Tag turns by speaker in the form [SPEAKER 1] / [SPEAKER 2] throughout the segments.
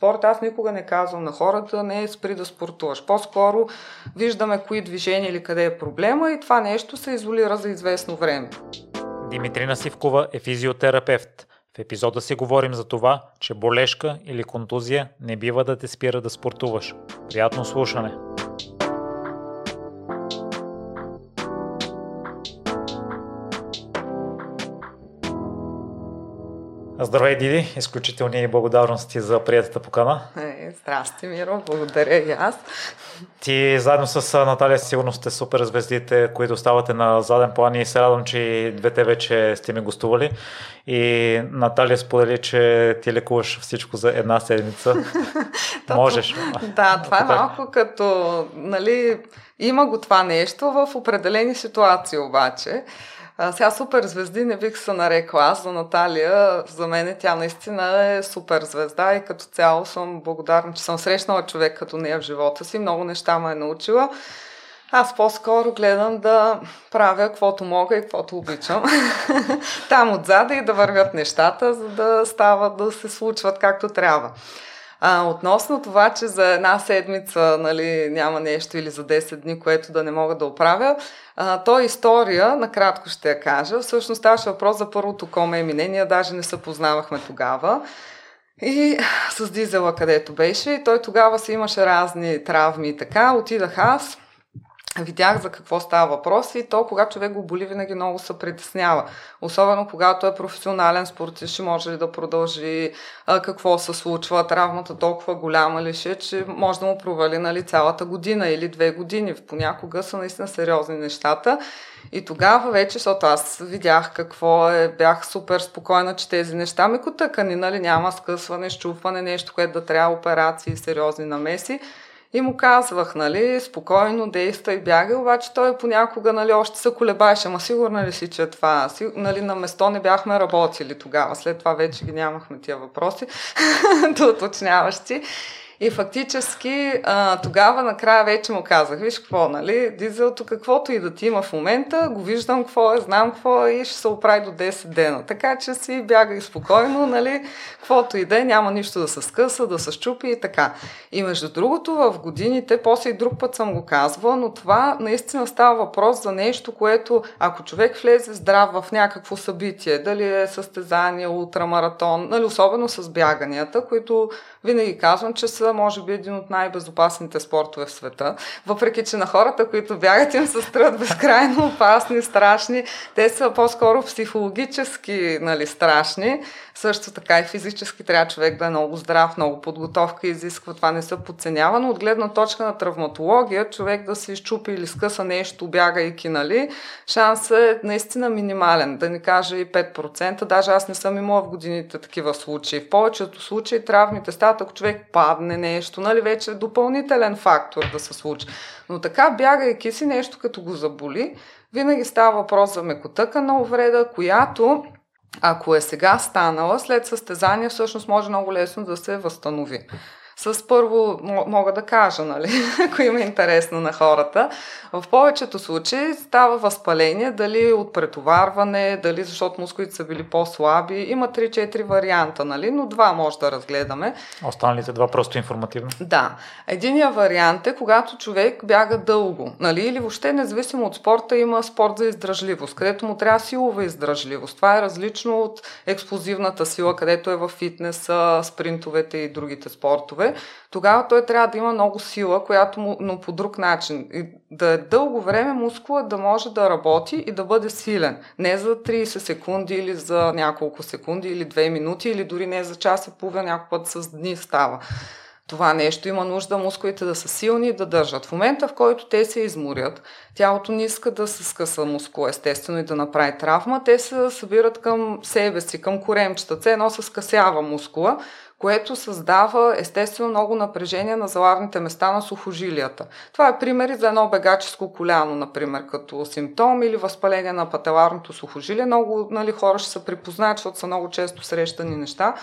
[SPEAKER 1] спорт, аз никога не казвам на хората, не е спри да спортуваш. По-скоро виждаме кои движения или къде е проблема и това нещо се изолира за известно време.
[SPEAKER 2] Димитрина Сивкова е физиотерапевт. В епизода си говорим за това, че болешка или контузия не бива да те спира да спортуваш. Приятно слушане! Здравей, Диди! Изключителни благодарности за приятата покана.
[SPEAKER 1] Е, здрасти, Миро! Благодаря и аз.
[SPEAKER 2] Ти заедно с Наталия сигурно сте супер звездите, които ставате на заден план и се радвам, че двете вече сте ми гостували. И Наталия сподели, че ти лекуваш всичко за една седмица. Можеш.
[SPEAKER 1] Да, това е малко като, нали, има го това нещо в определени ситуации обаче. А, сега супер звезди не бих се нарекла аз за Наталия. За мен тя наистина е супер звезда и като цяло съм благодарна, че съм срещнала човек като нея в живота си. Много неща ме е научила. Аз по-скоро гледам да правя каквото мога и каквото обичам. Там отзада и да вървят нещата, за да стават да се случват както трябва. А, относно това, че за една седмица нали, няма нещо или за 10 дни, което да не мога да оправя, а, то е история, накратко ще я кажа. Всъщност ставаше въпрос за първото коме и ние даже не се познавахме тогава. И с дизела, където беше, той тогава си имаше разни травми и така. Отидах аз, видях за какво става въпрос и то, когато човек го боли, винаги много се притеснява. Особено когато е професионален спортист, ще може ли да продължи, какво се случва, травмата толкова голяма ли ще, че може да му провали нали, цялата година или две години. Понякога са наистина сериозни нещата. И тогава вече, защото аз видях какво е, бях супер спокойна, че тези неща ми котъкани, нали, няма скъсване, щупване, нещо, което да трябва операции, сериозни намеси. И му казвах, нали, спокойно действай, бягай, обаче той понякога, нали, още се колебаеше, ама сигурна ли си, че е това? Нали, на место не бяхме работили тогава, след това вече ги нямахме тия въпроси, да уточняващи. И фактически а, тогава накрая вече му казах, виж какво, нали, дизелто каквото и да ти има в момента, го виждам какво е, знам какво е и ще се оправи до 10 дена. Така че си бягай спокойно, нали, каквото и да е, няма нищо да се скъса, да се щупи и така. И между другото в годините, после и друг път съм го казвала, но това наистина става въпрос за нещо, което ако човек влезе здрав в някакво събитие, дали е състезание, ултрамаратон, нали, особено с бяганията, които винаги казвам, че са, може би, един от най-безопасните спортове в света. Въпреки, че на хората, които бягат, им се струват безкрайно опасни, страшни. Те са по-скоро психологически нали, страшни. Също така и физически трябва човек да е много здрав, много подготовка изисква. Това не се подценява, но от гледна точка на травматология, човек да се изчупи или скъса нещо, бягайки, нали, шансът е наистина минимален, да не кажа и 5%. Даже аз не съм имала в годините такива случаи. В повечето случаи травмите стават, ако човек падне нещо, нали, вече е допълнителен фактор да се случи. Но така, бягайки си нещо, като го заболи, винаги става въпрос за мекотъкана увреда, която ако е сега станала, след състезание всъщност може много лесно да се възстанови. С първо мога да кажа, нали, ако има интересно на хората. В повечето случаи става възпаление, дали от претоварване, дали защото мускулите са били по-слаби. Има 3-4 варианта, нали, но два може да разгледаме.
[SPEAKER 2] Останалите два просто информативно?
[SPEAKER 1] Да. Единия вариант е когато човек бяга дълго, нали, или въобще независимо от спорта има спорт за издръжливост, където му трябва силова издръжливост. Това е различно от експлозивната сила, където е в фитнеса, спринтовете и другите спортове тогава той трябва да има много сила, която му, но по друг начин. И да е дълго време мускула да може да работи и да бъде силен. Не за 30 секунди или за няколко секунди или 2 минути или дори не за час и половина, някой път с дни става. Това нещо има нужда мускулите да са силни и да държат. В момента, в който те се изморят, тялото не иска да се скъса мускул, естествено, и да направи травма, те се събират към себе си, към коремчета. Це едно се скъсява мускула, което създава естествено много напрежение на залавните места на сухожилията. Това е примери за едно бегаческо коляно, например, като симптом или възпаление на пателарното сухожилие. Много нали, хора ще се припознаят, защото са много често срещани неща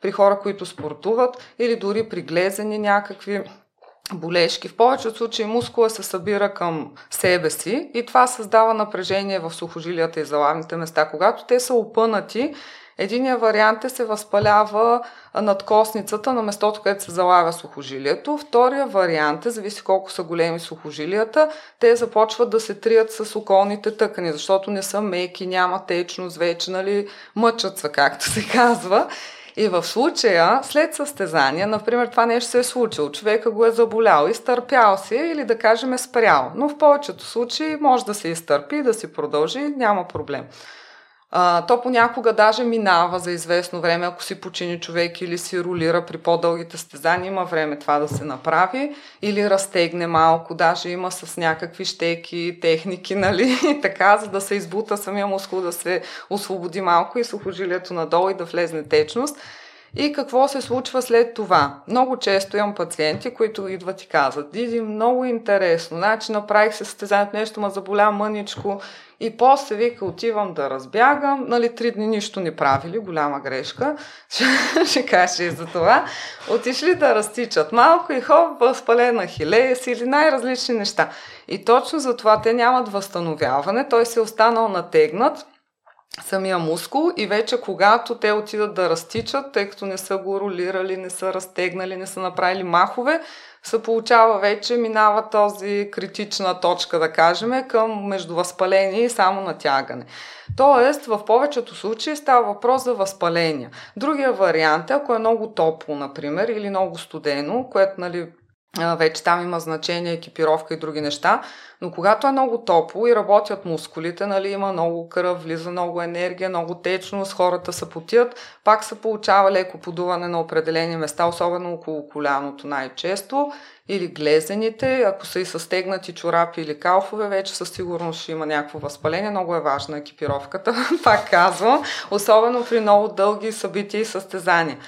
[SPEAKER 1] при хора, които спортуват или дори при глезени някакви болешки. В повечето случаи мускула се събира към себе си и това създава напрежение в сухожилията и залавните места. Когато те са опънати, Единият вариант е се възпалява надкосницата на местото, където се залавя сухожилието. Втория вариант е, зависи колко са големи сухожилията, те започват да се трият с околните тъкани, защото не са меки, няма течност вече, нали, мъчат се, както се казва. И в случая, след състезание, например, това нещо се е случило, човека го е заболял, изтърпял си или да кажем е спрял. Но в повечето случаи може да се изтърпи, да си продължи, няма проблем. А, то понякога даже минава за известно време, ако си почини човек или си ролира при по-дългите стезания, има време това да се направи или разтегне малко, даже има с някакви щеки, техники, нали, така, за да се избута самия мускул, да се освободи малко и сухожилието надолу и да влезне течност. И какво се случва след това? Много често имам пациенти, които идват и казват, Диди, много интересно, значи направих се състезанието, нещо ма заболя мъничко и после вика, отивам да разбягам, нали, три дни нищо не правили, голяма грешка, ще каже и за това. Отишли да разтичат малко и хоп, възпалена хилеес или най-различни неща. И точно за това те нямат възстановяване, той се е останал натегнат, самия мускул и вече когато те отидат да разтичат, тъй като не са го ролирали, не са разтегнали, не са направили махове, се получава вече, минава този критична точка, да кажем, към междувъзпаление и само натягане. Тоест, в повечето случаи става въпрос за възпаление. Другия вариант е, ако е много топло, например, или много студено, което нали, вече там има значение екипировка и други неща, но когато е много топло и работят мускулите, нали, има много кръв, влиза много енергия, много течност, хората се потият, пак се получава леко подуване на определени места, особено около коляното най-често, или глезените, ако са и състегнати чорапи или калфове, вече със сигурност ще има някакво възпаление. Много е важна екипировката, пак казвам, особено при много дълги събития и състезания.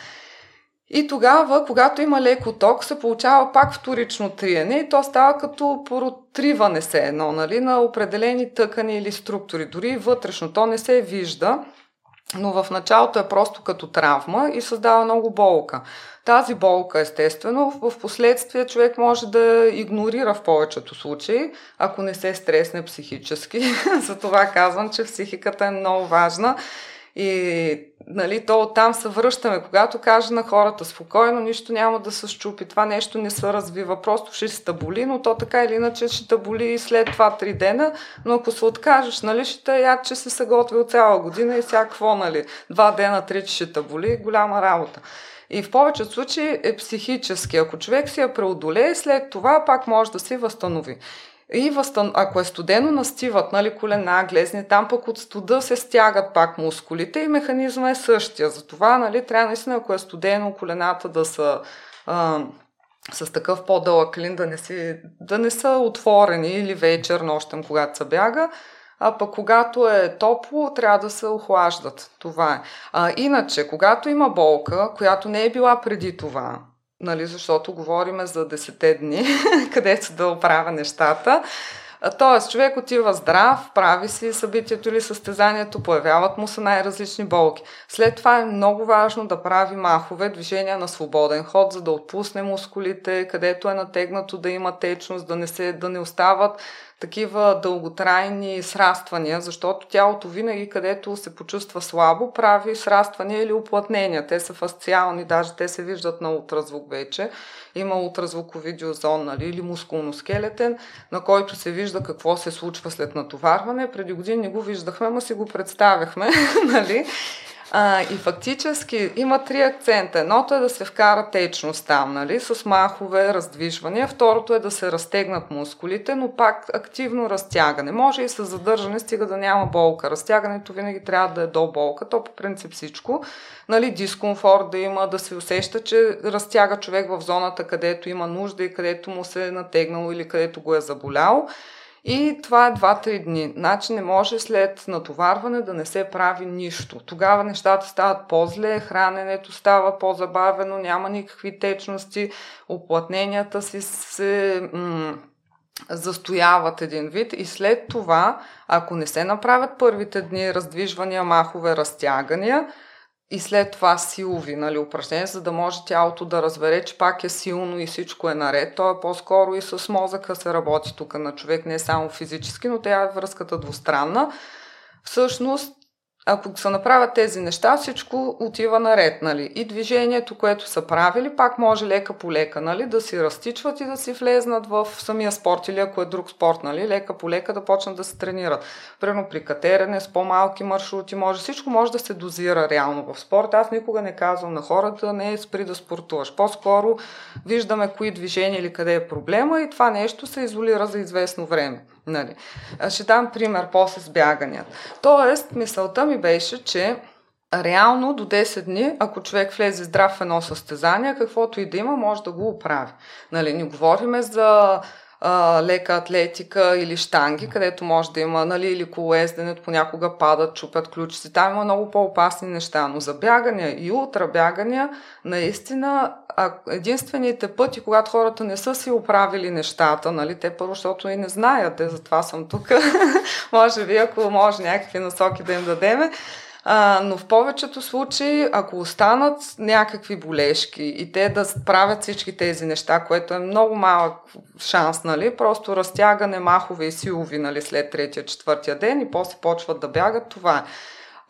[SPEAKER 1] И тогава, когато има леко ток, се получава пак вторично триене и то става като протриване се едно, нали, на определени тъкани или структури. Дори вътрешно, то не се вижда, но в началото е просто като травма и създава много болка. Тази болка, естествено, в последствие човек може да игнорира в повечето случаи, ако не се стресне психически. Затова казвам, че психиката е много важна и нали, то оттам се връщаме. Когато каже на хората спокойно, нищо няма да се щупи, това нещо не се развива, просто ще се таболи, но то така или иначе ще таболи и след това три дена, но ако се откажеш, нали, ще те яд, че си се готвил цяла година и всякакво, нали, два дена, три, че ще таболи, голяма работа. И в повечето случаи е психически. Ако човек си я преодолее, след това пак може да се възстанови. И възстан... ако е студено, настиват нали, колена, глезни, там пък от студа се стягат пак мускулите и механизма е същия. Затова нали, трябва наистина, ако е студено, колената да са а, с такъв по-дълъг клин, да не, си, да не са отворени или вечер, нощем, когато се бяга, а пък когато е топло, трябва да се охлаждат. Това е. А, иначе, когато има болка, която не е била преди това, нали, защото говорим за 10 дни, където да оправя нещата. Тоест, човек отива здрав, прави си събитието или състезанието, появяват му се най-различни болки. След това е много важно да прави махове, движения на свободен ход, за да отпусне мускулите, където е натегнато да има течност, да не, се, да не остават такива дълготрайни сраствания, защото тялото винаги, където се почувства слабо, прави сраствания или уплътнения. Те са фасциални, даже те се виждат на ултразвук вече. Има ултразвукови диозон нали, или мускулно-скелетен, на който се вижда какво се случва след натоварване. Преди години го виждахме, ама си го представяхме. нали? А, и фактически има три акцента. Едното е да се вкара течност там, нали, с махове, раздвижвания. Второто е да се разтегнат мускулите, но пак активно разтягане. Може и с задържане, стига да няма болка. Разтягането винаги трябва да е до болка, то по принцип всичко. Нали, дискомфорт да има, да се усеща, че разтяга човек в зоната, където има нужда и където му се е натегнало или където го е заболял. И това е 2-3 дни. Значи не може след натоварване да не се прави нищо. Тогава нещата стават по-зле, храненето става по-забавено, няма никакви течности, оплътненията си се м- застояват един вид и след това, ако не се направят първите дни раздвижвания, махове, разтягания, и след това силови нали, упражнения, за да може тялото да разбере, че пак е силно и всичко е наред. То е по-скоро и с мозъка се работи тук на човек, не само физически, но тя е връзката двустранна. Всъщност, ако се направят тези неща, всичко отива наред, нали? И движението, което са правили, пак може лека по лека, нали? Да си разтичват и да си влезнат в самия спорт или ако е друг спорт, нали? Лека по лека да почнат да се тренират. Примерно при катерене с по-малки маршрути може, всичко може да се дозира реално в спорт. Аз никога не казвам на хората, не е спри да спортуваш. По-скоро виждаме кои движения или къде е проблема и това нещо се изолира за известно време. Нали. Ще дам пример после с бяганията. Тоест, мисълта ми беше, че реално до 10 дни, ако човек влезе здрав в едно състезание, каквото и да има, може да го оправи. Нали, не говориме за а, лека атлетика или штанги, където може да има, нали, или колоезденето, понякога падат, чупят ключици. Там има много по-опасни неща, но за бягания и ултрабягания, наистина, а единствените пъти, когато хората не са си оправили нещата, нали, те първо, защото и не знаят, те затова съм тук, може би, ако може някакви насоки да им дадеме, а, но в повечето случаи, ако останат някакви болешки и те да правят всички тези неща, което е много малък шанс, нали, просто разтягане, махове и силови нали, след третия, четвъртия ден и после почват да бягат, това е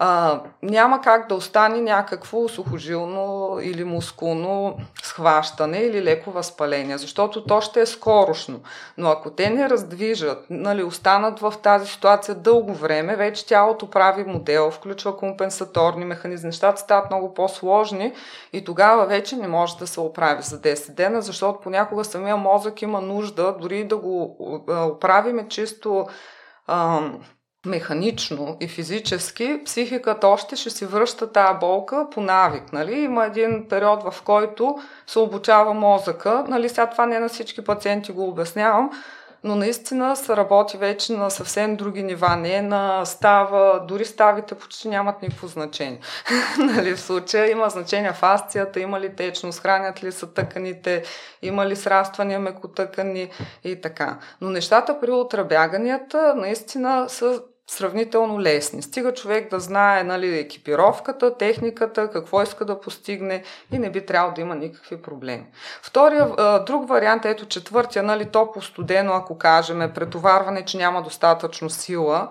[SPEAKER 1] а, няма как да остане някакво сухожилно или мускулно схващане или леко възпаление, защото то ще е скорошно. Но ако те не раздвижат, нали, останат в тази ситуация дълго време, вече тялото прави модел, включва компенсаторни механизми, нещата стават много по-сложни и тогава вече не може да се оправи за 10 дена, защото понякога самия мозък има нужда дори да го оправиме чисто механично и физически, психиката още ще си връща тази болка по навик. Нали? Има един период, в който се обучава мозъка. Нали? Сега това не на всички пациенти го обяснявам, но наистина се работи вече на съвсем други нива, не на става, дори ставите почти нямат никакво значение. нали, в случая има значение фасцията, има ли течност, хранят ли са тъканите, има ли сраствания мекотъкани и така. Но нещата при ултрабяганията наистина са сравнително лесни. Стига човек да знае нали, екипировката, техниката, какво иска да постигне и не би трябвало да има никакви проблеми. Втория, друг вариант, ето четвъртия, нали, топо-студено, ако кажем, претоварване, че няма достатъчно сила.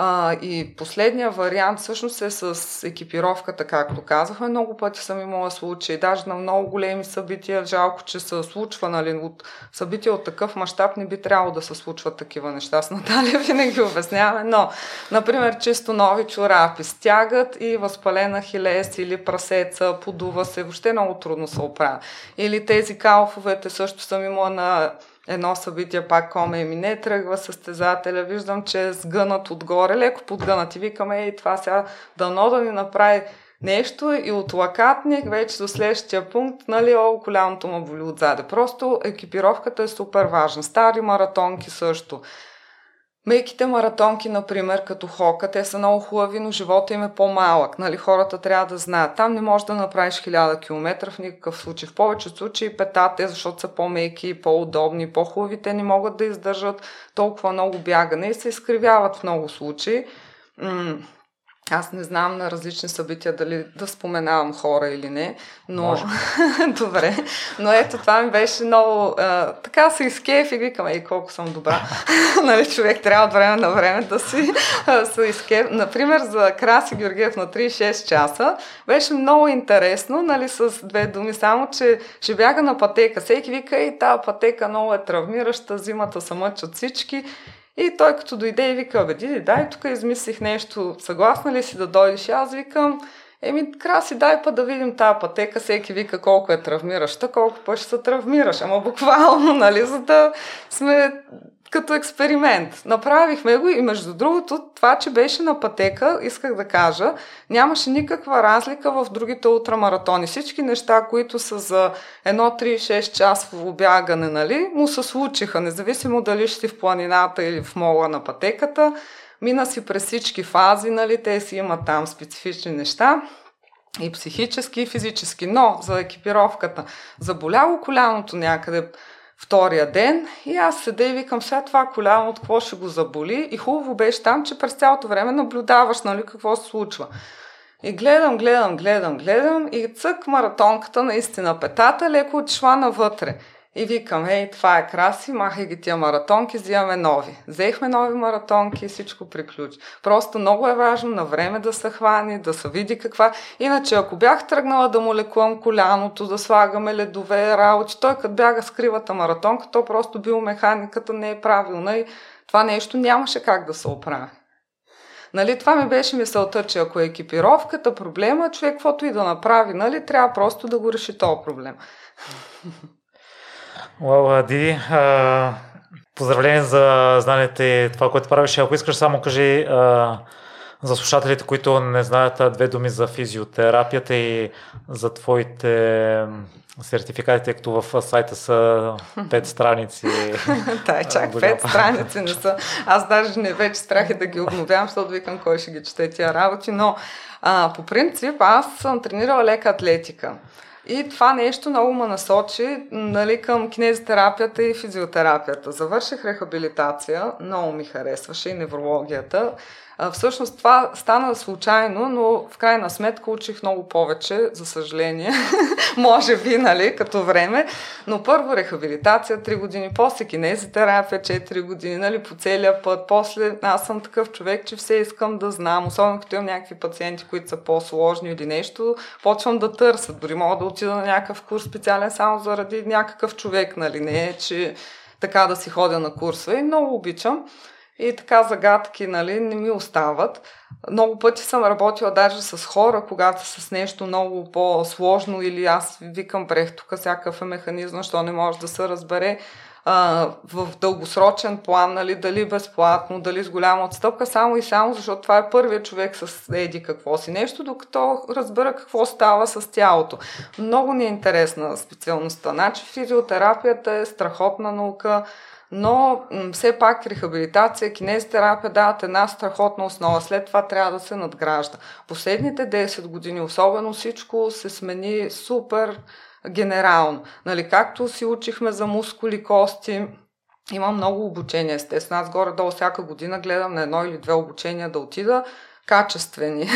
[SPEAKER 1] А, и последния вариант всъщност е с екипировката, както казахме. Много пъти съм имала случаи, даже на много големи събития. Жалко, че се случва, нали, от събития от такъв мащаб не би трябвало да се случват такива неща. С Наталия винаги обясняваме, но, например, чисто нови чорапи стягат и възпалена хилес или прасеца, подува се, въобще много трудно се оправя. Или тези калфовете също съм имала на едно събитие, пак коме ми не тръгва състезателя, виждам, че е сгънат отгоре, леко подгънат и викаме, и това сега дано да ни направи нещо и от лакатник вече до следващия пункт, нали, о, колялото му боли отзаде. Просто екипировката е супер важна. Стари маратонки също. Мейките маратонки, например, като хока, те са много хубави, но живота им е по-малък. Нали? Хората трябва да знаят. Там не можеш да направиш 1000 км в никакъв случай. В повечето случаи петате, защото са по-мейки, по-удобни, по-хубави, те не могат да издържат толкова много бягане и се изкривяват в много случаи. Аз не знам на различни събития дали да споменавам хора или не, но добре. Но ето това ми беше много... А, така се изкеф и викам, ей колко съм добра. нали, човек трябва от време на време да си се изкеф. Например, за Краси Георгиев на 36 часа беше много интересно, нали, с две думи, само, че ще бяга на пътека. Всеки вика, и тази пътека много е травмираща, зимата се мъчат всички. И той като дойде и вика, бе, Диди, дай тук измислих нещо, съгласна ли си да дойдеш? И аз викам, еми, краси, дай па да видим тази пътека, всеки вика колко е травмираща, колко пък ще се травмираш, ама буквално, нали, за да сме като експеримент. Направихме го и между другото, това, че беше на пътека, исках да кажа, нямаше никаква разлика в другите ултрамаратони. Всички неща, които са за 1-3-6 часово бягане, нали, му се случиха, независимо дали ще в планината или в мола на пътеката. Мина си през всички фази, нали, те си имат там специфични неща и психически, и физически. Но за екипировката, заболяло коляното някъде втория ден и аз седя и викам, сега това коляно от какво ще го заболи и хубаво беше там, че през цялото време наблюдаваш, нали, какво се случва. И гледам, гледам, гледам, гледам и цък маратонката, наистина петата леко отшла навътре. И викам, ей, това е краси, махай ги тия маратонки, взимаме нови. Взехме нови маратонки и всичко приключи. Просто много е важно на време да се хвани, да се види каква. Иначе, ако бях тръгнала да му лекувам коляното, да слагаме ледове, работи, той като бяга с кривата маратонка, то просто биомеханиката не е правилна и това нещо нямаше как да се оправи. Нали, това ми беше мисълта, че ако е екипировката проблема, човек каквото и да направи, нали, трябва просто да го реши този проблем.
[SPEAKER 2] Уау, Диди, поздравление за знанието и това, което правиш. Ако искаш, само кажи а, за слушателите, които не знаят две думи за физиотерапията и за твоите сертификати, тъй като в сайта са пет страници.
[SPEAKER 1] да, чак пет страници не са. Аз даже не вече страх да ги обновявам, защото викам кой ще ги чете тия работи, но а, по принцип аз съм тренирала лека атлетика. И това нещо много ме насочи нали, към кинезитерапията и физиотерапията. Завърших рехабилитация, много ми харесваше и неврологията. Всъщност това стана случайно, но в крайна сметка учих много повече, за съжаление. Може би, нали, като време. Но първо рехабилитация 3 години, после кинезитерапия 4 години, нали, по целия път. После аз съм такъв човек, че все искам да знам, особено като имам някакви пациенти, които са по-сложни или нещо, почвам да търся. Дори мога да отида на някакъв курс специален само заради някакъв човек, нали, не е, че така да си ходя на курсове. И много обичам. И така загадки, нали, не ми остават. Много пъти съм работила даже с хора, когато с нещо много по-сложно или аз викам прех тук всякакъв е механизъм, що не може да се разбере а, в дългосрочен план, нали, дали безплатно, дали с голяма отстъпка, само и само, защото това е първият човек с еди какво си нещо, докато разбера какво става с тялото. Много ни е интересна специалността. Значи физиотерапията е страхотна наука, но все пак рехабилитация, кинезитерапия дават една страхотна основа. След това трябва да се надгражда. Последните 10 години особено всичко се смени супер генерално. Нали, както си учихме за мускули, кости, има много обучения, естествено. Аз горе-долу всяка година гледам на едно или две обучения да отида, качествени.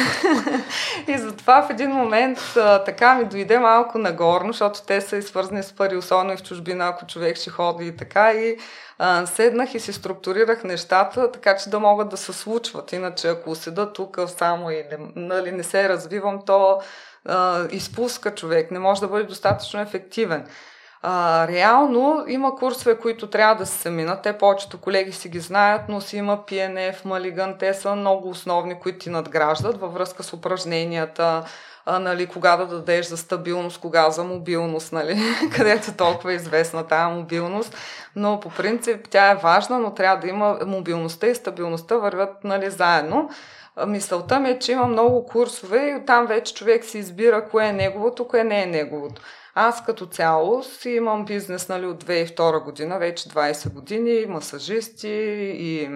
[SPEAKER 1] и затова в един момент а, така ми дойде малко нагорно, защото те са и свързани с пари, особено и в чужбина, ако човек ще ходи и така. И а, седнах и си структурирах нещата, така че да могат да се случват. Иначе ако седа тук само и нали, не се развивам, то а, изпуска човек, не може да бъде достатъчно ефективен. А, реално има курсове, които трябва да се минат. Те повечето колеги си ги знаят, но си има PNF, Малиган. Те са много основни, които ти надграждат във връзка с упражненията, а, нали, кога да дадеш за стабилност, кога за мобилност, нали, където е толкова известна тази мобилност. Но по принцип тя е важна, но трябва да има мобилността и стабилността вървят нали, заедно. Мисълта ми е, че има много курсове и оттам вече човек си избира кое е неговото, кое не е неговото. Аз като цяло си имам бизнес нали, от 2002 година, вече 20 години, масажисти и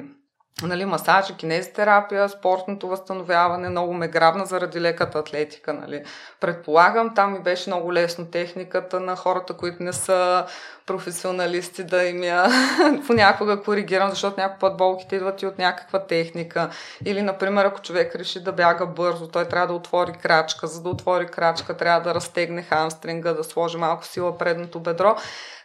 [SPEAKER 1] нали, масажи, кинезитерапия, спортното възстановяване, много ме грабна заради леката атлетика. Нали. Предполагам, там ми беше много лесно техниката на хората, които не са професионалисти, да им я понякога коригирам, защото някой път болките идват и от някаква техника. Или, например, ако човек реши да бяга бързо, той трябва да отвори крачка. За да отвори крачка, трябва да разтегне хамстринга, да сложи малко сила предното бедро.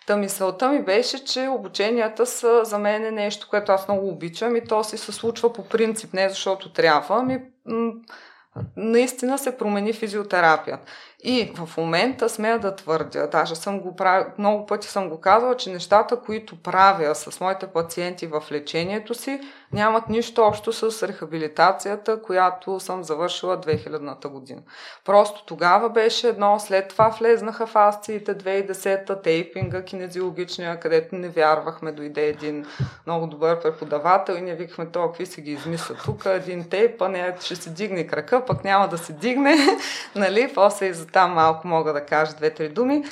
[SPEAKER 1] Та мисълта ми беше, че обученията са за мен нещо, което аз много обичам и то си се случва по принцип, не защото трябва, ами наистина се промени физиотерапията. И в момента смея да твърдя, даже съм го правил, много пъти съм го казала, че нещата, които правя с моите пациенти в лечението си, нямат нищо общо с рехабилитацията, която съм завършила 2000-та година. Просто тогава беше едно, след това влезнаха фасциите 2010-та, тейпинга, кинезиологичния, където не вярвахме, дойде един много добър преподавател и ние викахме, то какви си ги измисля тук, един тейп, а не ще се дигне крака, пък няма да се дигне, нали, после и за там малко мога да кажа две-три думи.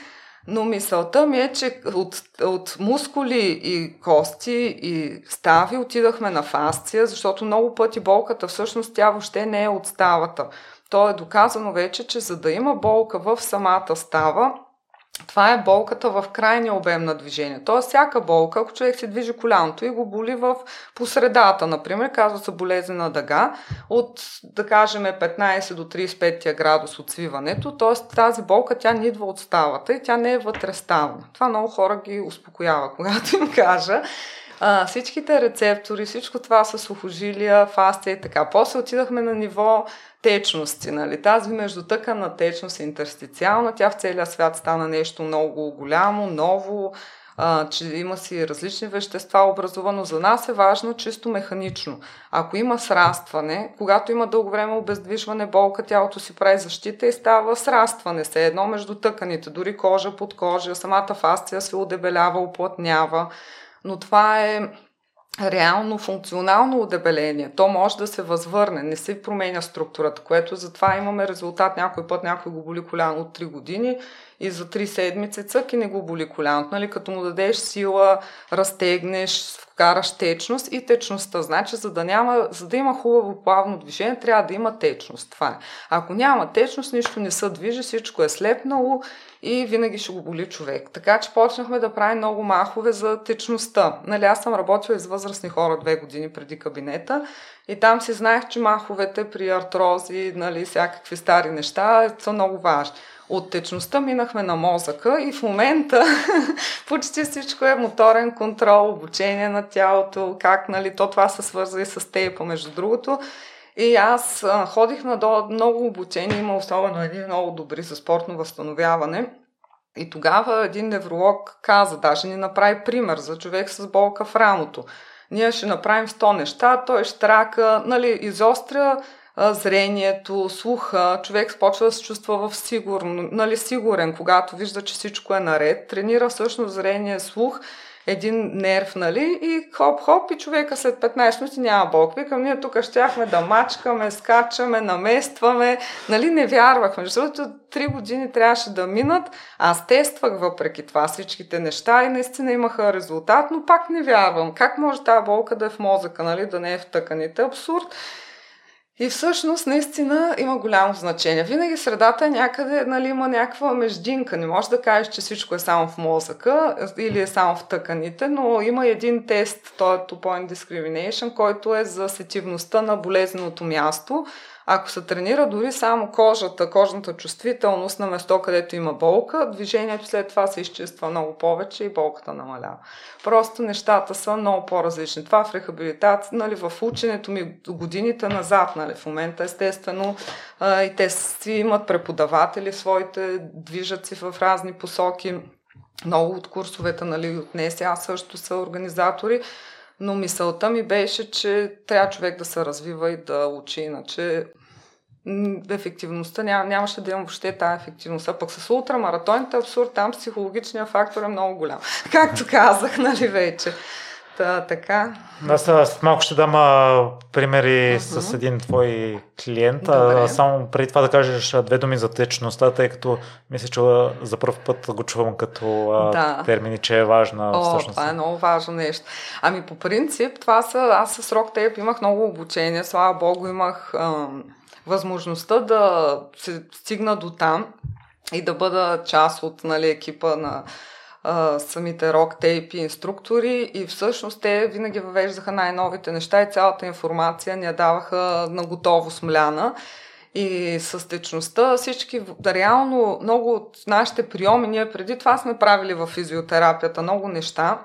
[SPEAKER 1] Но мисълта ми е, че от, от мускули и кости и стави отидахме на фасция, защото много пъти болката всъщност тя въобще не е от ставата. То е доказано вече, че за да има болка в самата става, това е болката в крайния обем на движение. Тоест, всяка болка, ако човек се движи коляното и го боли в посредата, например, казва се болезнена дъга, от, да кажем, 15 до 35 градус от свиването, т.е. тази болка, тя не идва от ставата и тя не е вътреставна. Това много хора ги успокоява, когато им кажа. А, всичките рецептори, всичко това с сухожилия, фастия и така. После отидахме на ниво течности. Нали? Тази междутъкана течност е интерстициална. Тя в целия свят стана нещо много голямо, ново, а, че има си различни вещества образувано. За нас е важно чисто механично. Ако има срастване, когато има дълго време обездвижване, болка, тялото си прави защита и става срастване. Се едно между тъканите, дори кожа под кожа, самата фасция се удебелява, уплътнява. Но това е реално функционално удебеление. То може да се възвърне, не се променя структурата, което затова имаме резултат някой път, някой го боли коляно от 3 години и за 3 седмици цък и не го боли коляното. Нали? Като му дадеш сила, разтегнеш, вкараш течност и течността. Значи, за да, няма, за да има хубаво плавно движение, трябва да има течност. Това е. Ако няма течност, нищо не се движи, всичко е слепнало и винаги ще го боли човек. Така че почнахме да правим много махове за течността. Нали, аз съм работила с възрастни хора две години преди кабинета и там си знаех, че маховете при артрози, нали, всякакви стари неща са много важни. От течността минахме на мозъка и в момента почти всичко е моторен контрол, обучение на тялото, как нали, то това се свърза и с тейпа, между другото. И аз ходих на до, много обучения, има особено един много добри за спортно възстановяване. И тогава един невролог каза, даже ни направи пример за човек с болка в рамото. Ние ще направим 100 неща, той ще трака, нали, изостря зрението, слуха, човек почва да се чувства в сигурно, нали, сигурен, когато вижда, че всичко е наред, тренира всъщност зрение, слух един нерв, нали? И хоп-хоп и човека след 15 минути няма болка. Викам, ние тук щяхме да мачкаме, скачаме, наместваме. Нали, не вярвахме, защото 3 години трябваше да минат. Аз тествах въпреки това всичките неща и наистина имаха резултат, но пак не вярвам. Как може тази болка да е в мозъка, нали? Да не е в тъканите? Абсурд. И всъщност наистина има голямо значение. Винаги средата е някъде, нали, има някаква междинка. Не може да кажеш, че всичко е само в мозъка или е само в тъканите, но има един тест, той е Two Point Discrimination, който е за сетивността на болезненото място. Ако се тренира дори само кожата, кожната чувствителност на место, където има болка, движението след това се изчиства много повече и болката намалява. Просто нещата са много по-различни. Това в рехабилитация, нали, в ученето ми годините назад, нали, в момента естествено а, и те си имат преподаватели своите, движат си в разни посоки. Много от курсовете, нали, от НЕСИ, аз също са организатори, но мисълта ми беше, че трябва човек да се развива и да учи, иначе ефективността, ням, нямаше да имам въобще тази ефективност. А пък с ултрамаратоните абсурд, там психологичният фактор е много голям. Както казах, нали вече. Та, така.
[SPEAKER 2] Аз след малко ще дам а, примери uh-huh. с един твой клиент. А, само преди това да кажеш две думи за течността, тъй като мисля, че за първ път го чувам като а, да. термини, че е важна
[SPEAKER 1] О,
[SPEAKER 2] всъщност.
[SPEAKER 1] Това е много важно нещо. Ами по принцип, това са, аз с Rock Tape имах много обучение, слава богу, имах ам, възможността да се стигна до там и да бъда част от нали, екипа на а, самите рок тейпи инструктори и всъщност те винаги въвеждаха най-новите неща и цялата информация ни я даваха на готово смляна. И с течността всички, да реално много от нашите приеми, ние преди това сме правили в физиотерапията много неща,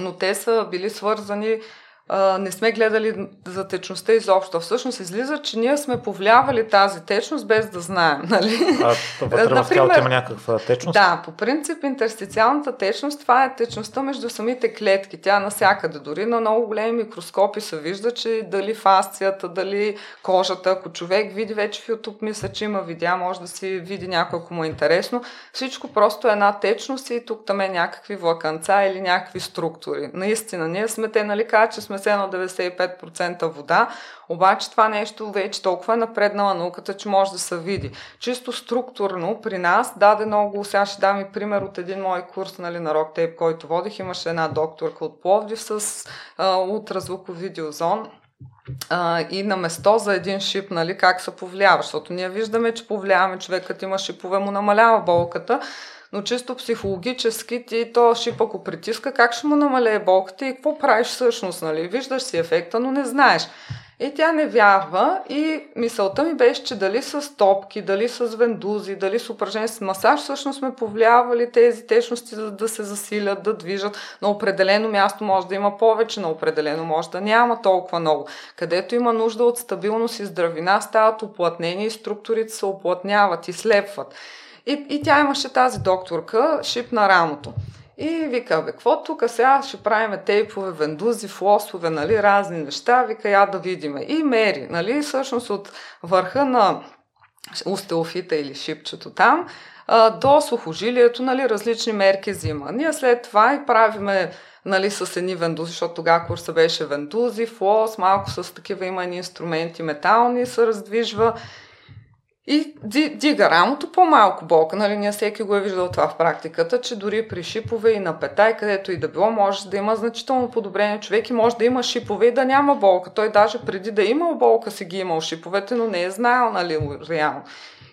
[SPEAKER 1] но те са били свързани а, не сме гледали за течността изобщо. Всъщност излиза, че ние сме повлиявали тази течност без да знаем. Нали?
[SPEAKER 2] А вътре в тялото има някаква течност?
[SPEAKER 1] Да, по принцип интерстициалната течност, това е течността между самите клетки. Тя насякъде. Дори на много големи микроскопи се вижда, че дали фасцията, дали кожата, ако човек види вече в YouTube, мисля, че има видеа, може да си види някой, ако му е интересно. Всичко просто е една течност и тук там е някакви влаканца или някакви структури. Наистина, ние сме те, нали, че сме се на 95% вода, обаче това нещо вече толкова е напреднала науката, че може да се види. Чисто структурно при нас даде много, сега ще дам и пример от един мой курс нали, на Rocktap, който водих. Имаше една докторка от Пловдив с а, ултразвуков видеозон, а, и на место за един шип, нали, как се повлиява, защото ние виждаме, че повлияваме човекът има шипове, му намалява болката, но чисто психологически ти то шип ако притиска, как ще му намалее болката и какво правиш всъщност, нали? Виждаш си ефекта, но не знаеш. И тя не вярва и мисълта ми беше, че дали с топки, дали с вендузи, дали с упражнение с масаж, всъщност сме повлиявали тези течности да, да се засилят, да движат. На определено място може да има повече, на определено може да няма толкова много. Където има нужда от стабилност и здравина, стават оплътнени и структурите се оплътняват и слепват. И, и тя имаше тази докторка, шип на рамото. И вика, бе, какво тук сега ще правиме тейпове, вендузи, флосове, нали, разни неща, вика, я да видиме. И мери, нали, всъщност от върха на устеофита или шипчето там, до сухожилието, нали, различни мерки взима. Ние след това и правиме нали, с едни вендузи, защото тогава курса беше вендузи, флос, малко с такива има инструменти метални, се раздвижва и дига рамото по-малко болка. Нали, ние всеки го е виждал това в практиката, че дори при шипове и на петай, където и да било, може да има значително подобрение. Човек и може да има шипове и да няма болка. Той даже преди да е имал болка си ги е имал шиповете, но не е знаел, нали, реално.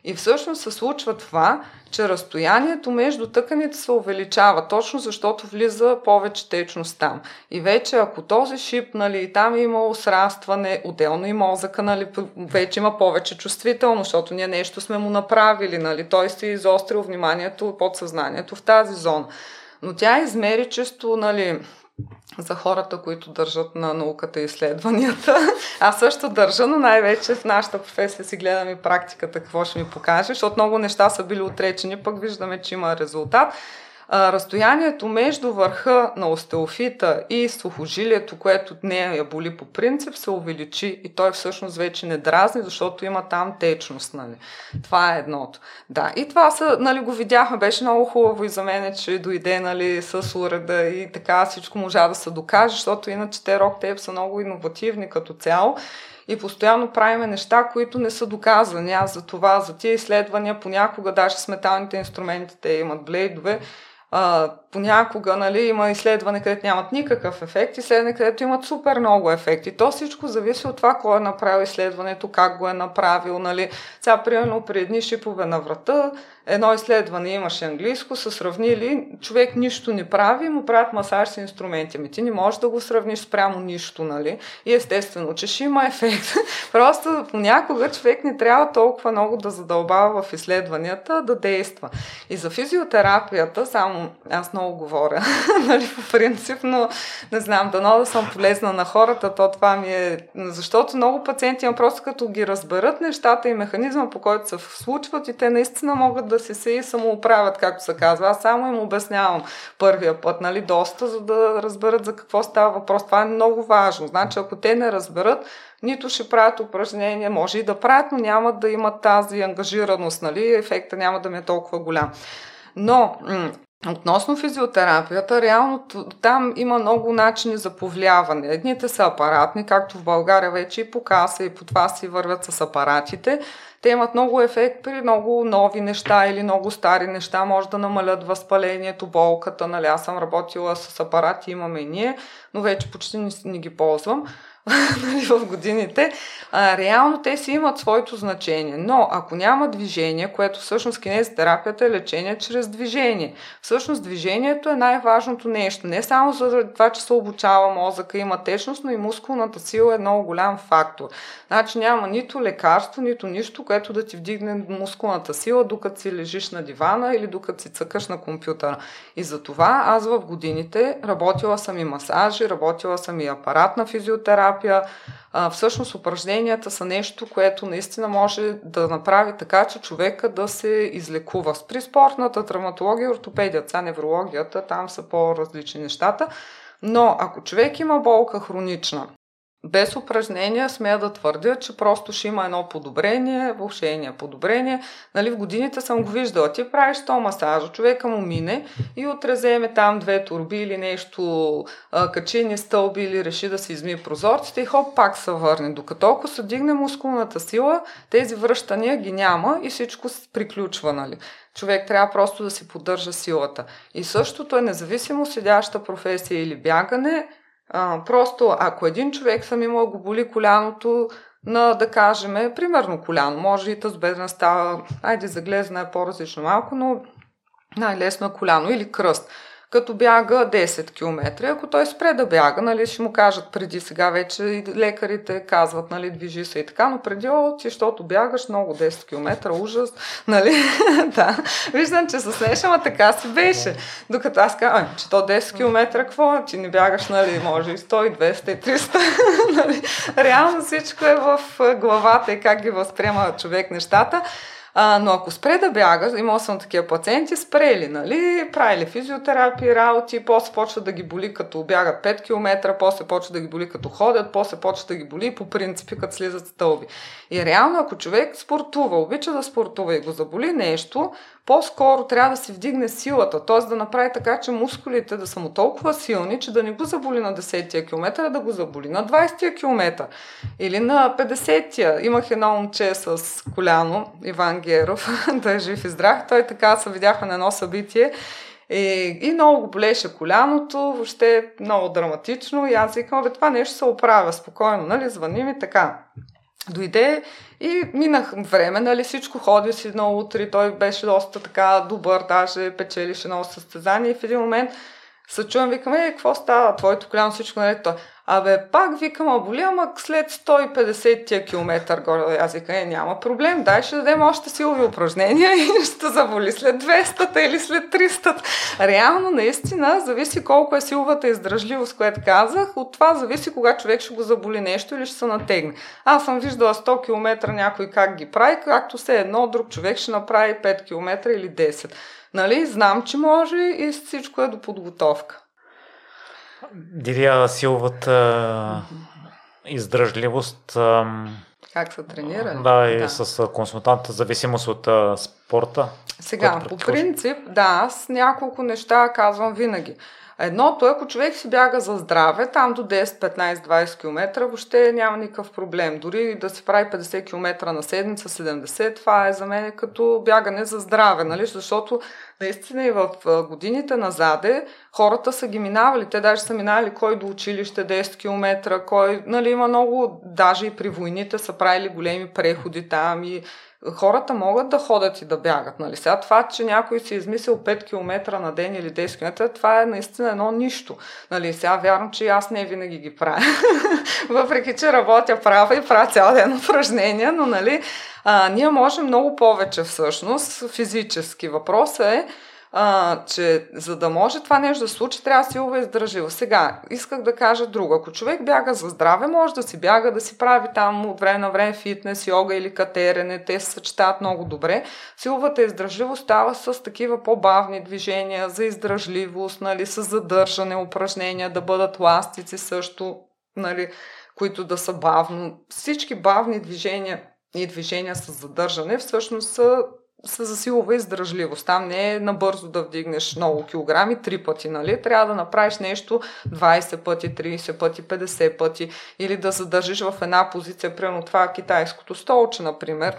[SPEAKER 1] И всъщност се случва това, че разстоянието между тъканите се увеличава, точно защото влиза повече течност там. И вече ако този шип, нали, там е имало отделно и мозъка, нали, вече има повече чувствително, защото ние нещо сме му направили, нали, той си изострил вниманието, подсъзнанието в тази зона. Но тя измери чисто, нали, за хората, които държат на науката и изследванията. Аз също държа, но най-вече в нашата професия си гледам и практиката, какво ще ми покаже, защото много неща са били отречени, пък виждаме, че има резултат а, разстоянието между върха на остеофита и сухожилието, което нея я боли по принцип, се увеличи и той всъщност вече не дразни, защото има там течност. Нали. Това е едното. Да, и това са, нали, го видяхме, беше много хубаво и за мен, че дойде нали, с уреда и така всичко можа да се докаже, защото иначе те рок тейп са много иновативни като цяло и постоянно правиме неща, които не са доказани. Аз за това, за тия изследвания, понякога даже с металните инструменти, те имат блейдове, а, понякога нали, има изследване, където нямат никакъв ефект, изследване, където имат супер много ефекти. То всичко зависи от това, кой е направил изследването, как го е направил. Нали. Сега, примерно, при едни шипове на врата, едно изследване имаше английско, са сравнили, човек нищо не прави, му правят масаж с инструменти. Ами ти не можеш да го сравниш спрямо нищо, нали? И естествено, че ще има ефект. Просто понякога човек не трябва толкова много да задълбава в изследванията, да действа. И за физиотерапията, само аз много говоря, нали, по принцип, но не знам, дано да съм полезна на хората, то това ми е... Защото много пациенти има просто като ги разберат нещата и механизма, по който се случват и те наистина могат да си се и самоуправят, както се казва. Аз само им обяснявам първия път, нали, доста, за да разберат за какво става въпрос. Това е много важно. Значи, ако те не разберат, нито ще правят упражнения, може и да правят, но няма да имат тази ангажираност, нали, ефекта няма да ми е толкова голям. Но Относно физиотерапията, реално там има много начини за повлияване. Едните са апаратни, както в България вече и по каса и по това си вървят с апаратите. Те имат много ефект при много нови неща или много стари неща. Може да намалят възпалението, болката. Нали, аз съм работила с апарати, имаме и ние, но вече почти не, не ги ползвам. нали, в годините, а, реално те си имат своето значение. Но ако няма движение, което всъщност кинезитерапията е лечение чрез движение. Всъщност движението е най-важното нещо. Не само заради това, че се обучава мозъка, има течност, но и мускулната сила е много голям фактор. Значи няма нито лекарство, нито нищо, което да ти вдигне мускулната сила, докато си лежиш на дивана или докато си цъкаш на компютъра. И за това аз в годините работила съм и масажи, работила съм и апаратна физиотерапия, терапия. А, всъщност упражненията са нещо, което наистина може да направи така, че човека да се излекува. При спортната травматология, ортопедията, сега неврологията, там са по-различни нещата. Но ако човек има болка хронична, без упражнения смея да твърдя, че просто ще има едно подобрение, вълшение подобрение. Нали, в годините съм го виждала. Ти правиш то масажа, човека му мине и отреземе там две турби или нещо, качени стълби или реши да се изми прозорците и хоп, пак се върне. Докато ако се дигне мускулната сила, тези връщания ги няма и всичко приключва. Нали. Човек трябва просто да си поддържа силата. И същото е независимо седяща професия или бягане, а, просто ако един човек съм имал го боли коляното на, да кажем, примерно коляно, може и тъс бедна става, айде за глезна е по-различно малко, но най-лесно е коляно или кръст като бяга 10 км. Ако той спре да бяга, нали, ще му кажат преди сега вече и лекарите казват, нали, движи се и така, но преди, о, ти, защото бягаш много 10 км, ужас, нали, да. Виждам, че се смеша, ама така си беше. Докато аз казвам, че то 10 км, какво? Ти не бягаш, нали, може и 100, и 200, и 300. нали. Реално всичко е в главата и как ги възприема човек нещата. А, но ако спре да бяга, имал съм такива пациенти, спрели, нали, правили физиотерапия, работи, после почва да ги боли като бягат 5 км, после почва да ги боли като ходят, после почва да ги боли по принципи като слизат стълби. И реално, ако човек спортува, обича да спортува и го заболи нещо, по-скоро трябва да си вдигне силата, т.е. да направи така, че мускулите да са му толкова силни, че да не го заболи на 10-тия километър, а да го заболи на 20-тия километър или на 50-тия. Имах едно момче с коляно, Иван Геров, да е жив и здрав. Той така се видяха на едно събитие и, и много го болеше коляното, въобще много драматично. И аз викам, бе, това нещо се оправя спокойно, нали, звъни ми така. Дойде и минах време, нали, всичко ходи си на утре, той беше доста така добър, даже печелише много състезания и в един момент се чувам, викам, е, какво става, твоето коляно, всичко, нали, той. Абе, пак викам, а боли, ама след 150 тия километър горе, аз викам, е, няма проблем, дай ще дадем още силови упражнения и ще заболи след 200 или след 300. Реално, наистина, зависи колко е силовата издръжливост, която казах, от това зависи кога човек ще го заболи нещо или ще се натегне. Аз съм виждала 100 км някой как ги прави, както се едно друг човек ще направи 5 км или 10. Нали, знам, че може и всичко е до подготовка.
[SPEAKER 2] Дирия силовата издръжливост.
[SPEAKER 1] Как се тренира?
[SPEAKER 2] Да, и да. с консултанта, зависимост от а, спорта.
[SPEAKER 1] Сега, по принцип, да, аз няколко неща казвам винаги. Едното ако човек си бяга за здраве, там до 10, 15, 20 км, въобще няма никакъв проблем. Дори да се прави 50 км на седмица, 70, това е за мен като бягане за здраве, нали? защото наистина и в годините назаде хората са ги минавали. Те даже са минали кой до училище 10 км, кой, нали, има много, даже и при войните са правили големи преходи там и хората могат да ходят и да бягат. Нали? Сега това, че някой си е измислил 5 км на ден или 10 км, това е наистина едно нищо. Нали? Сега вярвам, че аз не винаги ги правя. Въпреки, че работя права и правя цял ден упражнения, но нали, а, ние можем много повече всъщност физически. Въпросът е а, че за да може това нещо да случи, трябва силова издържива. Сега, исках да кажа друго. Ако човек бяга за здраве, може да си бяга, да си прави там от време на време фитнес, йога или катерене. Те се съчетават много добре. Силовата издръжливост става с такива по-бавни движения за издръжливост, нали, с задържане упражнения, да бъдат ластици също, нали, които да са бавно. Всички бавни движения и движения с задържане всъщност са се засилва издръжливост. Там не е набързо да вдигнеш много килограми три пъти, нали? Трябва да направиш нещо 20 пъти, 30 пъти, 50 пъти или да задържиш в една позиция, примерно това китайското столче, например.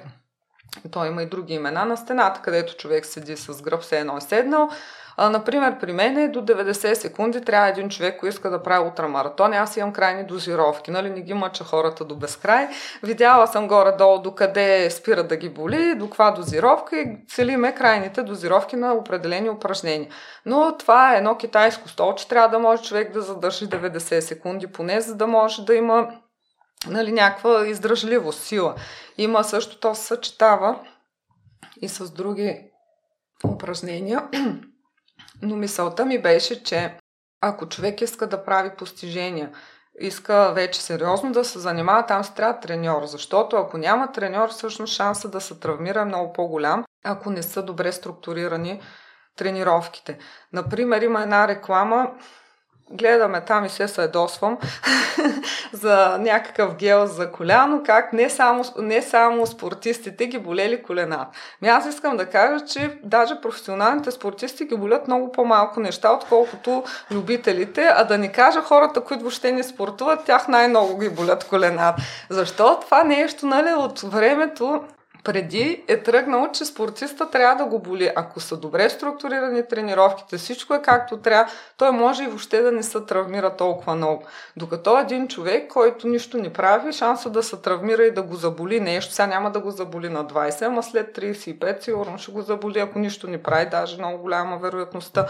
[SPEAKER 1] То има и други имена на стената, където човек седи с гръб, все едно е седнал а, например, при мен е до 90 секунди трябва един човек, който иска да прави ултрамаратон. Аз имам крайни дозировки, нали? Не ги мъча хората до безкрай. Видяла съм горе-долу до къде спира да ги боли, до каква дозировка и целиме крайните дозировки на определени упражнения. Но това е едно китайско столче. Трябва да може човек да задържи 90 секунди поне, за да може да има нали, някаква издръжливост, сила. Има също, то се съчетава и с други упражнения. Но мисълта ми беше, че ако човек иска да прави постижения, иска вече сериозно да се занимава, там се трябва треньор, защото ако няма треньор, всъщност шанса да се травмира е много по-голям, ако не са добре структурирани тренировките. Например, има една реклама, гледаме там и се съедосвам за някакъв гел за коляно, как не само, не само спортистите ги болели колена. Ми аз искам да кажа, че даже професионалните спортисти ги болят много по-малко неща, отколкото любителите, а да ни кажа хората, които въобще не спортуват, тях най-много ги болят колена. Защо това нещо, нали, от времето преди е тръгнал, че спортиста трябва да го боли. Ако са добре структурирани тренировките, всичко е както трябва, той може и въобще да не се травмира толкова много. Докато един човек, който нищо не прави, шанса да се травмира и да го заболи нещо, сега няма да го заболи на 20, ама след 35 сигурно ще го заболи, ако нищо не прави, даже много голяма вероятността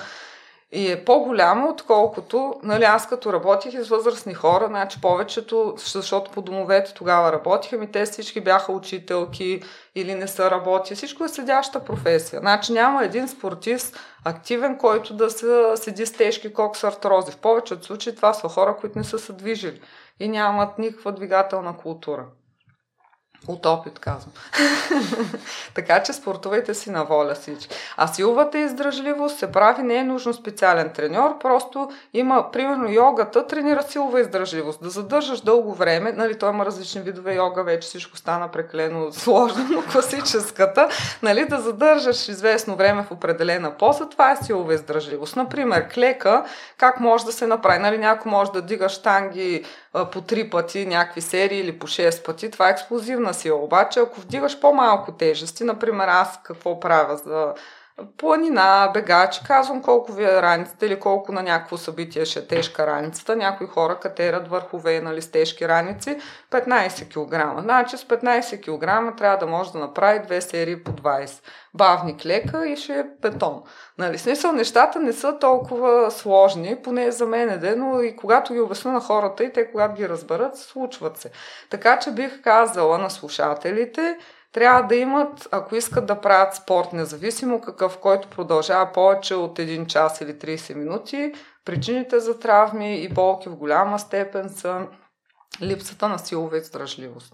[SPEAKER 1] и е по-голямо, отколкото, нали, аз като работих с възрастни хора, значи повечето, защото по домовете тогава работиха, ми те всички бяха учителки или не са работи, всичко е седяща професия. Значи няма един спортист активен, който да се седи с тежки коксартрози. В повечето случаи това са хора, които не са се движили и нямат никаква двигателна култура. От опит казвам. така че спортувайте си на воля всички. А силвата и издръжливост се прави, не е нужно специален треньор, просто има, примерно, йогата тренира силова издръжливост. Да задържаш дълго време, нали, той има различни видове йога, вече всичко стана преклено сложно, но класическата, нали, да задържаш известно време в определена поза, това е силова издръжливост. Например, клека, как може да се направи? Нали, някой може да дига штанги по три пъти някакви серии или по 6 пъти, това е експлозивна сила. Обаче, ако вдигаш по-малко тежести, например аз какво правя за планина, бегач, казвам колко ви е раницата или колко на някакво събитие ще е тежка раницата. Някои хора катерят върхове нали, с тежки раници 15 кг. Значи с 15 кг трябва да може да направи две серии по 20. Бавник лека и ще е бетон. Нали, смисъл, нещата не са толкова сложни, поне за мен е, но и когато ги обясня на хората и те когато ги разберат, случват се. Така че бих казала на слушателите, трябва да имат, ако искат да правят спорт, независимо какъв, който продължава повече от 1 час или 30 минути, причините за травми и болки в голяма степен са липсата на силова издръжливост.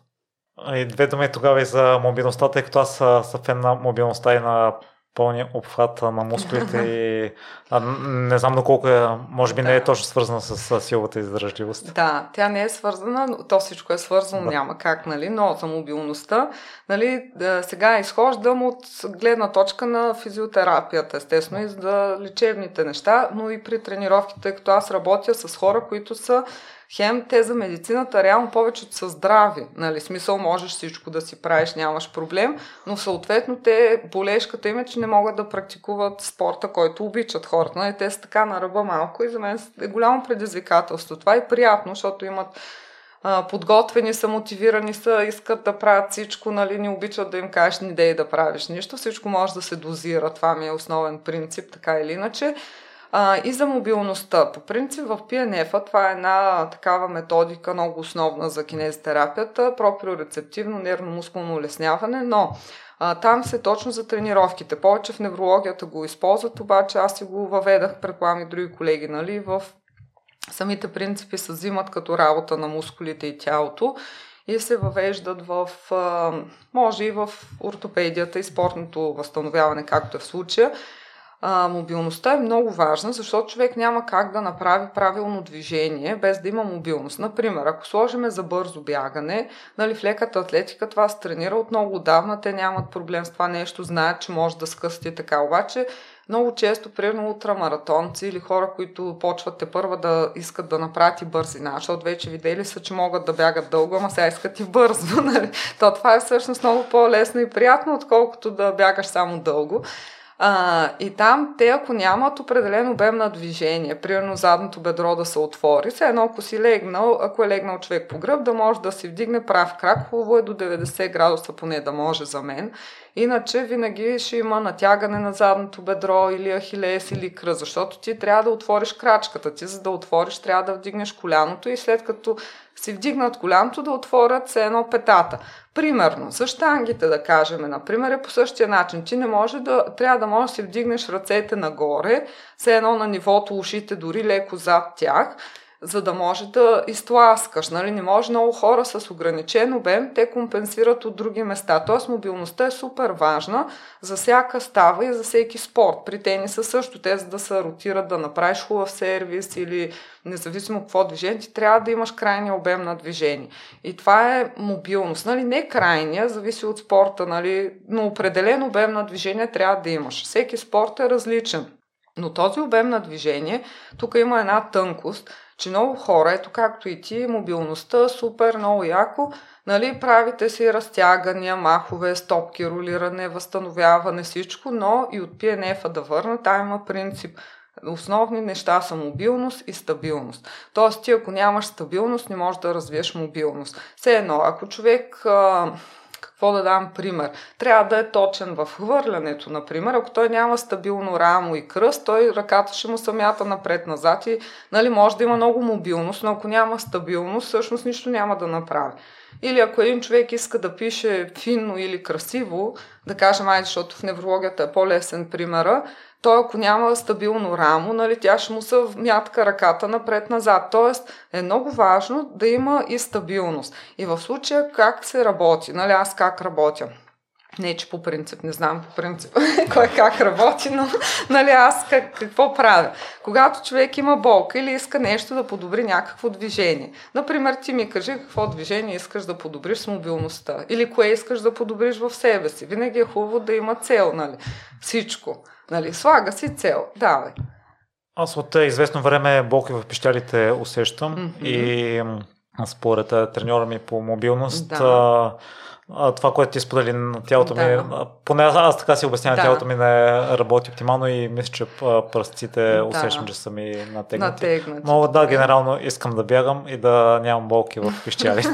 [SPEAKER 2] И две думи тогава и за мобилността, тъй като аз съм фен на мобилността и на пълния обхват на мускулите и а, не знам доколко е, може би да. не е точно свързана с, силата и издържливост.
[SPEAKER 1] Да, тя не е свързана, то всичко е свързано, да. няма как, нали, но за мобилността, нали, да, сега изхождам от гледна точка на физиотерапията, естествено, и за лечебните неща, но и при тренировките, като аз работя с хора, които са Хем те за медицината реално повечето са здрави. Нали, смисъл можеш всичко да си правиш, нямаш проблем, но съответно те болешката им е, че не могат да практикуват спорта, който обичат хората. Нали, те са така на ръба малко и за мен е голямо предизвикателство. Това е приятно, защото имат подготвени са, мотивирани са, искат да правят всичко, нали, не обичат да им кажеш не дей да правиш нищо, всичко може да се дозира, това ми е основен принцип, така или иначе. А, и за мобилността. По принцип в PNF, това е една такава методика, много основна за кинезитерапията, проприорецептивно нервно-мускулно улесняване, но а, там се точно за тренировките. Повече в неврологията го използват, обаче аз си го въведах, предполагам и други колеги, нали, в самите принципи се взимат като работа на мускулите и тялото и се въвеждат в, може и в ортопедията и спортното възстановяване, както е в случая а, мобилността е много важна, защото човек няма как да направи правилно движение без да има мобилност. Например, ако сложиме за бързо бягане, нали, в леката атлетика това се тренира от много отдавна, те нямат проблем с това нещо, знаят, че може да скъсат и така. Обаче много често, примерно ултрамаратонци или хора, които почват те първа да искат да направят и бързина, защото вече видели са, че могат да бягат дълго, ама сега искат и бързо. Нали? То това е всъщност много по-лесно и приятно, отколкото да бягаш само дълго. А, и там те, ако нямат определен обем на движение, примерно задното бедро да се отвори, се едно ако си легнал, ако е легнал човек по гръб, да може да си вдигне прав крак, хубаво е до 90 градуса поне да може за мен. Иначе винаги ще има натягане на задното бедро или ахилес или кръ, защото ти трябва да отвориш крачката ти, за да отвориш трябва да вдигнеш коляното и след като си вдигнат коляното да отворят се едно петата. Примерно, с штангите да кажем, например, е по същия начин. Ти не може да, трябва да можеш да си вдигнеш ръцете нагоре, все едно на нивото ушите дори леко зад тях за да може да изтласкаш. Нали? Не може много хора с ограничен обем, те компенсират от други места. Тоест мобилността е супер важна за всяка става и за всеки спорт. При тениса също те, за да се ротират, да направиш хубав сервис или независимо какво движение, ти трябва да имаш крайния обем на движение. И това е мобилност. Нали? Не крайния, зависи от спорта, нали? но определен обем на движение трябва да имаш. Всеки спорт е различен. Но този обем на движение, тук има една тънкост, че много хора, ето както и ти, мобилността супер, много яко, нали, правите си разтягания, махове, стопки, ролиране, възстановяване, всичко, но и от PNF-а да върна, там има принцип Основни неща са мобилност и стабилност. Тоест, ти ако нямаш стабилност, не можеш да развиеш мобилност. Все едно, ако човек какво да дам пример? Трябва да е точен в хвърлянето, например. Ако той няма стабилно рамо и кръст, той ръката ще му самята напред-назад и нали, може да има много мобилност, но ако няма стабилност, всъщност нищо няма да направи. Или ако един човек иска да пише финно или красиво, да кажем, ай, защото в неврологията е по-лесен примера, той ако няма стабилно рамо, нали, тя ще му се мятка ръката напред-назад. Тоест е много важно да има и стабилност. И в случая как се работи, нали, аз как работя. Не, че по принцип, не знам по принцип кой как работи, но нали, аз как, какво правя. Когато човек има болка или иска нещо да подобри някакво движение. Например, ти ми кажи какво движение искаш да подобриш с мобилността или кое искаш да подобриш в себе си. Винаги е хубаво да има цел, нали? Всичко. Нали, слага си цел. Давай.
[SPEAKER 2] Аз от известно време болки в пещерите усещам mm-hmm. и според треньора ми по мобилност да а, това, което ти сподели на тялото да. ми, поне аз така си обяснявам, да. тялото ми не работи оптимално и мисля, че пръстците да. усещам, че са ми натегнати. натегнати. Но да, генерално искам да бягам и да нямам болки в пищалите.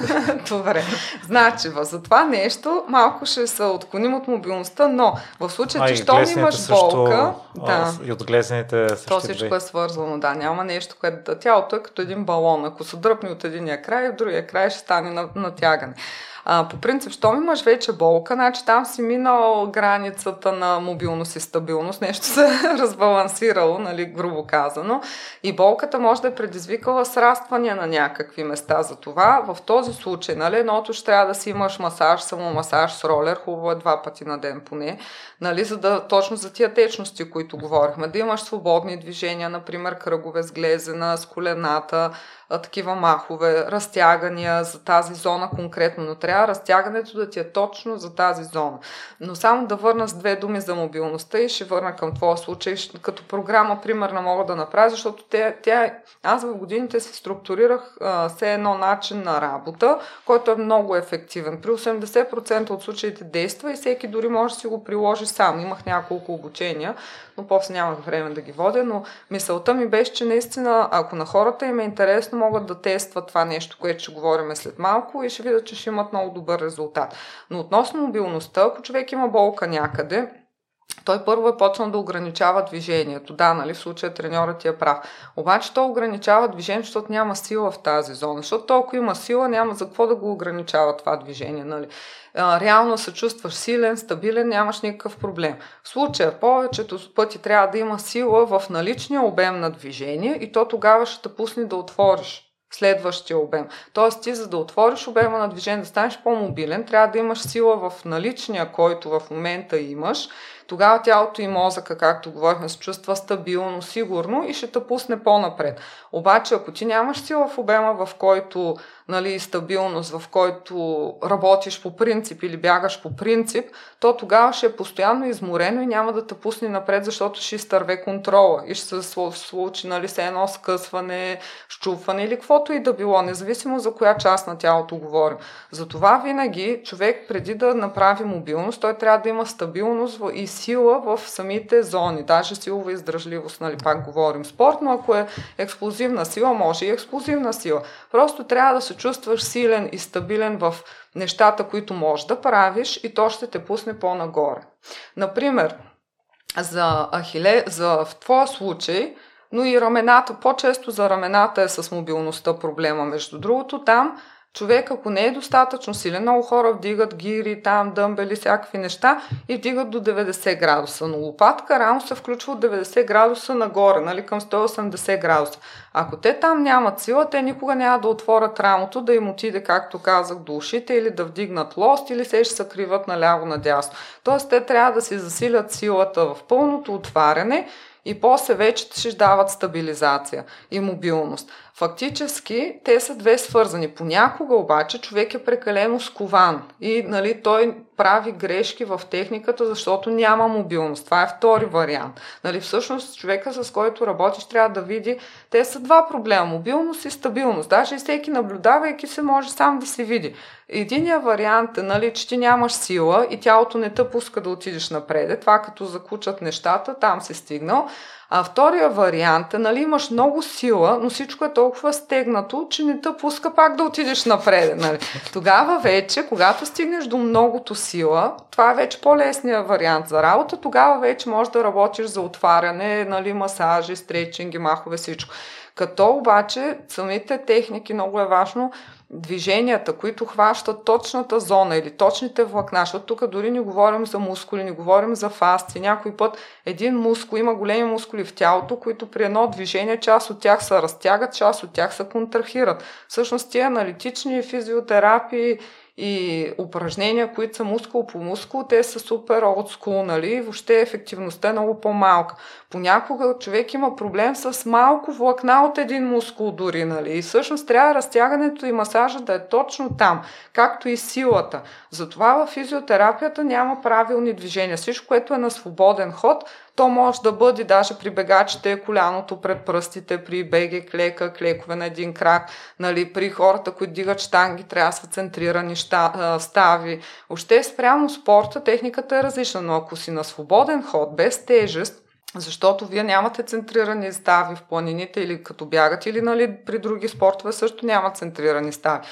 [SPEAKER 1] Добре. Значи, за това нещо малко ще се отклоним от мобилността, но в случай, че щом имаш също, болка...
[SPEAKER 2] Да. И от глезените също.
[SPEAKER 1] То всичко е свързано, да. Няма нещо, което... Тялото е като един балон. Ако се дръпне от единия край, в другия край ще стане натягане. А, по принцип, щом имаш вече болка, значи там си минал границата на мобилност и стабилност, нещо се разбалансирало, нали, грубо казано. И болката може да е предизвикала сраствания на някакви места. За това в този случай, нали, едното ще трябва да си имаш масаж, само масаж с ролер, хубаво е два пъти на ден поне, нали, за да точно за тия течности, които говорихме, да имаш свободни движения, например кръгове с глезена, с колената, а, такива махове, разтягания за тази зона конкретно, но трябва разтягането да ти е точно за тази зона. Но само да върна с две думи за мобилността и ще върна към твоя случай, като програма примерно мога да направя, защото тя, тя, аз в годините си структурирах все едно начин на работа, който е много ефективен. При 80% от случаите действа и всеки дори може да си го приложи сам. Имах няколко обучения, но после нямах време да ги водя, но мисълта ми беше, че наистина, ако на хората им е интересно, могат да тестват това нещо, което ще говорим след малко и ще видят, че ще имат много добър резултат. Но относно мобилността, ако човек има болка някъде, той първо е почнал да ограничава движението. Да, нали, в случая треньорът ти е прав. Обаче той ограничава движението, защото няма сила в тази зона. Защото толкова има сила, няма за какво да го ограничава това движение. Нали. Реално се чувстваш силен, стабилен, нямаш никакъв проблем. В случая повечето пъти трябва да има сила в наличния обем на движение и то тогава ще те пусне да отвориш следващия обем. Тоест ти за да отвориш обема на движение, да станеш по-мобилен, трябва да имаш сила в наличния, който в момента имаш тогава тялото и мозъка, както говорихме, се чувства стабилно, сигурно и ще те пусне по-напред. Обаче, ако ти нямаш сила в обема, в който нали, стабилност, в който работиш по принцип или бягаш по принцип, то тогава ще е постоянно изморено и няма да те пусне напред, защото ще изтърве контрола и ще се случи нали, се едно скъсване, щупване или каквото и да било, независимо за коя част на тялото говорим. Затова винаги човек преди да направи мобилност, той трябва да има стабилност и сила в самите зони, даже силова издръжливост, нали, пак говорим спорт, но ако е експлозивна сила, може и експлозивна сила. Просто трябва да се чувстваш силен и стабилен в нещата, които можеш да правиш и то ще те пусне по-нагоре. Например, за ахиле, за в твоя случай, но и рамената, по-често за рамената е с мобилността проблема. Между другото, там човек, ако не е достатъчно силен, много хора вдигат гири, там, дъмбели, всякакви неща и вдигат до 90 градуса. Но лопатка рано се включва от 90 градуса нагоре, нали, към 180 градуса. Ако те там нямат сила, те никога няма да отворят рамото, да им отиде, както казах, до ушите или да вдигнат лост или се ще се криват наляво-надясно. Тоест, те трябва да си засилят силата в пълното отваряне и после вече ще дават стабилизация и мобилност. Фактически те са две свързани. Понякога обаче човек е прекалено скован и нали, той прави грешки в техниката, защото няма мобилност. Това е втори вариант. Нали, всъщност човека, с който работиш, трябва да види, те са два проблема. Мобилност и стабилност. Даже и всеки наблюдавайки се може сам да се види. Единият вариант е, нали, че ти нямаш сила и тялото не те пуска да отидеш напред. Това като закучат нещата, там си стигнал. А втория вариант е, нали, имаш много сила, но всичко е толкова стегнато, че не те пуска пак да отидеш напред. Нали. Тогава вече, когато стигнеш до многото сила, това е вече по-лесният вариант за работа, тогава вече можеш да работиш за отваряне, нали, масажи, стречинги, махове, всичко. Като обаче самите техники, много е важно, движенията, които хващат точната зона или точните влакна, защото тук дори не говорим за мускули, не говорим за фасти. Някой път един мускул, има големи мускули в тялото, които при едно движение част от тях се разтягат, част от тях се контрахират. Всъщност тия аналитични физиотерапии и упражнения, които са мускул по мускул, те са супер олдскул, нали? Въобще ефективността е много по-малка. Понякога човек има проблем с малко влакна от един мускул дори, нали? И всъщност трябва разтягането и масажа да е точно там, както и силата. Затова в физиотерапията няма правилни движения. Всичко, което е на свободен ход, то може да бъде даже при бегачите коляното пред пръстите, при беге клека, клекове на един крак, нали, при хората, които дигат штанги, трябва да са центрирани стави. Още спрямо спорта техниката е различна, но ако си на свободен ход, без тежест, защото вие нямате центрирани стави в планините или като бягат, или нали, при други спортове също няма центрирани стави.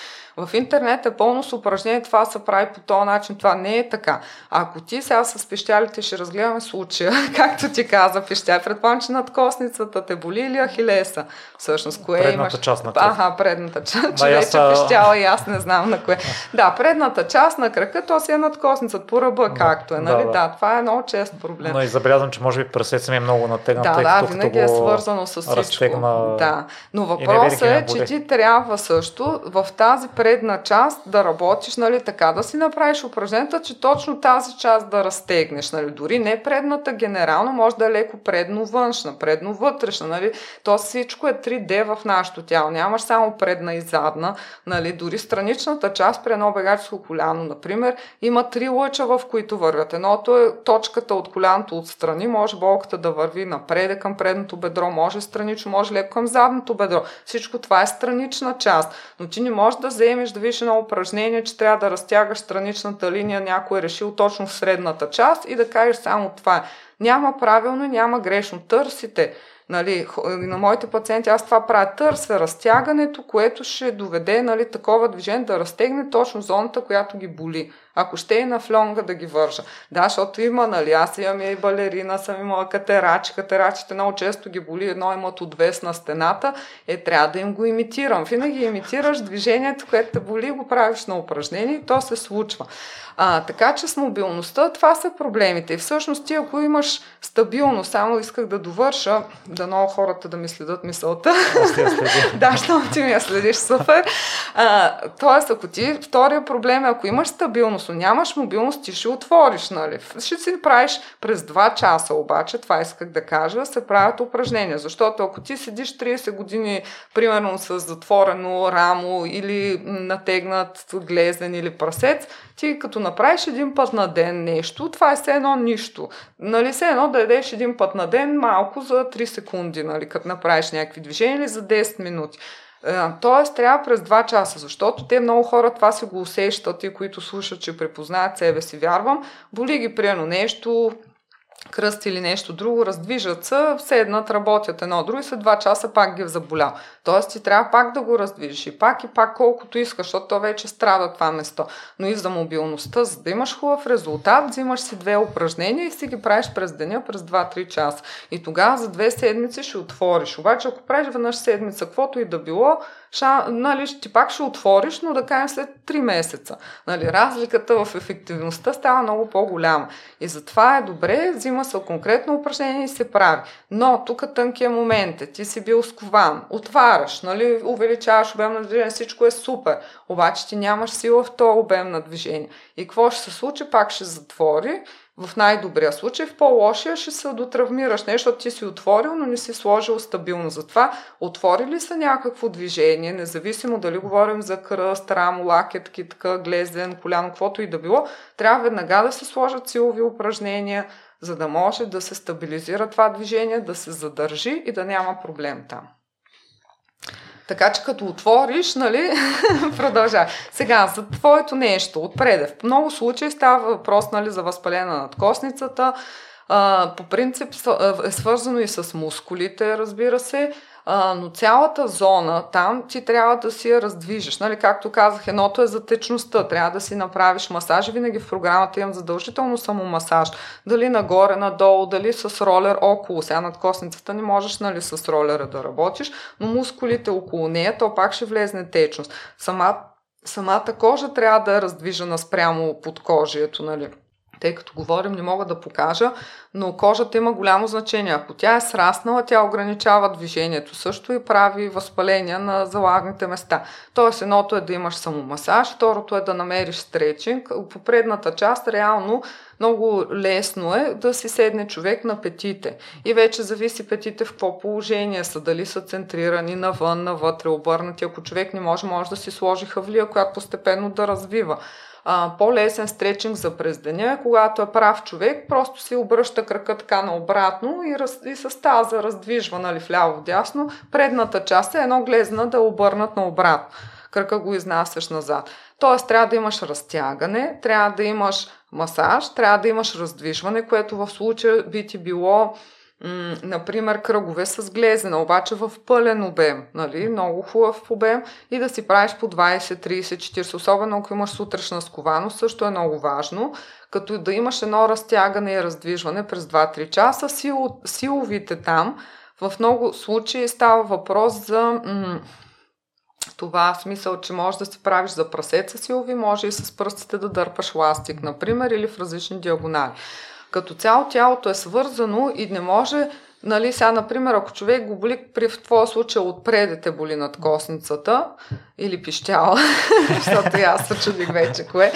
[SPEAKER 1] В интернет е пълно с упражнение, това се прави по този начин, това не е така. Ако ти сега с пещялите ще разгледаме случая, както ти каза пещя, предполагам, че надкосницата те боли или ахилеса. Всъщност, кое
[SPEAKER 2] предната
[SPEAKER 1] имаш?
[SPEAKER 2] част на.
[SPEAKER 1] Ага, предната част. Да, вече са... пещяла и аз не знам на кое. Да, предната част на крака, то си е надкосницата по ръба, да, както е. Нали? Да, да. да, това е много чест проблем.
[SPEAKER 2] Но и забелязвам, че може би пръсец ми е много натегнат.
[SPEAKER 1] Да, да, винаги е свързано с всичко. Разтегна... Да. Но въпросът е, че ти трябва също в тази предна част да работиш, нали, така да си направиш упражненията, че точно тази част да разтегнеш. Нали. Дори не предната генерално, може да е леко предно външна, предно вътрешна. Нали. То всичко е 3D в нашото тяло. Нямаш само предна и задна. Нали. Дори страничната част при едно бегаческо коляно, например, има три лъча, в които вървят. Едното е точката от коляното отстрани, може болката да върви напред към предното бедро, може странично, може леко към задното бедро. Всичко това е странична част. Но ти не можеш да вземеш да видиш едно упражнение, че трябва да разтягаш страничната линия, някой е решил точно в средната част и да кажеш само това. Няма правилно, няма грешно. Търсите. Нали, на моите пациенти аз това правя. Търся разтягането, което ще доведе нали, такова движение да разтегне точно зоната, която ги боли. Ако ще е на флонга да ги вържа. Да, защото има, нали, аз имам и балерина, съм имала катерачи. Катерачите много често ги боли, едно имат отвес на стената. Е, трябва да им го имитирам. Винаги имитираш движението, което те боли, го правиш на упражнение и то се случва. А, така че с мобилността това са проблемите. И всъщност ти ако имаш стабилно, само исках да довърша, да много хората да ми следят мисълта. да, щом ти ми я следиш, супер. А, тоест, ако ти, втория проблем е, ако имаш стабилност, но нямаш мобилност, ти ще отвориш, нали? Ще си правиш през 2 часа, обаче, това исках да кажа, се правят упражнения. Защото ако ти седиш 30 години, примерно с затворено рамо или натегнат глезен или прасец, ти като направиш един път на ден нещо, това е все едно нищо. Нали, все едно да ядеш един път на ден малко за 3 секунди, нали, като направиш някакви движения или за 10 минути. Е, тоест трябва през 2 часа, защото те много хора това си го усещат и които слушат, че препознаят себе си, вярвам. Боли ги приено нещо, кръст или нещо друго, раздвижат се, седнат, работят едно друго и след 2 часа пак ги е заболял. Тоест ти трябва пак да го раздвижиш и пак и пак колкото искаш, защото то вече страда това место. Но и за мобилността, за да имаш хубав резултат, взимаш си две упражнения и си ги правиш през деня, през 2-3 часа. И тогава за две седмици ще отвориш. Обаче ако правиш веднъж седмица, каквото и да било, ша, нали, ти пак ще отвориш, но да кажем след 3 месеца. Нали, разликата в ефективността става много по-голяма. И затова е добре, взима се конкретно упражнение и се прави. Но тук тънкият момент е, ти си бил скован, отваряш, нали, увеличаваш обем на движение, всичко е супер. Обаче ти нямаш сила в този обем на движение. И какво ще се случи? Пак ще затвори в най-добрия случай, в по-лошия ще се дотравмираш нещо, ти си отворил, но не си сложил стабилно. Затова отвори ли са някакво движение, независимо дали говорим за кръст, рамо, лакет, китка, глезен, коляно, каквото и да било, трябва веднага да се сложат силови упражнения, за да може да се стабилизира това движение, да се задържи и да няма проблем там. Така че като отвориш, нали, продължава. Сега, за твоето нещо, отпреде. В много случаи става въпрос нали, за възпалена надкосницата. А, по принцип е свързано и с мускулите, разбира се. А, но цялата зона там ти трябва да си я раздвижиш. Нали? Както казах, едното е за течността. Трябва да си направиш масаж. Винаги в програмата имам задължително само масаж. Дали нагоре, надолу, дали с ролер около. Сега над косницата не можеш нали, с ролера да работиш, но мускулите около нея, то пак ще влезне течност. Сама, самата кожа трябва да е раздвижена спрямо под кожието. Нали? Тъй като говорим, не мога да покажа, но кожата има голямо значение. Ако тя е сраснала, тя ограничава движението също и прави възпаления на залагните места. Тоест, едното е да имаш самомасаж, второто е да намериш стречинг. По предната част, реално, много лесно е да си седне човек на петите. И вече зависи петите в какво положение са, дали са центрирани навън, навътре, обърнати. Ако човек не може, може да си сложи хавлия, която постепенно да развива а, по-лесен стречинг за през деня, когато е прав човек, просто си обръща кръка така наобратно и, раз, и с таза раздвижва нали, вляво-дясно. Предната част е едно глезна да обърнат наобратно. Кръка го изнасяш назад. Тоест трябва да имаш разтягане, трябва да имаш масаж, трябва да имаш раздвижване, което в случая би ти било например, кръгове с глезена, обаче в пълен обем, нали? много хубав обем и да си правиш по 20, 30, 40, особено ако имаш сутрешна сковано, също е много важно, като да имаш едно разтягане и раздвижване през 2-3 часа. Сил, силовите там, в много случаи става въпрос за м- това смисъл, че може да си правиш за прасеца силови, може и с пръстите да дърпаш ластик, например, или в различни диагонали. Като цяло тялото е свързано и не може Нали, сега, например, ако човек го боли, при в твоя случай отпреде те боли над косницата или пищяла, защото и аз се чудих вече кое.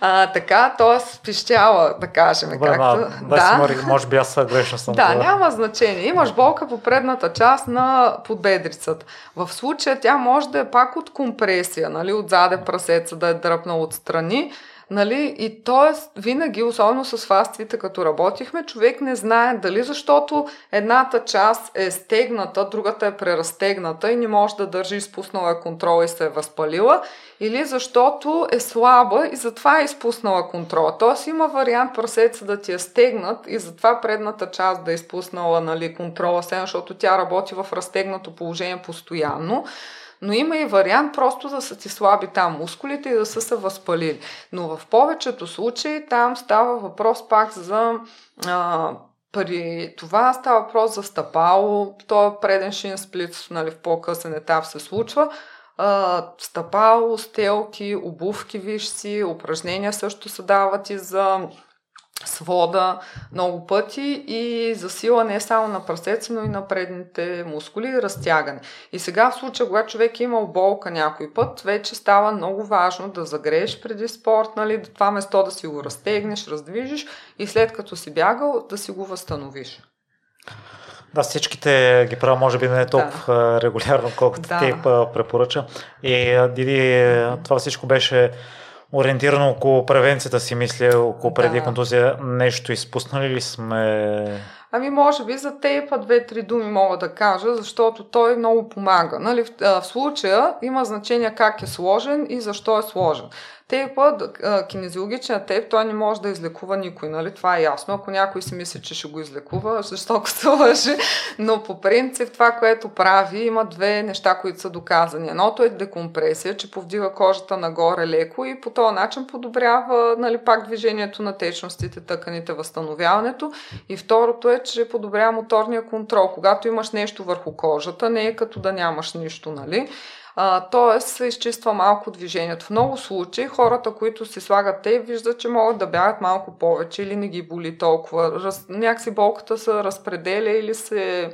[SPEAKER 1] А, така, т.е. пищяла, да кажем.
[SPEAKER 2] Добре, както, да, да. Си, може би аз грешно съм.
[SPEAKER 1] Да, няма значение. Имаш болка по предната част на подбедрицата. В случая тя може да е пак от компресия, нали, отзаде прасеца да е дръпнал отстрани Нали? И т.е. винаги, особено с фастовите, като работихме, човек не знае дали защото едната част е стегната, другата е преразтегната и не може да държи изпуснала контрол и се е възпалила, или защото е слаба и затова е изпуснала контрола. Т.е. има вариант прасеца да ти е стегнат и затова предната част да е изпуснала нали, контрола, защото тя работи в разтегнато положение постоянно. Но има и вариант просто да са ти слаби там мускулите и да са се възпалили. Но в повечето случаи там става въпрос пак за а, при това става въпрос за стъпало, то е преден шин сплит, нали, в по-късен етап се случва. А, стъпало, стелки, обувки, виж си, упражнения също се дават и за свода много пъти и засила не само на прасеца, но и на предните мускули и разтягане. И сега в случая, когато човек е имал болка някой път, вече става много важно да загрееш преди спорт, нали, до това место да си го разтегнеш, раздвижиш и след като си бягал да си го възстановиш.
[SPEAKER 2] Да, всичките ги правя, може би не е толкова да. регулярно, колкото да. ти препоръча. И Диди, това всичко беше ориентирано около превенцията си, мисля, около преди да. контузия. Нещо изпуснали ли сме?
[SPEAKER 1] Ами, може би за тейпа две-три думи мога да кажа, защото той много помага. Нали? В, в случая има значение как е сложен и защо е сложен. Тейпа, кинезиологичният тейп, той не може да излекува никой, нали? Това е ясно. Ако някой си мисли, че ще го излекува, защо се лъжи. Но по принцип това, което прави, има две неща, които са доказани. Едното е декомпресия, че повдига кожата нагоре леко и по този начин подобрява нали, пак движението на течностите, тъканите, възстановяването. И второто е, че подобрява моторния контрол. Когато имаш нещо върху кожата, не е като да нямаш нищо, нали? Тоест се изчиства малко движението. В много случаи хората, които си слагат те, виждат, че могат да бягат малко повече или не ги боли толкова. Раз, някакси болката се разпределя или се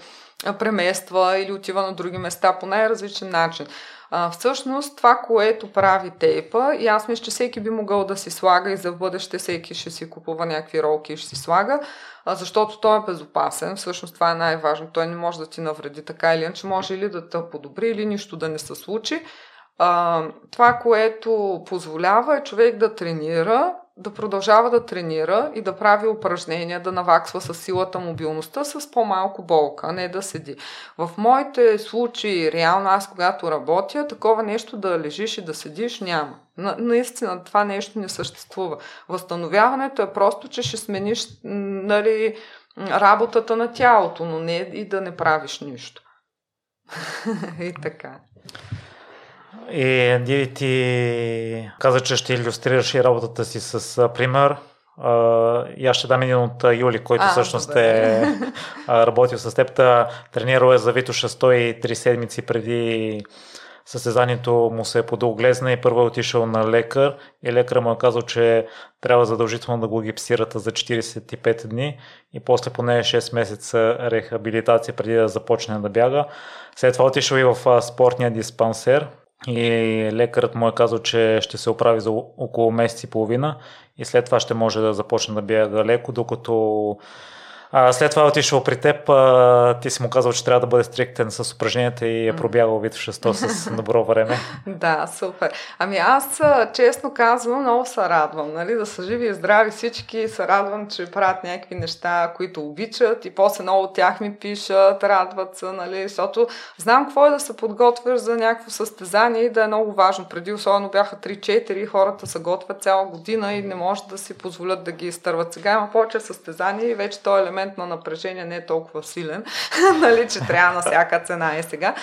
[SPEAKER 1] премества или отива на други места по най-различен начин. А, всъщност това, което прави тейпа, и аз мисля, че всеки би могъл да си слага и за бъдеще всеки ще си купува някакви ролки и ще си слага, а, защото той е безопасен. Всъщност това е най-важно. Той не може да ти навреди така или иначе, може или да те подобри, или нищо да не се случи. А, това, което позволява е човек да тренира да продължава да тренира и да прави упражнения, да наваксва с силата мобилността с по-малко болка, а не да седи. В моите случаи, реално аз когато работя, такова нещо да лежиш и да седиш няма. На, наистина това нещо не съществува. Възстановяването е просто, че ще смениш нали, работата на тялото, но не и да не правиш нищо. и така.
[SPEAKER 2] И Диви ти каза, че ще иллюстрираш и работата си с пример. и аз ще дам един от Юли, който а, всъщност добре. е работил с теб. Тренирал е за Витоша 103 седмици преди състезанието му се е подул глезна и първо е отишъл на лекар и лекар му е казал, че трябва задължително да го гипсират за 45 дни и после поне 6 месеца рехабилитация преди да започне да бяга. След това отишъл и в спортния диспансер и лекарът му е казал, че ще се оправи за около месец и половина и след това ще може да започне да бяга леко, докато а, след това е отишъл при теб, а, ти си му казал, че трябва да бъде стриктен с упражненията и е пробягал вид 600 с добро време.
[SPEAKER 1] да, супер. Ами аз, честно казвам, много се радвам, нали, да са живи и здрави всички, се радвам, че правят някакви неща, които обичат и после много от тях ми пишат, радват се, нали, защото знам какво е да се подготвяш за някакво състезание и да е много важно. Преди особено бяха 3-4, хората се готвят цяла година и не може да си позволят да ги изтърват. Сега има повече състезания и вече този елемент елемент на напрежение не е толкова силен, нали, че трябва на всяка цена и сега.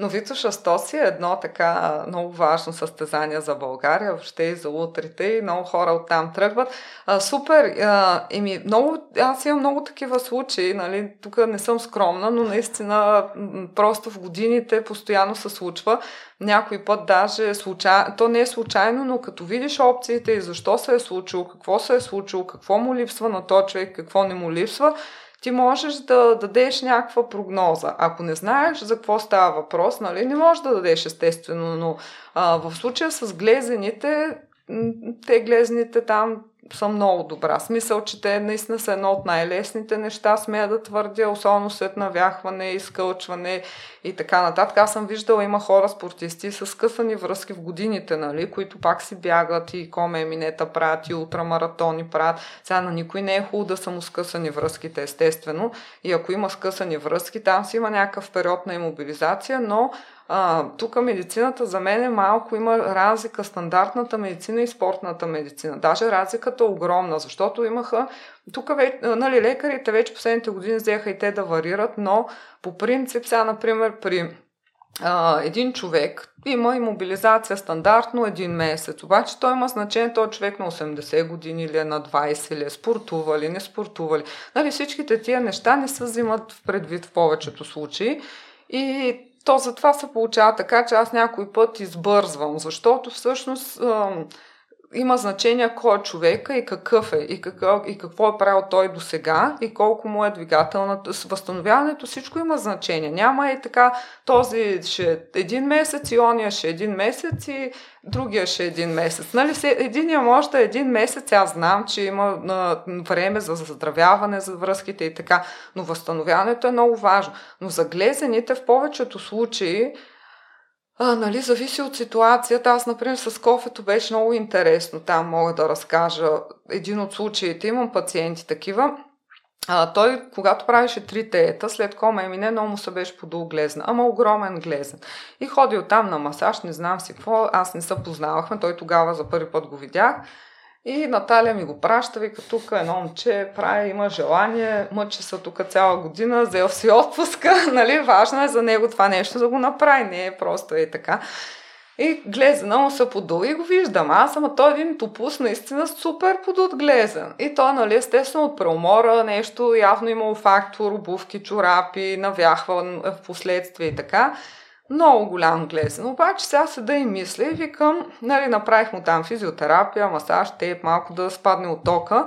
[SPEAKER 1] Но Витоша 100 си е едно така много важно състезание за България, въобще и за утрите и много хора оттам тръгват. А, супер! А, еми, много, аз имам много такива случаи, нали, тук не съм скромна, но наистина просто в годините постоянно се случва. Някой път даже случайно, то не е случайно, но като видиш опциите и защо се е случило, какво се е случило, какво му липсва на този човек, какво не му липсва, ти можеш да дадеш някаква прогноза. Ако не знаеш за какво става въпрос, нали, не можеш да дадеш естествено, но а, в случая с глезените, те глезените там са много добра. Смисъл, че те наистина са едно от най-лесните неща, смея да твърдя, особено след навяхване, изкълчване и така нататък. Аз съм виждала, има хора, спортисти с скъсани връзки в годините, нали, които пак си бягат и коме минета правят и ултрамаратони правят. Сега на никой не е хубаво да са му скъсани връзките, естествено. И ако има скъсани връзки, там си има някакъв период на иммобилизация, но тук медицината за мен е малко има разлика стандартната медицина и спортната медицина. Даже разликата е огромна, защото имаха тук нали, лекарите вече последните години взеха и те да варират, но по принцип сега, например, при а, един човек има иммобилизация стандартно един месец, обаче той има значение, той човек на 80 години или е на 20 или е спортува или не спортува ли. Нали, всичките тия неща не се взимат в предвид в повечето случаи и то затова се получава така, че аз някой път избързвам, защото всъщност има значение кой е човека и какъв е, и, какво, и какво е правил той до сега, и колко му е двигателната. С възстановяването всичко има значение. Няма и така, този ще е един месец, и ония ще е един месец, и другия ще е един месец. Нали, единия може да е един месец, аз знам, че има на, време за заздравяване, за връзките и така, но възстановяването е много важно. Но за глезените в повечето случаи а, нали, зависи от ситуацията. Аз, например, с кофето беше много интересно. Там мога да разкажа един от случаите. Имам пациенти такива. А, той, когато правеше три теета, след кома емине, много му се беше подул глезна. Ама огромен глезен. И ходил там на масаж, не знам си какво. Аз не се познавахме. Той тогава за първи път го видях. И Наталия ми го праща, вика тук едно момче прави, има желание, мъчи се тук цяла година, взел си отпуска, нали, важно е за него това нещо да го направи, не е просто е така. И глезена му се подул и го виждам. Аз съм, той е един топус, наистина супер подут. И той, нали, естествено от преумора нещо, явно имал фактор, обувки, чорапи, навяхва в последствие и така много голям глезен. Обаче сега седа и мисля и викам, нали, направих му там физиотерапия, масаж, тейп, малко да спадне от тока.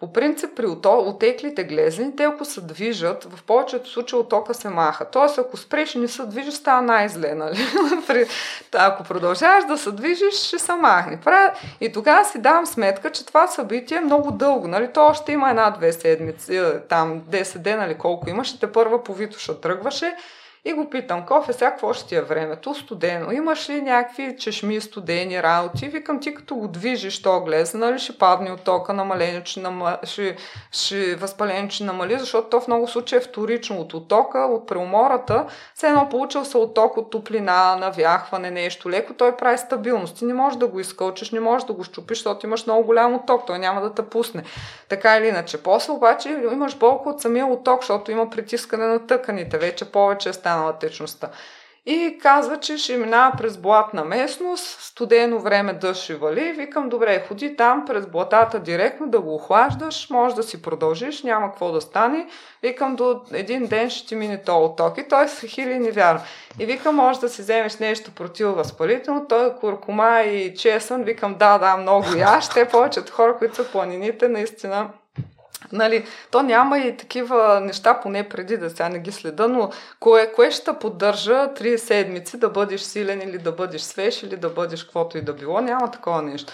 [SPEAKER 1] По принцип, при отеклите глезени, те ако се движат, в повечето случаи отока се маха. Тоест, ако спреш и не се движиш, става най-зле. Нали? ако продължаваш да се движиш, ще се махне. И тогава си давам сметка, че това събитие е много дълго. Нали? То още има една-две седмици, е, там 10 дена или колко имаше, те първа по Витоша тръгваше. И го питам, кофе, сега какво ще ти е времето? Студено. Имаш ли някакви чешми, студени работи? Викам, ти като го движиш то глез, нали ще падне от тока, намаление, че, нама... ще, ще възпаление, че намали, защото то в много случаи е вторично от отока, от преумората. Все едно получил се отток от топлина, навяхване, нещо леко, той прави стабилност. Ти не можеш да го изкълчиш, не можеш да го щупиш, защото имаш много голям отток, той няма да те пусне. Така или иначе. После обаче имаш болка от самия отток, защото има притискане на тъканите, вече повече е станала течността. И казва, че ще минава през блатна местност, студено време дъжд ще вали. Викам, добре, ходи там през блатата директно да го охлаждаш, може да си продължиш, няма какво да стане. Викам, до един ден ще ти мине то отток. И той се хили не вярва. И викам, може да си вземеш нещо противовъзпалително, той е куркума и чесън. Викам, да, да, много яш. Те повечето хора, които са планините, наистина Нали, то няма и такива неща, поне преди да сега не ги следа, но кое, кое ще поддържа три седмици да бъдеш силен или да бъдеш свеж или да бъдеш каквото и да било, няма такова нещо.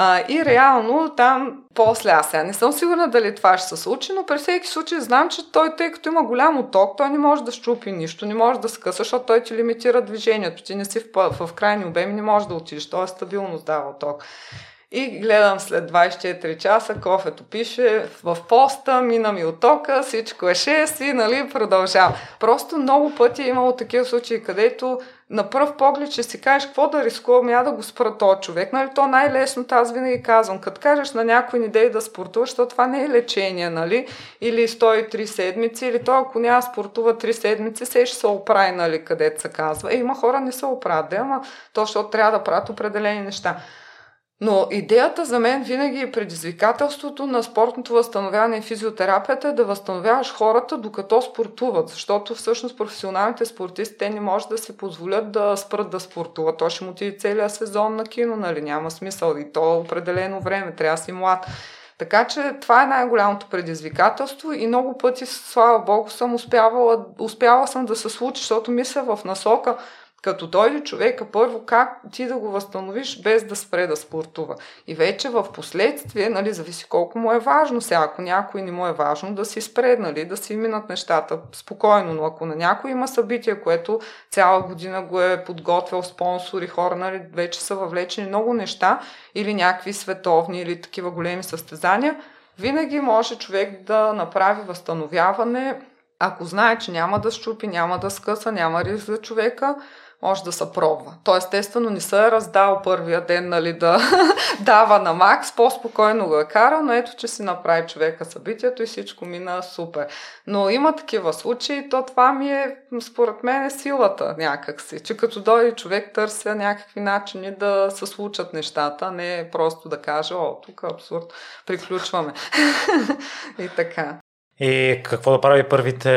[SPEAKER 1] А, и реално там, после аз сега не съм сигурна дали това ще се случи, но при всеки случай знам, че той, тъй като има голям оток, той не може да щупи нищо, не може да скъса, защото той ти лимитира движението. Ти не си в, в, крайни обеми, не може да отидеш, той е стабилно дава оток. И гледам след 24 часа, кофето пише в поста, мина ми оттока, всичко е 6 и нали, продължава. Просто много пъти е имало такива случаи, където на пръв поглед ще си кажеш какво да рискувам, я да го спра този човек. Нали, то най-лесното, аз винаги казвам, като кажеш на някой идеи да спортува, защото това не е лечение, нали? Или 103 седмици, или то ако няма спортува 3 седмици, се ще се оправи, нали, където се казва. Е, има хора не се оправят, ама то, защото трябва да правят определени неща. Но идеята за мен винаги е предизвикателството на спортното възстановяване и физиотерапията е да възстановяваш хората докато спортуват, защото всъщност професионалните спортисти те не може да си позволят да спрат да спортуват. То ще му отиде целият сезон на кино, нали? Няма смисъл и то е определено време, трябва да си млад. Така че това е най-голямото предизвикателство и много пъти, слава Богу, съм успявала, успяла съм да се случи, защото мисля в насока като дойде човека първо, как ти да го възстановиш без да спре да спортува. И вече в последствие, нали, зависи колко му е важно. Сега, ако някой не му е важно, да си спре, нали, да си минат нещата спокойно. Но ако на някой има събитие, което цяла година го е подготвил спонсори, хора, нали, вече са въвлечени много неща, или някакви световни, или такива големи състезания, винаги може човек да направи възстановяване, ако знае, че няма да щупи, няма да скъса, няма риск за човека, може да се пробва. То естествено не се е раздал първия ден нали, да дава на макс, по-спокойно го е карал, но ето, че си направи човека събитието и всичко мина супер. Но има такива случаи, то това ми е, според мен, е силата някакси, че като дойде човек търся някакви начини да се случат нещата, не просто да каже, о, тук е абсурд, приключваме. и така.
[SPEAKER 2] И какво да прави първите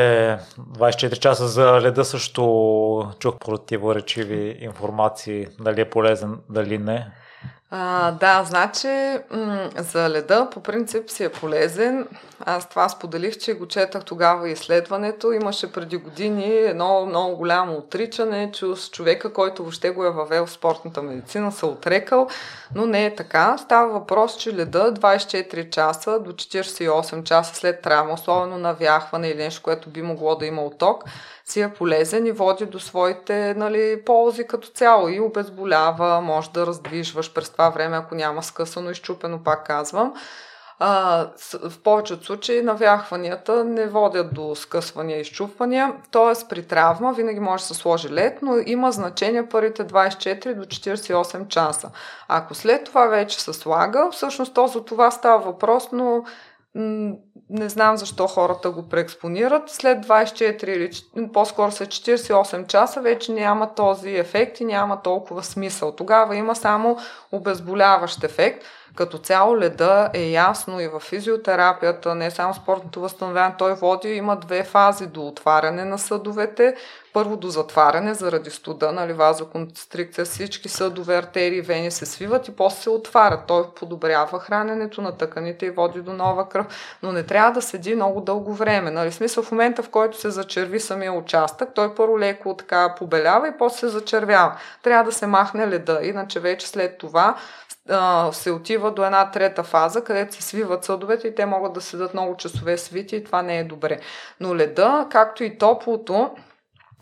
[SPEAKER 2] 24 часа за леда също чух противоречиви информации, дали е полезен, дали не.
[SPEAKER 1] А, да, значи м- за леда по принцип си е полезен. Аз това споделих, че го четах тогава изследването. Имаше преди години едно много голямо отричане, че с човека, който въобще го е въвел в спортната медицина, се отрекал, но не е така. Става въпрос, че леда 24 часа до 48 часа след травма, особено навяхване или нещо, което би могло да има оток, си е полезен и води до своите нали, ползи като цяло и обезболява, може да раздвижваш през това време, ако няма скъсано и щупено, пак казвам. А, в повечето случаи навяхванията не водят до скъсвания и щупвания, т.е. при травма винаги може да се сложи лед, но има значение първите 24 до 48 часа. Ако след това вече се слага, всъщност то за това става въпрос, но не знам защо хората го преекспонират. След 24 или по-скоро след 48 часа вече няма този ефект и няма толкова смисъл. Тогава има само обезболяващ ефект, Като цяло леда е ясно и в физиотерапията, не само спортното възстановяване, той води, има две фази до отваряне на съдовете, първо до затваряне заради студа, нали, вазоконстрикция, всички съдове, артерии, вени се свиват и после се отварят. Той подобрява храненето на тъканите и води до нова кръв, но не трябва да седи много дълго време. Нали, в смисъл в момента, в който се зачерви самия участък, той първо леко така побелява и после се зачервява. Трябва да се махне леда, иначе вече след това се отива до една трета фаза, където се свиват съдовете и те могат да седат много часове свити и това не е добре. Но леда, както и топлото,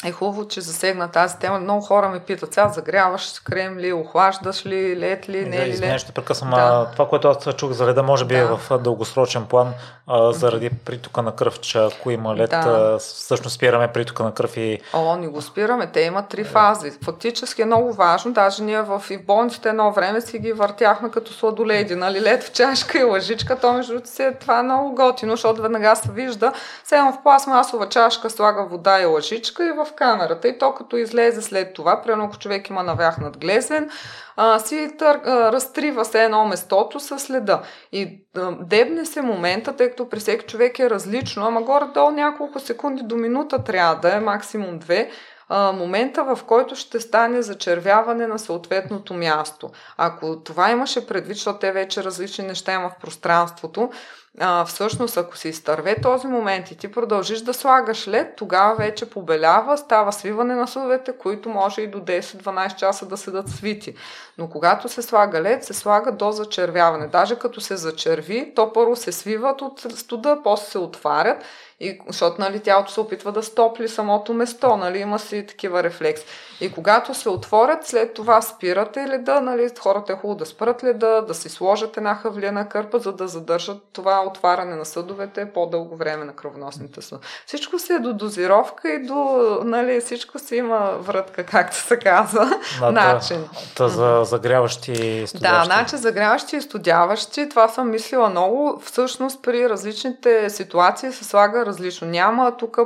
[SPEAKER 1] е хубаво, че засегна тази тема. Много хора ме питат, сега загряваш крем ли, охлаждаш ли, лед ли, не
[SPEAKER 2] да,
[SPEAKER 1] ли
[SPEAKER 2] лед. ще прекъсвам. Да. Това, което аз чух за леда, може би е да. е в дългосрочен план, а, заради притока на кръв, че ако има лед, да. всъщност спираме притока на кръв и...
[SPEAKER 1] О, ни го спираме. Те имат три фази. Фактически е много важно. Даже ние в, и в болниците едно време си ги въртяхме като сладоледи. Нали? Лед в чашка и лъжичка. То между си е това много готино, защото веднага се вижда. Сега в пластмасова чашка слага вода и лъжичка и в камерата и то като излезе след това, примерно ако човек има навях глезен, а, си тър, а, разтрива се едно местото с следа. И а, дебне се момента, тъй като при всеки човек е различно, ама горе-долу няколко секунди до минута трябва да е, максимум две, момента, в който ще стане зачервяване на съответното място. Ако това имаше предвид, защото те вече различни неща има в пространството, а, всъщност, ако се изтърве този момент и ти продължиш да слагаш лед, тогава вече побелява, става свиване на съдовете, които може и до 10-12 часа да седат свити. Но когато се слага лед, се слага до зачервяване. Даже като се зачерви, то първо се свиват от студа, после се отварят и, защото нали, тялото се опитва да стопли самото место, нали, има си такива рефлекси. И когато се отворят, след това спирате леда, нали, хората е хубаво да спрат леда, да си сложат една хавлена кърпа, за да задържат това отваряне на съдовете по-дълго време на кръвоносните съдове. Всичко си е до дозировка и до, нали, всичко си има вратка, както се казва, да, начин.
[SPEAKER 2] Та, за загряващи и студяващи.
[SPEAKER 1] Да, значи загряващи и студяващи, това съм мислила много. Всъщност при различните ситуации се слага различно. Няма тук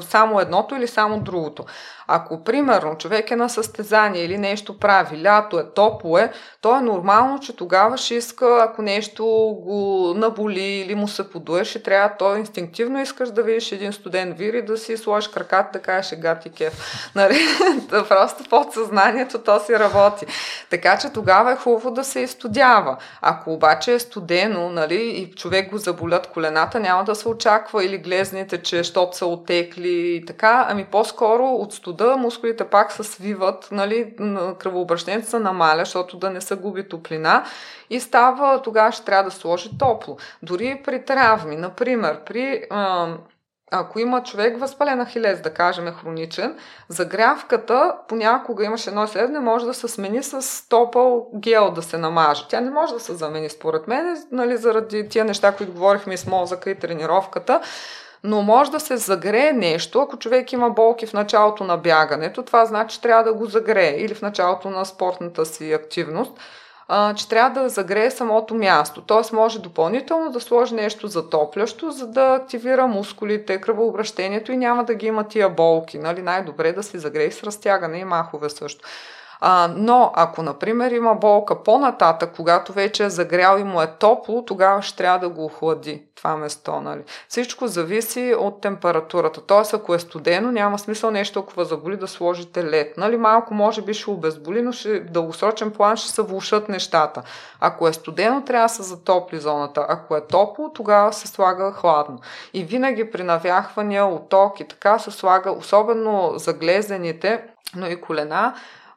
[SPEAKER 1] само едното или само другото. Ако, примерно, човек е на състезание или нещо прави, лято е, топло е, то е нормално, че тогава ще иска, ако нещо го наболи или му се подуе, ще трябва, то инстинктивно искаш да видиш един студент вир и да си сложиш краката, да кажеш ега ти кеф. Нали? Просто подсъзнанието то си работи. Така че тогава е хубаво да се изстудява. Ако обаче е студено нали, и човек го заболят колената, няма да се очаква или глезните, че щото са отекли и така, ами по-скоро от студено студа, мускулите пак се свиват, нали, кръвообращението се намаля, защото да не се губи топлина и става, тогава ще трябва да сложи топло. Дори при травми, например, при ако има човек възпален хилез, да кажем хроничен, загрявката понякога имаше едно изследване, може да се смени с топъл гел да се намаже. Тя не може да се замени според мен, нали, заради тия неща, които говорихме с мозъка и тренировката но може да се загрее нещо, ако човек има болки в началото на бягането, това значи, че трябва да го загрее или в началото на спортната си активност, а, че трябва да загрее самото място. Т.е. може допълнително да сложи нещо затоплящо, за да активира мускулите, кръвообращението и няма да ги има тия болки. Нали? Най-добре да си загрее с разтягане и махове също. А, но ако, например, има болка по-нататък, когато вече е загрял и му е топло, тогава ще трябва да го охлади това место. Нали? Всичко зависи от температурата. Тоест, ако е студено, няма смисъл нещо толкова заболи да сложите лед. Нали? Малко може би ще обезболи, но ще, дългосрочен план ще се влушат нещата. Ако е студено, трябва да се затопли зоната. Ако е топло, тогава се слага хладно. И винаги при навяхвания, оток и така се слага, особено заглезените, но и колена,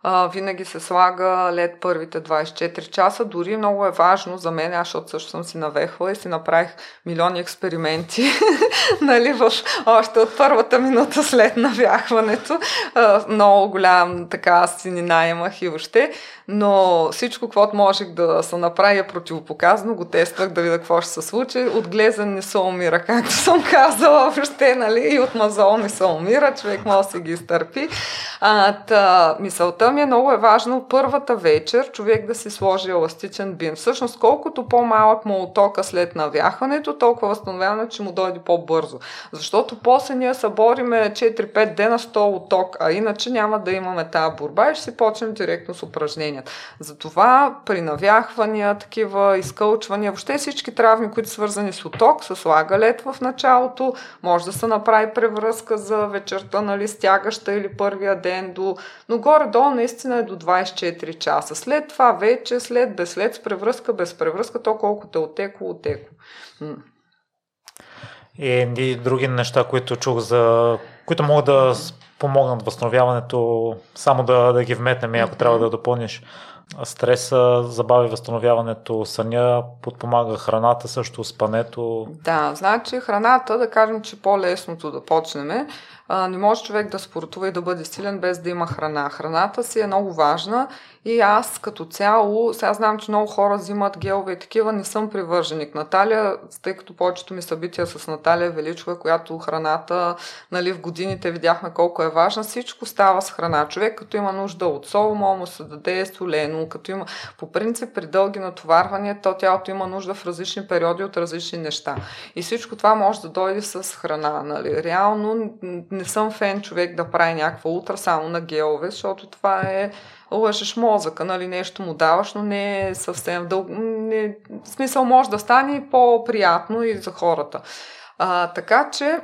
[SPEAKER 1] а, винаги се слага лед първите 24 часа. Дори много е важно за мен, аз защото също съм си навехвала и си направих милиони експерименти, нали, в, още от първата минута след навяхването. А, много голям така синина имах и въобще, но всичко, което можех да се направя е противопоказано, го тествах да видя какво ще се случи. От глезен не се умира, както съм казала въобще, нали, и от мазол не се умира, човек може да си ги изтърпи. А, та, мисълта ми е много е важно първата вечер човек да си сложи еластичен бин. Всъщност, колкото по-малък му отока след навяхването, толкова възстановяване, че му дойде по-бързо. Защото после ние събориме 4-5 дена 100 оток, а иначе няма да имаме тази борба и ще си почнем директно с упражненията. Затова при навяхвания, такива изкълчвания, въобще всички травми, които са свързани с оток, с лагалет в началото, може да се направи превръзка за вечерта, нали, стягаща или първия ден до... Но горе-долу наистина е до 24 часа. След това вече, след без след с превръзка, без превръзка, то колкото е отекло, отекло.
[SPEAKER 2] И, и други неща, които чух за... които могат да помогнат възстановяването, само да, да ги вметнем, ако трябва да допълниш. Стреса забави възстановяването, съня подпомага храната, също спането.
[SPEAKER 1] Да, значи храната, да кажем, че по-лесното да почнем а, не може човек да спортува и да бъде силен без да има храна. Храната си е много важна и аз като цяло, сега знам, че много хора взимат гелове и такива, не съм привърженик. Наталия, тъй като повечето ми събития с Наталия Величова, която храната, нали, в годините видяхме колко е важна, всичко става с храна. Човек като има нужда от сол, може му се даде солено, като има, по принцип при дълги натоварвания, то тялото има нужда в различни периоди от различни неща. И всичко това може да дойде с храна. Нали. Реално не съм фен човек да прави някаква утра само на гелове, защото това е лъжеш мозъка, нали, нещо му даваш, но не е съвсем дълго. Не, в смисъл може да стане по-приятно и за хората. А, така че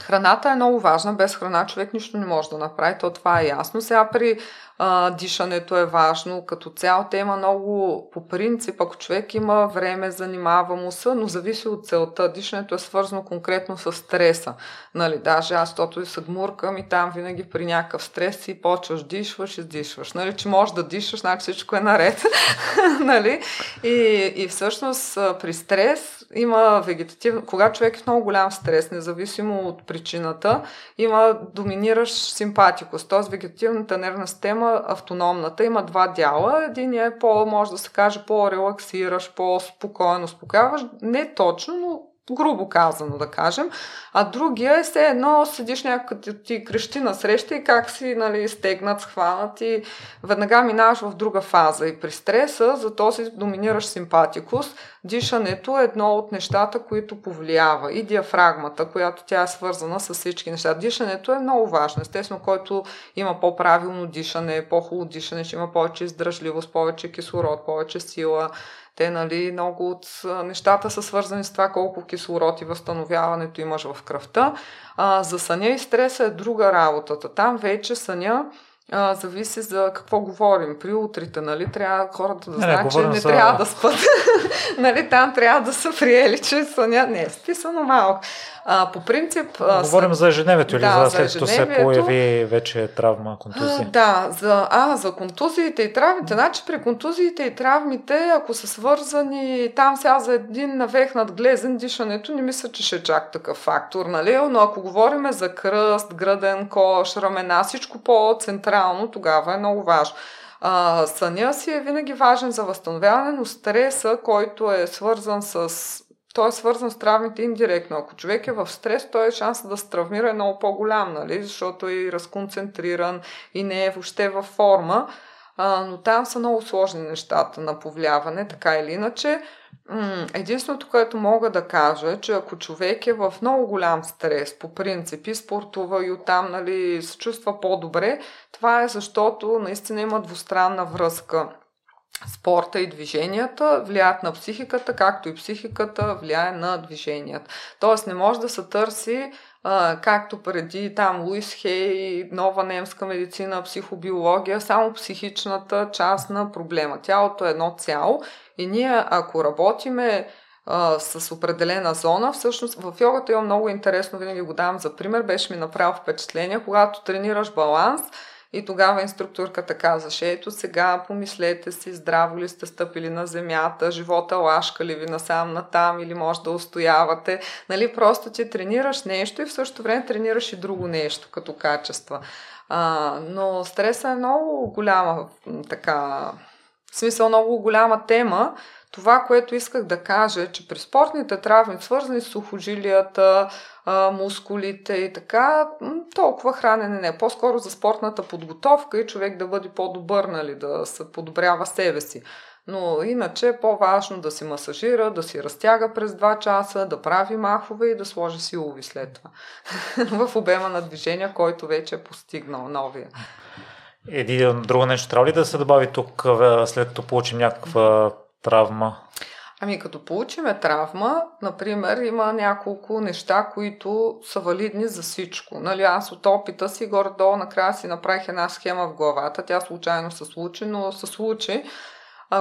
[SPEAKER 1] Храната е много важна. Без храна човек нищо не може да направи. То това е ясно. Сега при дишането е важно. Като цяло те има много по принцип, ако човек има време, занимава му се, но зависи от целта. Дишането е свързано конкретно с стреса. Нали, даже аз тото и се гмуркам и там винаги при някакъв стрес си почваш, дишваш, издишваш. Нали, че можеш да дишаш, значи всичко е наред. нали? и, и всъщност при стрес има вегетативно... Когато човек е в много голям стрес, независимо от причината, има доминиращ симпатикус. Т.е. вегетативната нервна система, автономната, има два дяла. Един е по, може да се каже, по-релаксираш, по-спокойно успокояваш. Не точно, но грубо казано да кажем, а другия е все едно седиш някакъв ти крещи на среща и как си нали, стегнат, схванат и веднага минаваш в друга фаза. И при стреса, за то си доминираш симпатикус, дишането е едно от нещата, които повлиява. И диафрагмата, която тя е свързана с всички неща. Дишането е много важно. Естествено, който има по-правилно дишане, по-хубаво дишане, ще има повече издръжливост, повече кислород, повече сила, те, нали, много от нещата са свързани с това колко кислород и възстановяването имаш в кръвта. А, за съня и стреса е друга работата. Там вече съня а, зависи за какво говорим. При утрите, нали, трябва хората да знаят, че не за... трябва да спят. нали, там трябва да са приели, че съня не е списано малко. А, по принцип...
[SPEAKER 2] Говорим за ежедневието или да, за след като се появи вече травма, контузия?
[SPEAKER 1] А, да, за, а, за контузиите и травмите. Значи при контузиите и травмите, ако са свързани там сега за един навехнат глезен, дишането не мисля, че ще е чак такъв фактор, нали? Но ако говорим за кръст, граден кош, рамена, всичко по-централно, тогава е много важно. А, съня си е винаги важен за възстановяване, но стреса, който е свързан с той е свързан с травмите индиректно. Ако човек е в стрес, той е шанс да се травмира е много по-голям, нали? защото е разконцентриран и не е въобще във форма. А, но там са много сложни нещата на повлияване, така или иначе. Единственото, което мога да кажа е, че ако човек е в много голям стрес, по принцип и спортува и оттам нали, се чувства по-добре, това е защото наистина има двустранна връзка спорта и движенията влияят на психиката, както и психиката влияе на движенията. Тоест не може да се търси а, както преди там Луис Хей, нова немска медицина, психобиология, само психичната част на проблема. Тялото е едно цяло и ние ако работиме а, с определена зона. Всъщност в йогата има много интересно, винаги го давам за пример, беше ми направил впечатление, когато тренираш баланс, и тогава инструкторката казаше, ето сега помислете си, здраво ли сте стъпили на земята, живота лашка ли ви насам натам или може да устоявате. Нали, просто ти тренираш нещо и в същото време тренираш и друго нещо като качества. А, но стреса е много голяма така в смисъл много голяма тема. Това, което исках да кажа е, че при спортните травми, свързани с сухожилията, мускулите и така, толкова хранене не. По-скоро за спортната подготовка и човек да бъде по-добър, нали, да се подобрява себе си. Но иначе е по-важно да си масажира, да си разтяга през 2 часа, да прави махове и да сложи силови след това. в обема на движения, който вече е постигнал новия.
[SPEAKER 2] Един друго нещо трябва ли да се добави тук, след като получим някаква травма?
[SPEAKER 1] Ами като получиме травма, например, има няколко неща, които са валидни за всичко. Нали, аз от опита си горе-долу накрая си направих една схема в главата. Тя случайно се случи, но се случи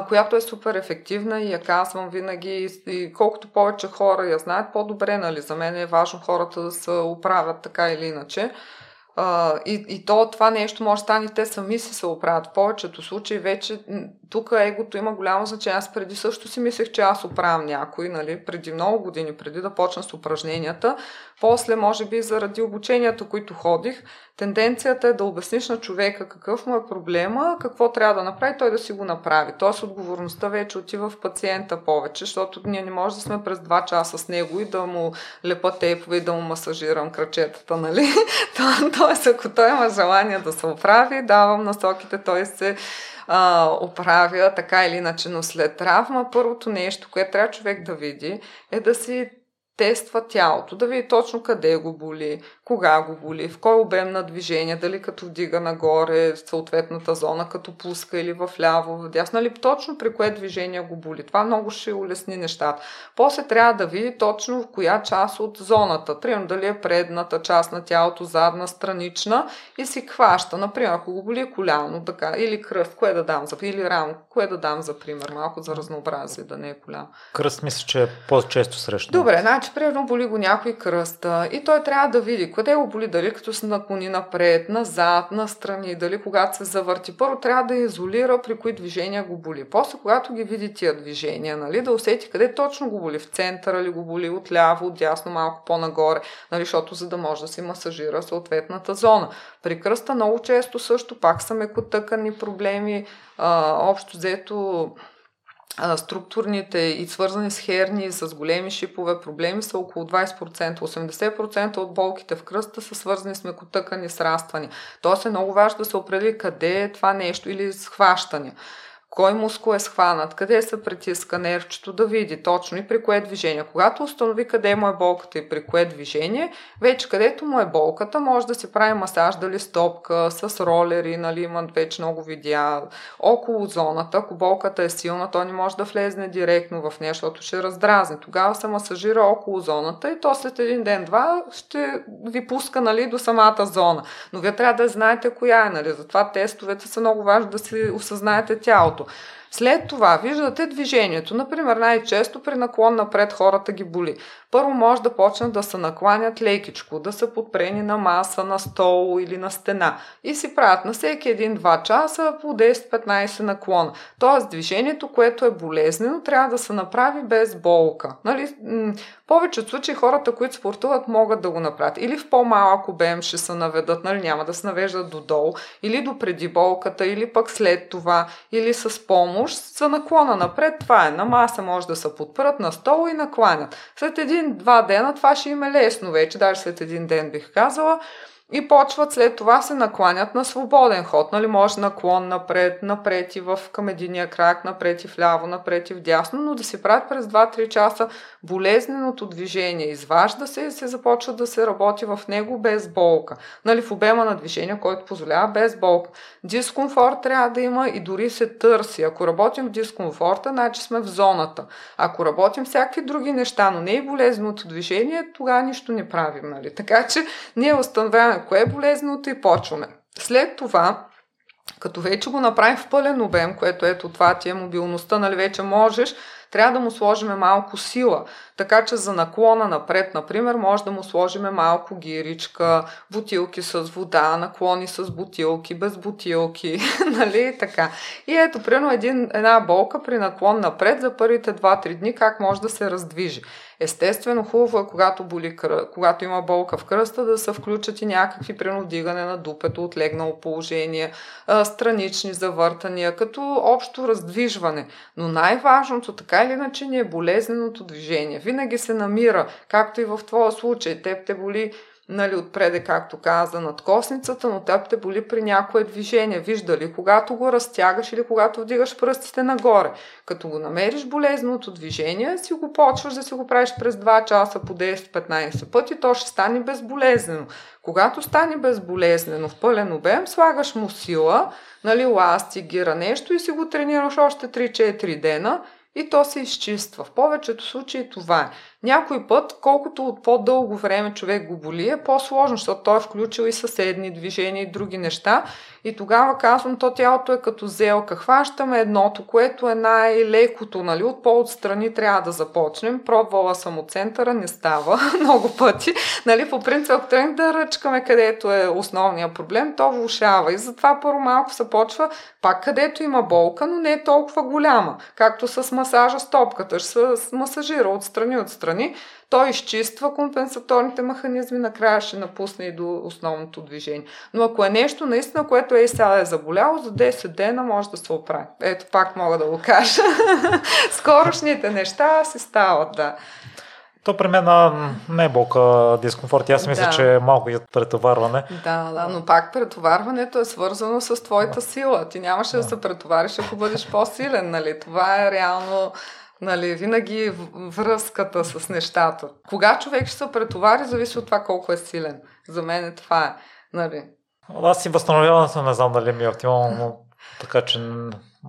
[SPEAKER 1] която е супер ефективна и я казвам винаги. И колкото повече хора я знаят, по-добре, нали? За мен е важно хората да се оправят така или иначе. И, и то, това нещо може да стане, те сами си се оправят. В повечето случаи вече тук егото има голямо значение. Аз преди също си мислех, че аз оправям някой, нали, преди много години, преди да почна с упражненията. После, може би, заради обученията, които ходих, тенденцията е да обясниш на човека какъв му е проблема, какво трябва да направи, той да си го направи. Тоест, отговорността вече отива в пациента повече, защото ние не може да сме през два часа с него и да му лепа тейпове и да му масажирам кръчетата, нали? Тоест, ако той има желание да се оправи, давам насоките, той се а, оправя така или иначе, но след травма първото нещо, което трябва човек да види, е да си тества тялото, да види точно къде го боли, кога го боли, в кой обем на движение, дали като вдига нагоре съответната зона, като пуска или в ляво, в дясно, нали точно при кое движение го боли. Това много ще улесни нещата. После трябва да види точно в коя част от зоната. Примерно дали е предната част на тялото, задна, странична и си хваща. Например, ако го боли коляно, така, или кръст, кое да дам за, или рамо, кое да дам за пример, малко за разнообразие, да не е коляно.
[SPEAKER 2] Кръст мисля, че е по-често срещу.
[SPEAKER 1] Добре, значи, примерно боли го някой кръста и той трябва да види къде го боли, дали като се наклони напред, назад, настрани, дали когато се завърти. Първо трябва да изолира при кои движения го боли. После, когато ги види тия движения, нали, да усети къде точно го боли. В центъра ли го боли, отляво, отдясно, малко по-нагоре, нали, защото за да може да се масажира съответната зона. При кръста много често също пак са мекотъкани проблеми. А, общо взето структурните и свързани с херни, с големи шипове проблеми са около 20%. 80% от болките в кръста са свързани с мекотъкани сраствания. Тоест е много важно да се определи къде е това нещо или схващане кой мускул е схванат, къде се притиска нервчето, да види точно и при кое движение. Когато установи къде му е болката и при кое движение, вече където му е болката, може да си прави масаж, дали стопка, с ролери, нали, имат вече много видеа, около зоната. Ако болката е силна, то не може да влезне директно в нея, защото ще раздразни. Тогава се масажира около зоната и то след един ден-два ще ви пуска нали, до самата зона. Но вие трябва да знаете коя е. Нали. Затова тестовете са много важни да си осъзнаете тялото. След това виждате движението. Например, най-често при наклон напред хората ги боли. Първо може да почнат да се накланят лекичко, да са подпрени на маса, на стол или на стена и си правят на всеки един-два часа по 10-15 наклона. Тоест движението, което е болезнено, трябва да се направи без болка. Нали? Повечето случаи хората, които спортуват, могат да го направят. Или в по-малък обем ще се наведат, нали? няма да се навеждат додолу, или до преди болката, или пък след това, или с помощ за наклона напред. Това е на маса, може да се подпрат на стол и накланят. След един един-два дена това ще им е лесно вече, даже след един ден бих казала и почват след това се накланят на свободен ход. Нали, може наклон напред, напред и в към единия крак, напред и вляво, напред и вдясно, но да си правят през 2-3 часа болезненото движение. Изважда се и се започва да се работи в него без болка. Нали, в обема на движение, който позволява без болка. Дискомфорт трябва да има и дори се търси. Ако работим в дискомфорта, значи сме в зоната. Ако работим всякакви други неща, но не и болезненото движение, тогава нищо не правим. Нали? Така че ние установяваме кое е болезното и почваме. След това, като вече го направим в пълен обем, което ето това ти е мобилността, нали вече можеш, трябва да му сложим малко сила. Така че за наклона напред, например, може да му сложим малко гиричка, бутилки с вода, наклони с бутилки, без бутилки, нали така. И ето, примерно един, една болка при наклон напред за първите 2-3 дни, как може да се раздвижи. Естествено, хубаво е, когато, боли, когато има болка в кръста, да се включат и някакви принудигане на дупето, отлегнало положение, странични завъртания, като общо раздвижване. Но най-важното, така или иначе ни е болезненото движение. Винаги се намира, както и в твоя случай. Теб те боли нали, отпреде, както каза, над косницата, но теб те боли при някое движение. Вижда ли, когато го разтягаш или когато вдигаш пръстите нагоре. Като го намериш болезното движение, си го почваш да си го правиш през 2 часа по 10-15 пъти, то ще стане безболезнено. Когато стане безболезнено в пълен обем, слагаш му сила, нали, ласти, гира нещо и си го тренираш още 3-4 дена и то се изчиства. В повечето случаи това е. Някой път, колкото от по-дълго време човек го боли, е по-сложно, защото той е включил и съседни движения и други неща. И тогава казвам, то тялото е като зелка. Хващаме едното, което е най-лекото, нали? От по-отстрани трябва да започнем. Пробвала съм от центъра, не става много пъти. Нали? По принцип, ако тръгнем да ръчкаме където е основният проблем, то влушава. И затова първо малко се почва пак където има болка, но не е толкова голяма. Както с масажа с топката. Ще се масажира отстрани, отстрани страни, той изчиства компенсаторните механизми, накрая ще напусне и до основното движение. Но ако е нещо наистина, което е сега е заболяло, за 10 дена може да се оправи. Ето пак мога да го кажа. Скорошните неща си стават, да.
[SPEAKER 2] То при мен не е болка дискомфорт. Аз мисля, да. че е малко и претоварване.
[SPEAKER 1] Да, да, но пак претоварването е свързано с твоята да. сила. Ти нямаше да. да се претовариш, ако бъдеш по-силен. Нали? Това е реално Нали, винаги връзката с нещата. Кога човек ще се претовари, зависи от това колко е силен. За мен е това е. Нали.
[SPEAKER 2] Аз си възстановяването не знам дали ми е оптимално, така че...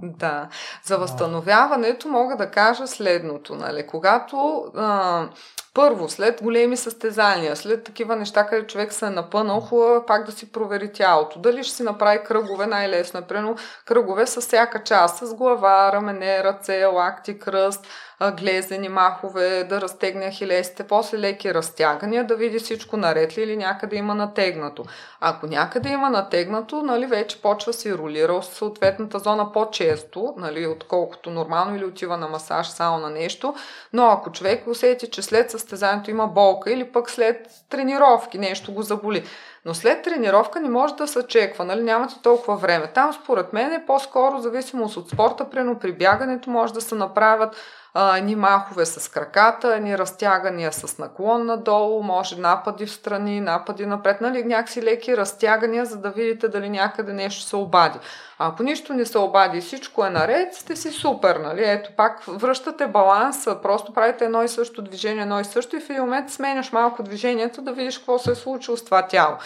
[SPEAKER 1] Да. За възстановяването мога да кажа следното. Нали. Когато а, първо, след големи състезания, след такива неща, където човек се е напънал, хубаво пак да си провери тялото. Дали ще си направи кръгове най-лесно, например, кръгове с всяка част, с глава, рамене, ръце, лакти, кръст, глезени махове, да разтегне хилесите, после леки разтягания, да види всичко наред ли или някъде има натегнато. Ако някъде има натегнато, нали, вече почва си ролира в съответната зона по-често, нали, отколкото нормално или отива на масаж само на нещо, но ако човек усети, че след състезанието има болка или пък след тренировки нещо го заболи, но след тренировка не може да се чеква, нали? нямате толкова време. Там според мен е по-скоро зависимост от спорта, прено при бягането може да се направят ни махове с краката, ни разтягания с наклон надолу, може напади в страни, напади напред, нали, някакси леки разтягания, за да видите дали някъде нещо се обади. А ако нищо не се обади всичко е наред, сте си супер, нали? Ето пак връщате баланса, просто правите едно и също движение, едно и също и в един момент сменяш малко движението да видиш какво се е случило с това тяло.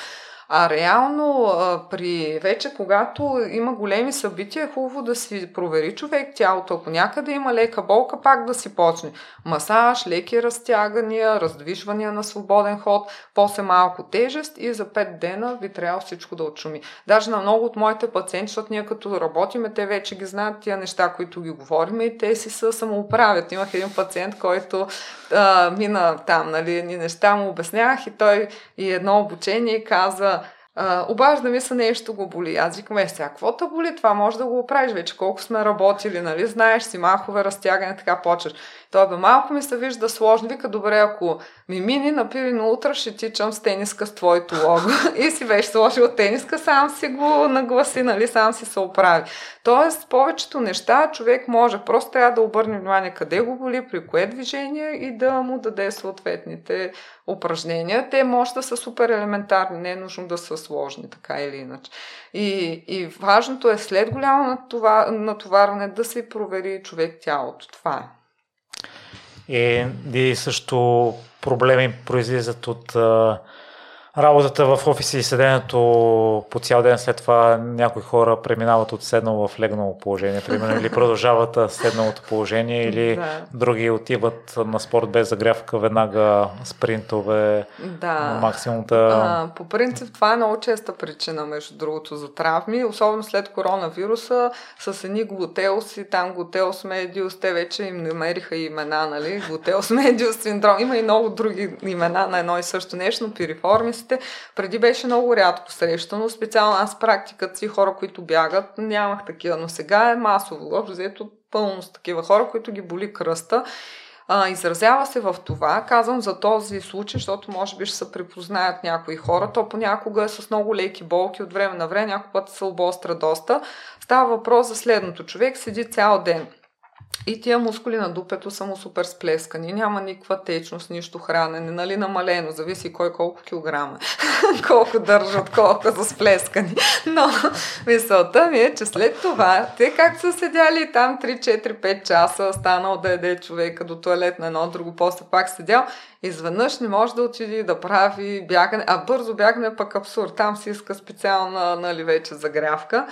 [SPEAKER 1] А реално, при вече когато има големи събития, е хубаво да си провери човек тялото. Ако някъде има лека болка, пак да си почне. Масаж, леки разтягания, раздвижвания на свободен ход, после малко тежест и за 5 дена ви трябва всичко да отшуми. Даже на много от моите пациенти, защото ние като работиме, те вече ги знаят тия неща, които ги говорим и те си се самоуправят. Имах един пациент, който а, мина там, нали, ни неща му обяснявах и той и едно обучение каза, а, обажда ми се нещо го боли. Аз викам, е, сега, какво те боли? Това може да го оправиш вече. Колко сме работили, нали? Знаеш си, махове, разтягане, така почваш. Той бе, малко ми се вижда сложно. Вика, добре, ако ми мини, напили на утре ще тичам с тениска с твоето лого. и си беше сложил тениска, сам си го нагласи, нали? Сам си се оправи. Тоест, повечето неща човек може. Просто трябва да обърне внимание къде го боли, при кое движение и да му даде съответните упражнения. Те може да са супер елементарни, не е нужно да са сложни, така или иначе. И, и важното е след голямо натоварване да се провери човек тялото. Това е.
[SPEAKER 2] И, и също проблеми произлизат от работата в офиса и седенето по цял ден, след това някои хора преминават от седнало в легнало положение, примерно, или продължават седналото положение, или да. други отиват на спорт без загрявка, веднага спринтове, да. максимум да...
[SPEAKER 1] А, по принцип това е много честа причина, между другото, за травми, особено след коронавируса, с едни глутеуси, там глутеус медиус, те вече им намериха имена, нали, глутеус медиус синдром, има и много други имена на едно и също нещо, но пириформис болестите. Преди беше много рядко срещано, специално аз практиката си хора, които бягат, нямах такива, но сега е масово. Общо взето пълно с такива хора, които ги боли кръста. А, изразява се в това, казвам за този случай, защото може би ще се припознаят някои хора. То понякога е с много леки болки от време на време, някой път се обостра доста. Става въпрос за следното. Човек седи цял ден И тия мускули на дупето са му супер сплескани. Няма никаква течност, нищо хранене, нали, намалено. Зависи кой колко килограма, колко държат, колко са сплескани. Но мисълта ми е, че след това, те как са седяли там 3-4-5 часа, станал да еде човека до туалет на едно друго, после пак седял, изведнъж не може да отиде да прави бягане, а бързо бягане е пък абсурд. Там си иска специална, нали, вече загрявка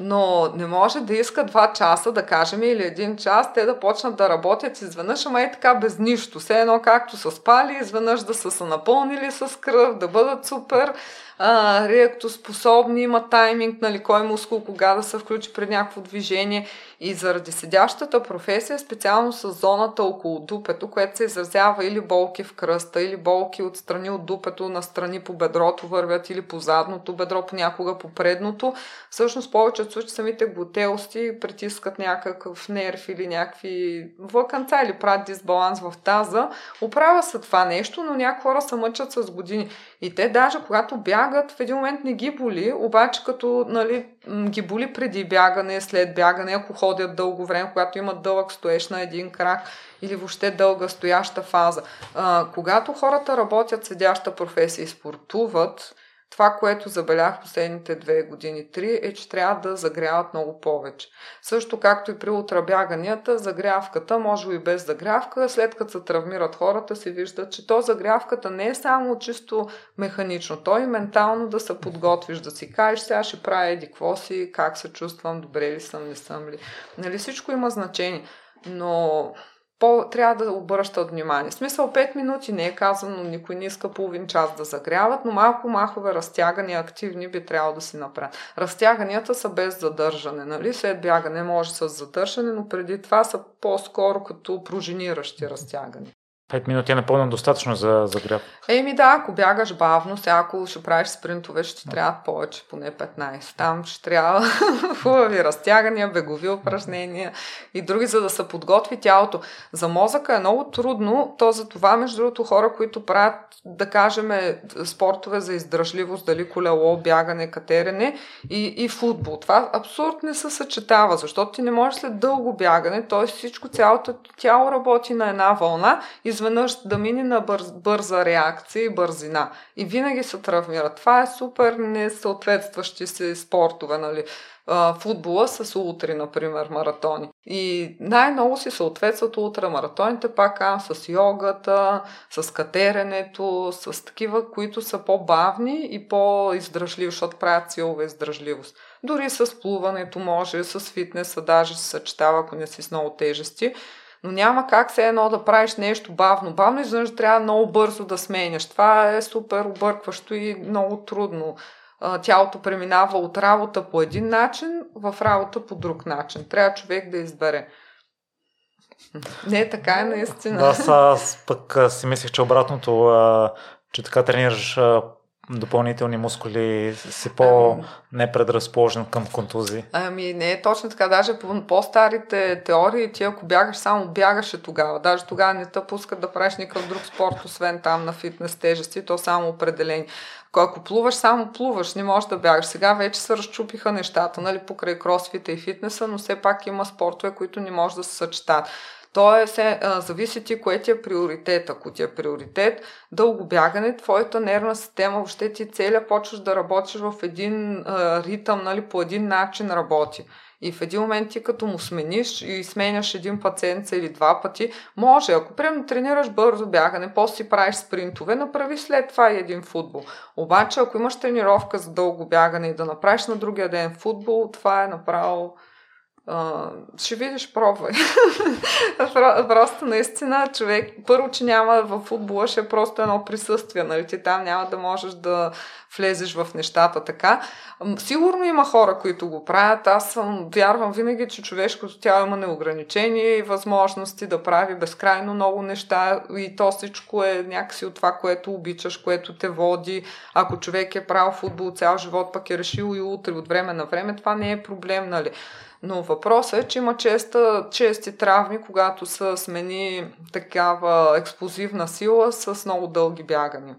[SPEAKER 1] но не може да иска два часа, да кажем, или един час, те да почнат да работят изведнъж, ама е така без нищо. Все едно както са спали, изведнъж да са се напълнили с кръв, да бъдат супер реактоспособни, има тайминг, нали, кой мускул кога да се включи при някакво движение. И заради седящата професия, специално с зоната около дупето, което се изразява или болки в кръста, или болки от страни от дупето, на страни по бедрото вървят, или по задното бедро, понякога по предното, всъщност повечето случаи самите глутеости притискат някакъв нерв или някакви влаканца или правят дисбаланс в таза. Оправя се това нещо, но някои хора се мъчат с години. И те даже когато бягат, в един момент не ги боли, обаче като нали, ги боли преди бягане, след бягане, ако ходят дълго време, когато имат дълъг стоеш на един крак или въобще дълга стояща фаза. А, когато хората работят седяща професия и спортуват, това, което забелях последните две години, три, е, че трябва да загряват много повече. Също както и при утрабяганията, загрявката, може и без загрявка, след като се травмират хората, се вижда, че то загрявката не е само чисто механично, то и ментално да се подготвиш, да си кажеш, сега ще правя еди какво си, как се чувствам, добре ли съм, не съм ли. Нали, всичко има значение. Но по, трябва да обръщат внимание. В смисъл 5 минути не е казано, никой не иска половин час да загряват, но малко махове разтягания активни би трябвало да си направят. Разтяганията са без задържане, нали? След бягане може с задържане, но преди това са по-скоро като пружиниращи разтягания.
[SPEAKER 2] 5 минути е напълно достатъчно за загряв.
[SPEAKER 1] Еми да, ако бягаш бавно, сега ако ще правиш спринтове, ще ти трябва повече, поне 15. Там ще трябва хубави разтягания, бегови упражнения и други, за да се подготви тялото. За мозъка е много трудно, то за това, между другото, хора, които правят, да кажем, спортове за издръжливост, дали колело, бягане, катерене и, и футбол. Това абсурд не се съчетава, защото ти не можеш след дълго бягане, т.е. всичко, цялото тяло работи на една вълна и изведнъж да мине на бърз, бърза реакция и бързина. И винаги се травмира. Това е супер несъответстващи се спортове, нали? футбола с утри, например, маратони. И най-много си съответстват ултрамаратоните, пак казвам, с йогата, с катеренето, с такива, които са по-бавни и по-издръжливи, защото правят силова издръжливост. Дори с плуването може, с фитнеса даже се съчетава, ако не си с много тежести. Но няма как се едно да правиш нещо бавно. Бавно изведнъж трябва много бързо да сменяш. Това е супер объркващо и много трудно. Тялото преминава от работа по един начин в работа по друг начин. Трябва човек да избере. Не, така е наистина.
[SPEAKER 2] Да, аз, аз пък си мислех, че обратното, че така тренираш допълнителни мускули си по-непредразположен към контузии?
[SPEAKER 1] Ами не е точно така. Даже по по-старите теории ти ако бягаш, само бягаше тогава. Даже тогава не те пускат да правиш никакъв друг спорт, освен там на фитнес тежести, то само определени. Ако плуваш, само плуваш, не можеш да бягаш. Сега вече се разчупиха нещата, нали, покрай кросфита и фитнеса, но все пак има спортове, които не може да се съчетат. То е, а, зависи ти кое ти е приоритет. Ако ти е приоритет дълго бягане, твоята нервна система, въобще ти целя почваш да работиш в един а, ритъм, нали, по един начин работи. И в един момент ти като му смениш и сменяш един пациент или два пъти, може, ако примерно тренираш бързо бягане, после си правиш спринтове, направи след това и един футбол. Обаче, ако имаш тренировка за дълго бягане и да направиш на другия ден футбол, това е направо Uh, ще видиш, пробвай. просто наистина човек, първо, че няма в футбола, ще е просто едно присъствие, нали? Ти там няма да можеш да влезеш в нещата така. Сигурно има хора, които го правят. Аз съм, вярвам винаги, че човешкото тяло има неограничения и възможности да прави безкрайно много неща и то всичко е някакси от това, което обичаш, което те води. Ако човек е правил футбол цял живот, пък е решил и утре от време на време, това не е проблем, нали? Но въпросът е, че има честа, чести травми, когато са смени такава експлозивна сила с много дълги бягания.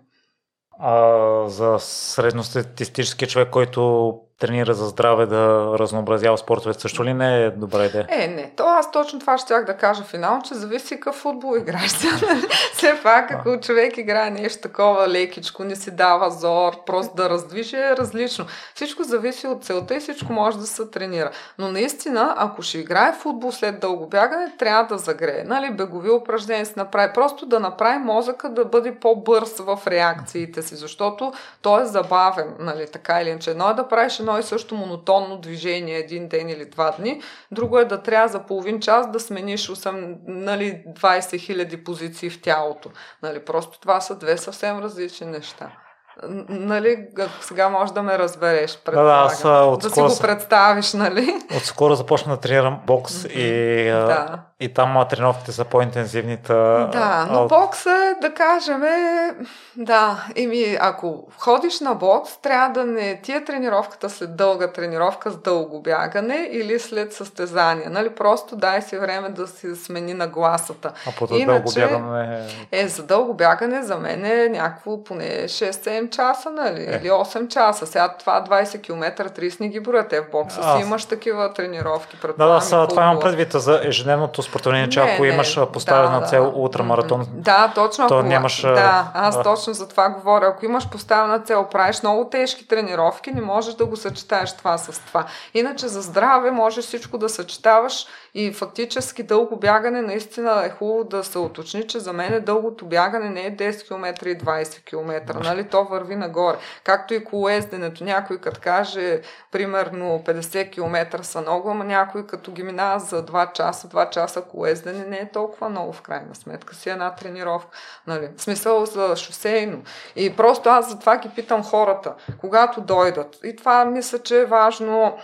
[SPEAKER 2] А за средностатистически човек, който тренира за здраве, да разнообразява спортове, също ли не е добра идея?
[SPEAKER 1] Е, не. То аз точно това ще да кажа финал, че зависи какъв футбол играеш. Все пак, ако човек играе нещо такова лекичко, не си дава зор, просто да раздвижи, е различно. Всичко зависи от целта и всичко може да се тренира. Но наистина, ако ще играе футбол след дълго бягане, трябва да загрее. Нали, бегови упражнения си направи. Просто да направи мозъка да бъде по-бърз в реакциите си, защото той е забавен, нали, така или иначе. Едно е да правиш едно и също монотонно движение един ден или два дни, друго е да трябва за половин час да смениш 8, нали, 20 хиляди позиции в тялото. Нали, просто това са две съвсем различни неща. Нали, сега може да ме разбереш.
[SPEAKER 2] Да, да, аз от
[SPEAKER 1] да си го представиш, нали?
[SPEAKER 2] Отскоро започна да тренирам бокс и, да. и там тренировките са по-интензивни.
[SPEAKER 1] Да, но бокс е, да кажем, е, да, еми, ако ходиш на бокс, трябва да не ти е тренировката след дълга тренировка с дълго бягане или след състезание. Нали? Просто дай си време да си смени на гласата.
[SPEAKER 2] А по дълго бягане...
[SPEAKER 1] Е, за дълго бягане за мен е някакво поне 6-7 часа, нали? Е. Или 8 часа. Сега това 20 км, 30 не ги броят. Те в бокса а, си имаш такива тренировки.
[SPEAKER 2] Да, да, са, това имам предвид за ежедневното спортование, че ако не, имаш поставена да, цел ултрамаратон,
[SPEAKER 1] да, точно,
[SPEAKER 2] то ако, нямаш...
[SPEAKER 1] Да, аз точно за това говоря. Ако имаш поставена цел, правиш много тежки тренировки, не можеш да го съчетаеш това с това. Иначе за здраве можеш всичко да съчетаваш и фактически дълго бягане наистина е хубаво да се уточни, че за мен е дългото бягане не е 10 км и 20 км. Нали? То върви нагоре. Както и колоезденето. Някой като каже, примерно 50 км са много, ама някой като ги минава за 2 часа, 2 часа колоездене не е толкова много в крайна сметка. Си една тренировка. Нали? В смисъл за шосейно. И просто аз затова ги питам хората, когато дойдат. И това мисля, че е важно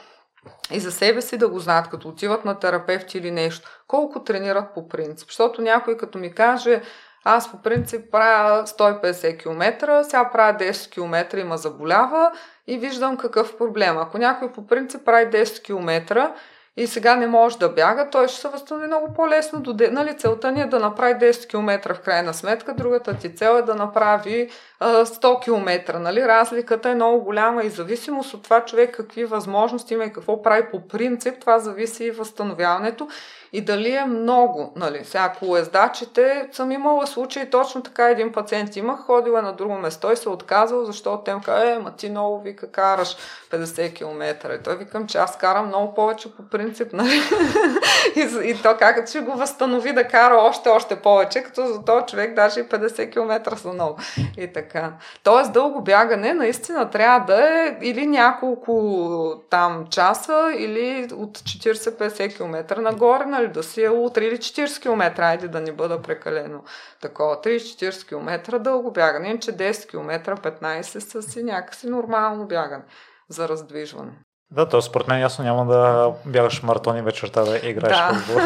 [SPEAKER 1] и за себе си да го знаят, като отиват на терапевт или нещо, колко тренират по принцип. Защото някой като ми каже, аз по принцип правя 150 км, сега правя 10 км и ма заболява и виждам какъв проблем. Ако някой по принцип прави 10 км и сега не може да бяга, той ще се възстанови много по-лесно. До, нали, целта ни е да направи 10 км в крайна сметка, другата ти цел е да направи 100 км. Нали? Разликата е много голяма и зависимост от това човек какви възможности има и какво прави по принцип, това зависи и възстановяването и дали е много. Нали? Сега колездачите съм имала случаи, точно така един пациент имах, ходила на друго место и се отказал, защото те каза, е, ма ти много вика караш 50 км. И той викам, че аз карам много повече по принцип. Нали? и, и то как ще го възстанови да кара още, още повече, като за този човек даже и 50 км са много. И така. Тоест дълго бягане наистина трябва да е или няколко там часа, или от 40-50 км нагоре, нали? Нали, да си е утре или 40 км, айде да не бъда прекалено такова. 30-40 км дълго бягане, че 10 км, 15 са си някакси нормално бягане за раздвижване.
[SPEAKER 2] Да, то според мен ясно няма да бягаш маратони вечерта да играеш да. футбол.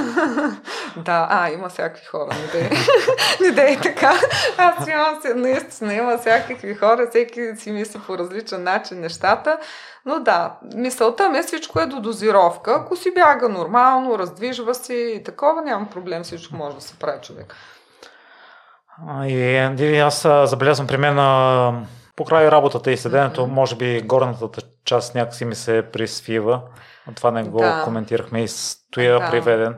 [SPEAKER 1] да, а, има всякакви хора. Не е, не е така. Аз имам си, наистина има всякакви хора, всеки си мисли по различен начин нещата. Но да, мисълта ми е всичко е до дозировка. Ако си бяга нормално, раздвижва си и такова, няма проблем, всичко може да се прави човек.
[SPEAKER 2] И аз забелязвам при мен по край работата и седенето, mm-hmm. може би горната част някакси ми се присвива. Това не го да. коментирахме и стоя да. приведен.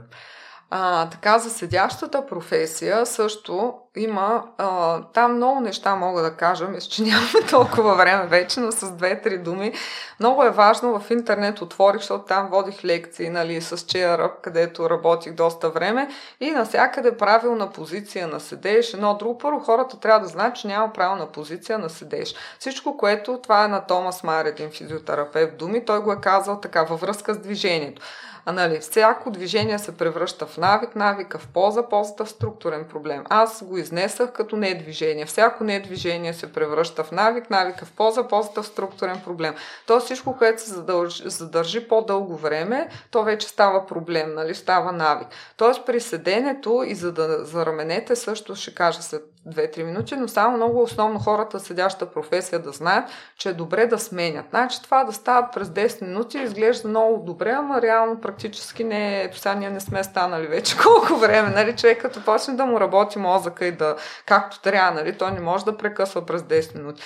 [SPEAKER 1] А, така, за седящата професия също има, а, там много неща мога да кажа, мисля, че нямаме толкова време вече, но с две-три думи. Много е важно, в интернет отворих, защото там водих лекции, нали, с чея където работих доста време и навсякъде правилна позиция на седеш. Едно друго, първо хората трябва да знаят, че няма правилна позиция на седеш. Всичко, което, това е на Томас Майер, един физиотерапевт думи, той го е казал така, във връзка с движението. А нали, всяко движение се превръща в навик, навика в полза, ползата в структурен проблем. Аз го изнесах като не движение. Всяко не движение се превръща в навик, навика в полза, ползата в структурен проблем. То всичко, което се задължи, задържи по-дълго време, то вече става проблем, нали? става навик. Тоест при седенето и за, да, за раменете също ще кажа след 2-3 минути, но само много основно хората, седяща професия, да знаят, че е добре да сменят. Значи това да стават през 10 минути изглежда много добре, ама реално практически не, ето сега ние не сме станали вече колко време, нали, човек като почне да му работи мозъка и да, както трябва, нали, той не може да прекъсва през 10 минути.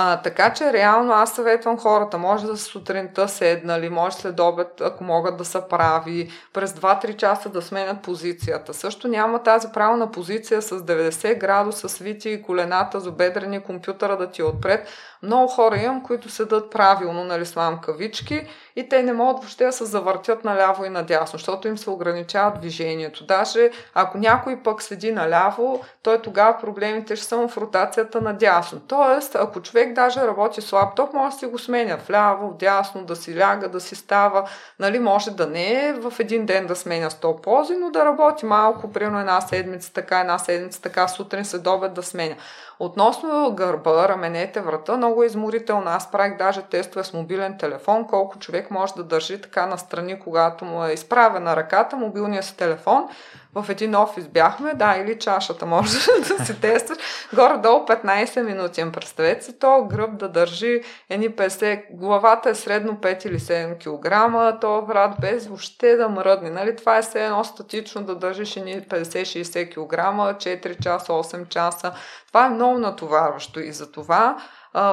[SPEAKER 1] А, така че реално аз съветвам хората, може да сутринта седнали, може след обед, ако могат да са прави, през 2-3 часа да сменят позицията. Също няма тази правилна позиция с 90 градуса, свити колената, забедрени, компютъра да ти е отпред. Много хора имам, които седат правилно, нали, слагам кавички и те не могат въобще да се завъртят наляво и надясно, защото им се ограничава движението. Даже ако някой пък седи наляво, той тогава проблемите ще са в ротацията надясно. Тоест, ако човек даже работи с лаптоп, може да си го сменя вляво, вдясно, да си ляга, да си става. Нали, може да не е в един ден да сменя 100 пози, но да работи малко, примерно една седмица така, една седмица така, сутрин се добед да сменя. Относно гърба, раменете, врата, много е изморително. Аз правих даже тестове с мобилен телефон, колко човек може да държи така настрани, когато му е изправена ръката, мобилния си телефон. В един офис бяхме, да, или чашата може да си тестваш. Горе-долу 15 минути. Представете си то гръб да държи едни 50, главата е средно 5 или 7 кг, то брат без въобще да мръдне. Нали? Това е все едно статично да държиш едни 50-60 кг, 4 часа, 8 часа. Това е много натоварващо и за това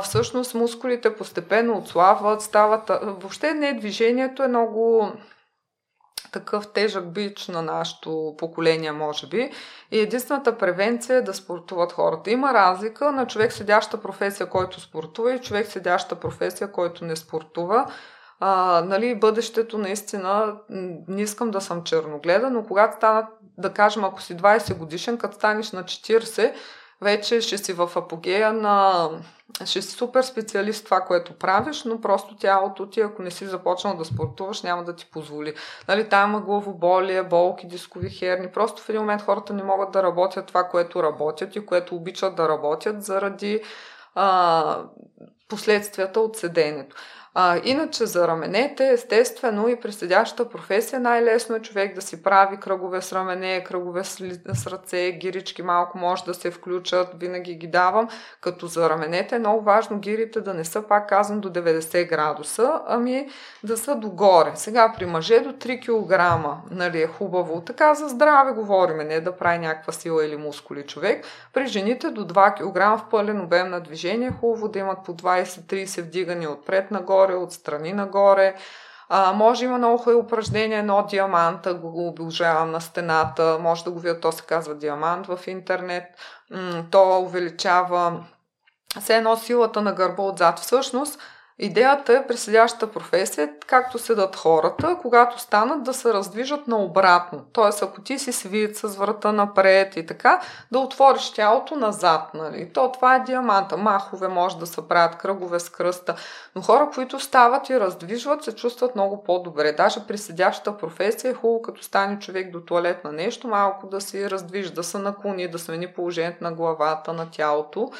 [SPEAKER 1] всъщност мускулите постепенно отслабват, стават... Въобще не движението е много такъв тежък бич на нашето поколение, може би. И единствената превенция е да спортуват хората. Има разлика на човек седяща професия, който спортува и човек седяща професия, който не спортува. А, нали, бъдещето наистина, не искам да съм черногледа, но когато станат, да кажем, ако си 20 годишен, като станеш на 40, вече ще си в апогея на... Ще си супер специалист това, което правиш, но просто тялото ти, ако не си започнал да спортуваш, няма да ти позволи. Нали, там има главоболие, болки, дискови херни. Просто в един момент хората не могат да работят това, което работят и което обичат да работят заради а, последствията от седенето. А, иначе за раменете, естествено и при седящата професия най-лесно е човек да си прави кръгове с рамене, кръгове с, с ръце, гирички малко може да се включат, винаги ги давам, като за раменете е много важно гирите да не са, пак казвам, до 90 градуса, ами да са догоре. Сега при мъже до 3 кг, нали е хубаво, така за здраве говориме, не да прави някаква сила или мускули човек. При жените до 2 кг в пълен обем на движение, хубаво да имат по 20-30 вдигани отпред нагоре, нагоре, отстрани нагоре. А, може има много хубаво упражнение, едно диаманта, го обожавам на стената, може да го видя, то се казва диамант в интернет. М- то увеличава все едно силата на гърба отзад. Всъщност, Идеята е при седящата професия, както седат хората, когато станат да се раздвижат наобратно. Тоест, ако ти си свит с врата напред и така, да отвориш тялото назад. Нали? То това е диаманта. Махове може да се правят, кръгове с кръста. Но хора, които стават и раздвижват, се чувстват много по-добре. Даже при седящата професия е хубаво, като стане човек до туалет на нещо, малко да си раздвижи, да се наклони, да смени положението на главата, на тялото.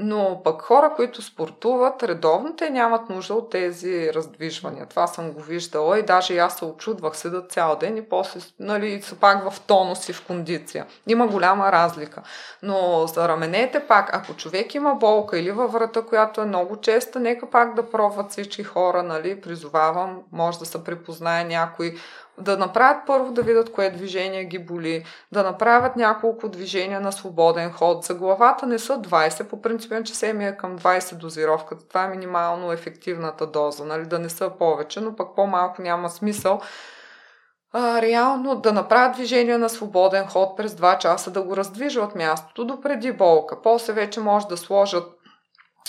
[SPEAKER 1] Но пък хора, които спортуват редовно, те нямат нужда от тези раздвижвания. Това съм го виждала и даже аз се очудвах, седа цял ден и после нали, са пак в тонус и в кондиция. Има голяма разлика. Но за раменете пак, ако човек има болка или във врата, която е много честа, нека пак да пробват всички хора, нали, призовавам, може да се припознае някой да направят първо да видят кое движение ги боли, да направят няколко движения на свободен ход. За главата не са 20, по принцип че се ми е към 20 дозировката. Това е минимално ефективната доза, нали? да не са повече, но пък по-малко няма смисъл. А, реално да направят движение на свободен ход през 2 часа, да го раздвижат мястото до преди болка. После вече може да сложат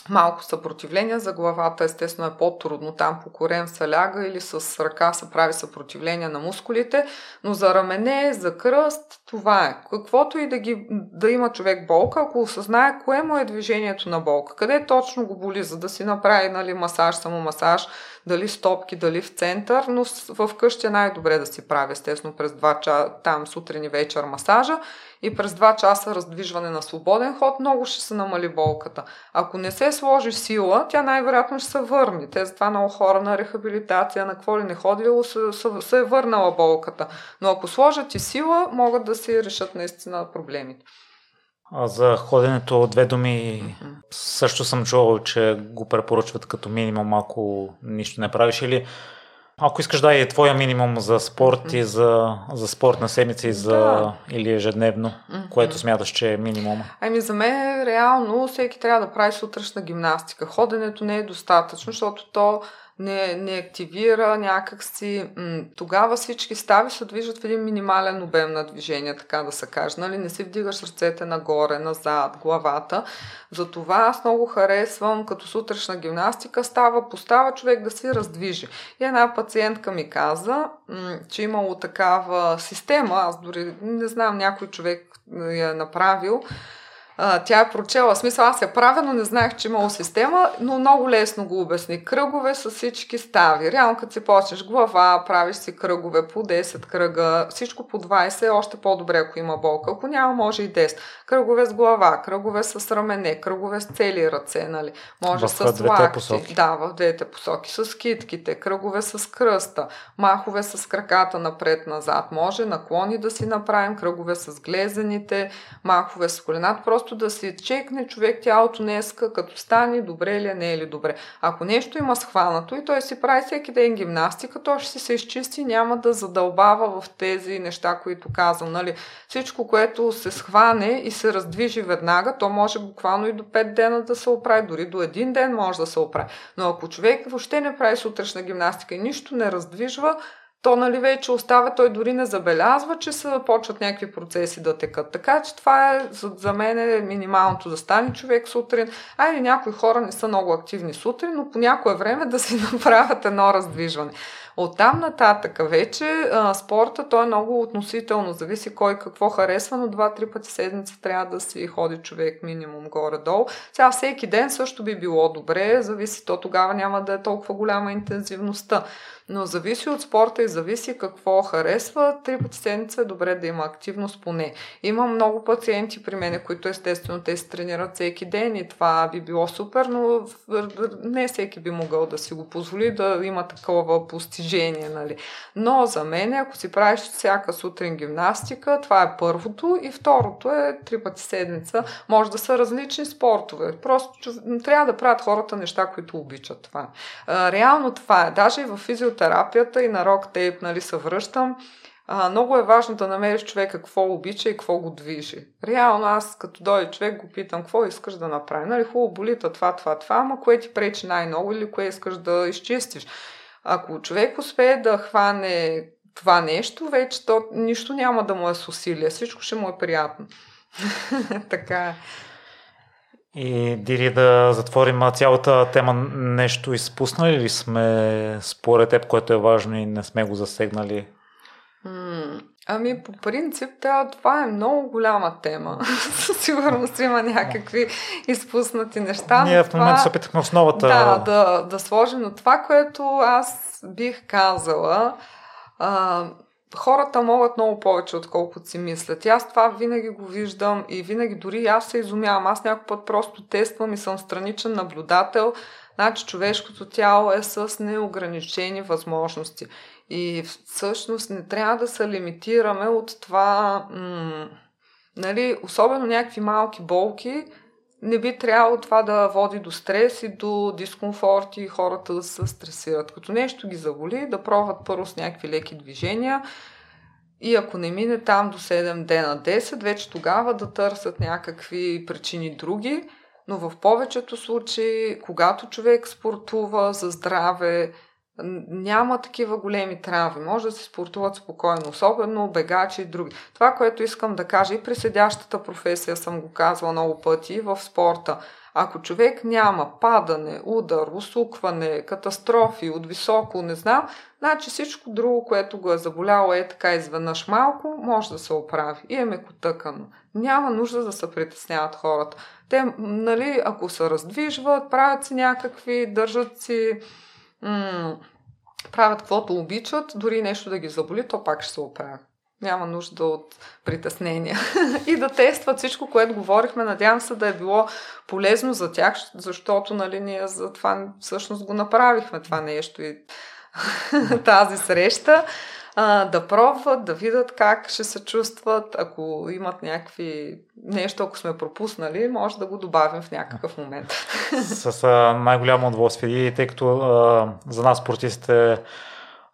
[SPEAKER 1] малко съпротивление за главата, естествено е по-трудно. Там по корем се ляга или с ръка се прави съпротивление на мускулите, но за рамене, за кръст, това е. Каквото и да, ги, да има човек болка, ако осъзнае кое му е движението на болка, къде точно го боли, за да си направи нали, масаж, само масаж, дали стопки, дали в център, но в къщи е най-добре да си прави, естествено, през 2 часа, там сутрин и вечер масажа и през 2 часа раздвижване на свободен ход, много ще се намали болката. Ако не се сложи сила, тя най-вероятно ще се върне. Те затова много хора на рехабилитация, на какво ли не ходило, се, се, се е върнала болката. Но ако сложат и сила, могат да си решат наистина проблемите.
[SPEAKER 2] А за ходенето две думи mm-hmm. също съм чувал, че го препоръчват като минимум, ако нищо не правиш или Ако искаш да е твоя минимум за спорт mm-hmm. и за, за спорт на седмица и за, да. или ежедневно, mm-hmm. което смяташ, че е минимум?
[SPEAKER 1] Ами за мен реално всеки трябва да прави сутрешна гимнастика. Ходенето не е достатъчно, защото то не, не активира някакси. М- тогава всички стави се движат в един минимален обем на движение, така да се каже. Нали? Не си вдигаш ръцете нагоре, назад, главата. Затова аз много харесвам, като сутрешна гимнастика, става, постава човек да си раздвижи. И една пациентка ми каза, м- че имало такава система, аз дори не знам, някой човек я е направил, а, тя е прочела. Смисъл, аз я правя, но не знаех, че имало система, но много лесно го обясни. Кръгове с всички стави. Реално, като си почнеш глава, правиш си кръгове по 10 кръга, всичко по 20 е още по-добре, ако има болка. Ако няма, може и 10. Кръгове с глава, кръгове с рамене, кръгове с цели ръце, нали? Може в с лакти. Да, в двете посоки. С китките, кръгове с кръста, махове с краката напред-назад. Може наклони да си направим, кръгове с глезените, махове с колената. Просто просто да се чекне човек тялото днеска, като стане добре ли е, не е ли добре. Ако нещо има схванато и той си прави всеки ден гимнастика, то ще си се изчисти, няма да задълбава в тези неща, които казвам. Нали? Всичко, което се схване и се раздвижи веднага, то може буквално и до 5 дена да се оправи, дори до един ден може да се оправи. Но ако човек въобще не прави сутрешна гимнастика и нищо не раздвижва, то нали вече остава, той дори не забелязва, че се почват някакви процеси да текат. Така че това е за, мен е минималното да стане човек сутрин. Айде някои хора не са много активни сутрин, но по някое време да си направят едно раздвижване. От там нататък вече а, спорта, той е много относително, зависи кой какво харесва, но два-три пъти седмица трябва да си ходи човек минимум горе-долу. Сега всеки ден също би било добре, зависи, то тогава няма да е толкова голяма интензивността. Но зависи от спорта и зависи какво харесва. Три пъти седмица е добре да има активност поне. Има много пациенти при мен, които естествено те се тренират всеки ден и това би било супер, но не всеки би могъл да си го позволи да има такова постижение. Нали. Но за мен, ако си правиш всяка сутрин гимнастика, това е първото и второто е три пъти седмица. Може да са различни спортове. Просто трябва да правят хората неща, които обичат това. Реално това е. Даже и в физиотерапия терапията и на рок тейп нали, се връщам. А, много е важно да намериш човека какво обича и какво го движи. Реално аз като дойде човек го питам какво искаш да направи. Нали, хубаво болита това, това, това, ама кое ти пречи най-много или кое искаш да изчистиш. Ако човек успее да хване това нещо, вече то нищо няма да му е с усилие. Всичко ще му е приятно. така е.
[SPEAKER 2] И Дири да затворим цялата тема, нещо изпуснали ли сме според теб, което е важно и не сме го засегнали?
[SPEAKER 1] ами по принцип да, това е много голяма тема. Със сигурност има някакви изпуснати неща.
[SPEAKER 2] Ние в момента това... се опитахме основата.
[SPEAKER 1] Да, да, да сложим. Но това, което аз бих казала, а, хората могат много повече, отколкото си мислят. И аз това винаги го виждам и винаги дори аз се изумявам. Аз някой път просто тествам и съм страничен наблюдател. Значи човешкото тяло е с неограничени възможности. И всъщност не трябва да се лимитираме от това, м- нали, особено някакви малки болки, не би трябвало това да води до стрес и до дискомфорт и хората да се стресират. Като нещо ги заболи, да пробват първо с някакви леки движения и ако не мине там до 7 дена, 10, вече тогава да търсят някакви причини други. Но в повечето случаи, когато човек спортува за здраве, няма такива големи травми. Може да се спортуват спокойно, особено бегачи и други. Това, което искам да кажа и при седящата професия съм го казвала много пъти в спорта. Ако човек няма падане, удар, усукване, катастрофи от високо, не знам, значи всичко друго, което го е заболяло е така изведнъж малко, може да се оправи и е мекотъкано. Няма нужда да се притесняват хората. Те, нали, ако се раздвижват, правят си някакви, държат си м- правят каквото обичат, дори нещо да ги заболи, то пак ще се оправи. Няма нужда от притеснения. и да тестват всичко, което говорихме. Надявам се да е било полезно за тях, защото нали, ние за това всъщност го направихме това нещо и тази среща а, да пробват, да видят как ще се чувстват. Ако имат някакви нещо, ако сме пропуснали, може да го добавим в някакъв момент.
[SPEAKER 2] С а, най-голямо удоволствие. И тъй като а, за нас спортистите